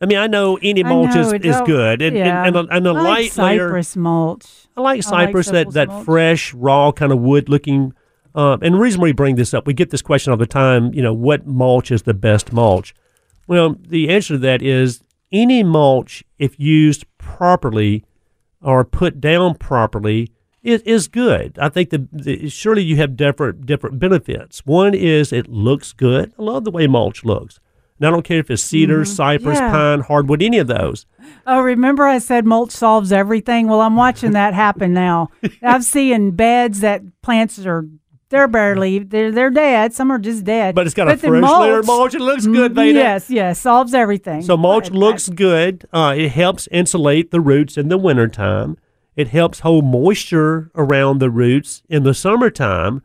I mean, I know any mulch know, is, is good, and, yeah. and, and, a, and a like light layer. cypress mulch. I like I like cypress, that, that fresh, raw kind of wood looking. Uh, and the reason we bring this up, we get this question all the time. You know, what mulch is the best mulch? Well, the answer to that is any mulch, if used properly or put down properly, is, is good. I think the, the surely you have different different benefits. One is it looks good. I love the way mulch looks. And I don't care if it's cedar, cypress, Mm-hmm. Yeah. pine, hardwood, any of those. Oh, remember I said mulch solves everything? Well, I'm watching that happen now. I've seen beds that plants are they're barely they're they're dead. Some are just dead. But it's got a the fresh layer of mulch. It looks good, Mm, Veda. Yes, yes, solves everything. So mulch But- looks good. Uh, it helps insulate the roots in the wintertime. It helps hold moisture around the roots in the summertime.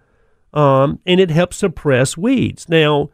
Um, and it helps suppress weeds. Now,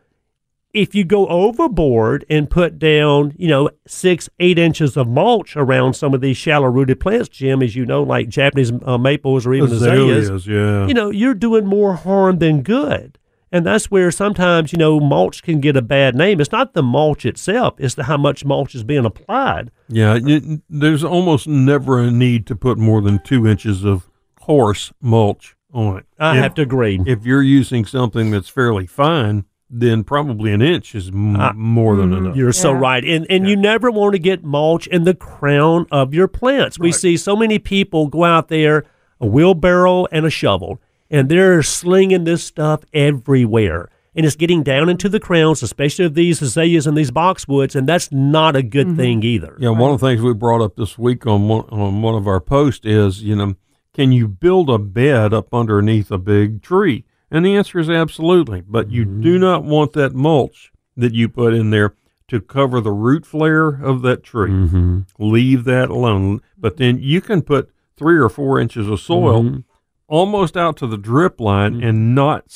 if you go overboard and put down, you know, six, eight inches of mulch around some of these shallow rooted plants, Jim, as you know, like Japanese uh, maples or even azaleas, Azaleas, yeah. you know, you're doing more harm than good. And that's where sometimes, you know, mulch can get a bad name. It's not the mulch itself, it's the how much mulch is being applied. Yeah, it, there's almost never a need to put more than two inches of coarse mulch on it. I if, have to agree. If you're using something that's fairly fine, then probably an inch is m- Ah, more than enough. You're so right. And and you never want to get mulch in the crown of your plants. We see so many people go out there, a wheelbarrow and a shovel, and they're slinging this stuff everywhere. And it's getting down into the crowns, especially of these azaleas and these boxwoods, and that's not a good thing either. Yeah, one of the things we brought up this week on one, on one of our posts is, you know, can you build a bed up underneath a big tree? And the answer is absolutely. But you do not want that mulch that you put in there to cover the root flare of that tree. Mm-hmm. Leave that alone. But then you can put three or four inches of soil Mm-hmm. almost out to the drip line and not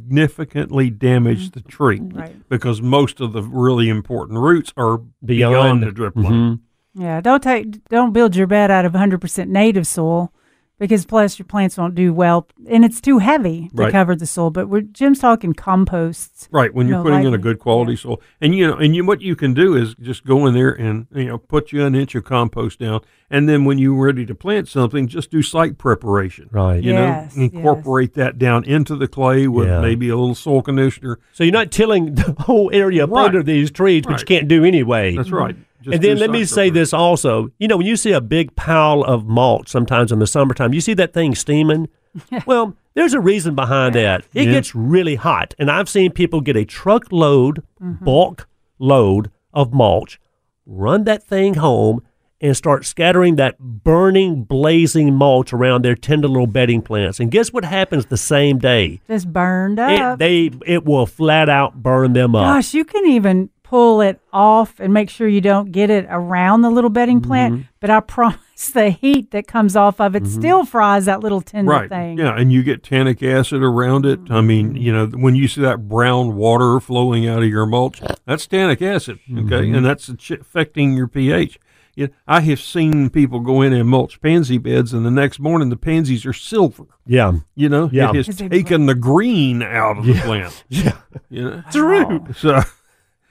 significantly damage the tree Right. because most of the really important roots are beyond, Beyond. the drip line. Mhm. Yeah, don't take don't build your bed out of 100% native soil because plus your plants won't do well and it's too heavy to Right. cover the soil. But we're Jim's talking composts. Right, when you're No, putting in a good quality soil, and you know, and you, what you can do is just go in there and you know put you an inch of compost down, and then when you're ready to plant something, just do site preparation. Right. You Yes, know, incorporate that down into the clay with Yeah. maybe a little soil conditioner. So you're not tilling the whole area Right. under these trees, which you can't do anyway. That's right. Just and then let me say this also. You know, when you see a big pile of mulch sometimes in the summertime, you see that thing steaming. well, there's a reason behind that. It Yeah. gets really hot. And I've seen people get a truckload, mm-hmm. bulk load of mulch, run that thing home, and start scattering that burning, blazing mulch around their tender little bedding plants. And guess what happens the same day? Just burned It, up. they it will flat out burn them up. Gosh, you can even pull it off and make sure you don't get it around the little bedding Mm-hmm. plant. But I promise the heat that comes off of it still fries that little tender right. thing. Yeah, and you get tannic acid around it. I mean, you know, when you see that brown water flowing out of your mulch, that's tannic acid. Okay, Mm-hmm. and that's affecting your pH. Yeah, I have seen people go in and mulch pansy beds, and the next morning the pansies are silver. Yeah. You know, Yeah. it has taken the green out of the plant. Yeah. You know, True. so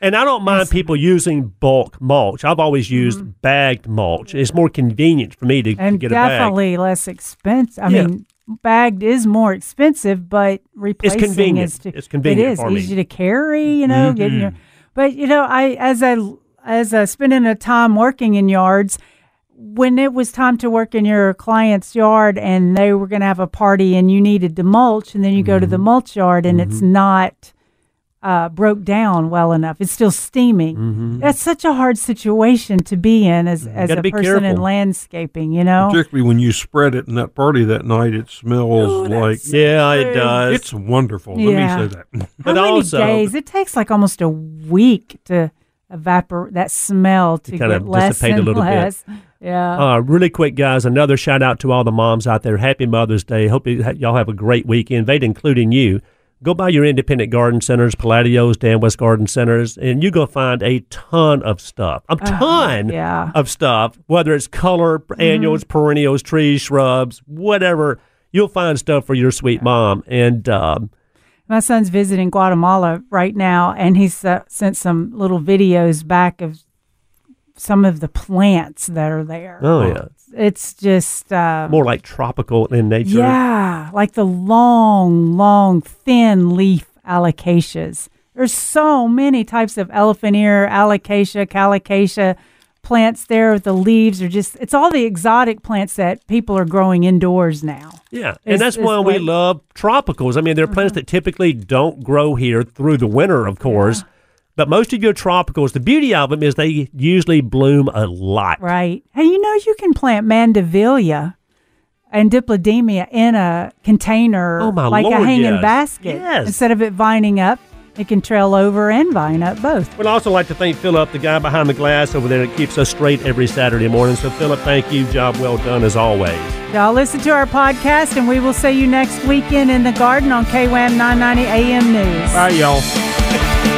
And I don't mind people using bulk mulch. I've always mm-hmm. used bagged mulch. It's more convenient for me to, to and get a bag. definitely less expensive. I Yeah. mean, bagged is more expensive, but replacing it's convenient. is to, It's convenient It is for me. easy to carry. You know, getting your. Mm-hmm. But you know, I as I as I spending a time working in yards. When it was time to work in your client's yard and they were going to have a party and you needed to mulch, and then you go to the Mm-hmm. mulch yard and it's mm-hmm. not uh, broke down well enough, it's still steaming. That's such a hard situation to be in as, as Mm-hmm. A be person in landscaping, you know? particularly when you spread it in that party that night, it smells like Yeah, it does. it's wonderful. Yeah. Let me say that. How But many also- days? It takes like almost a week to evaporate that smell to, kind get of less dissipate a and little bit. Yeah. Uh, really quick, guys, another shout out to all the moms out there. Happy Mother's Day. Hope you, y'all have a great weekend, Veda, including you. Go by your independent garden centers, Palladios, Dan West Garden Centers, and you're going to find a ton of stuff. A ton Uh, yeah. of stuff, whether it's color, annuals, perennials, trees, shrubs, whatever. You'll find stuff for your sweet mom. And um, My son's visiting Guatemala right now, and he's uh, sent some little videos back of some of the plants that are there. oh, yeah, It's just. Uh, more like tropical in nature. Yeah, like the long, long, thin leaf alocasias. There's so many types of elephant ear, alocasia, colocasia plants there. The leaves are just, it's all the exotic plants that people are growing indoors now. Yeah, and that's why we love tropicals. I mean, there are plants that typically don't grow here through the winter, of course. But most of your tropicals, the beauty of them is they usually bloom a lot. Right. And you know, you can plant mandevilla and dipladenia in a container Oh, like a hanging yes. basket. Yes. Instead of it vining up, it can trail over and vine up both. We'd also like to thank Philip, the guy behind the glass over there that keeps us straight every Saturday morning. So, Philip, thank you. Job well done as always. Y'all listen to our podcast, and we will see you next weekend in the garden on KWAM 990 AM News. Bye, y'all.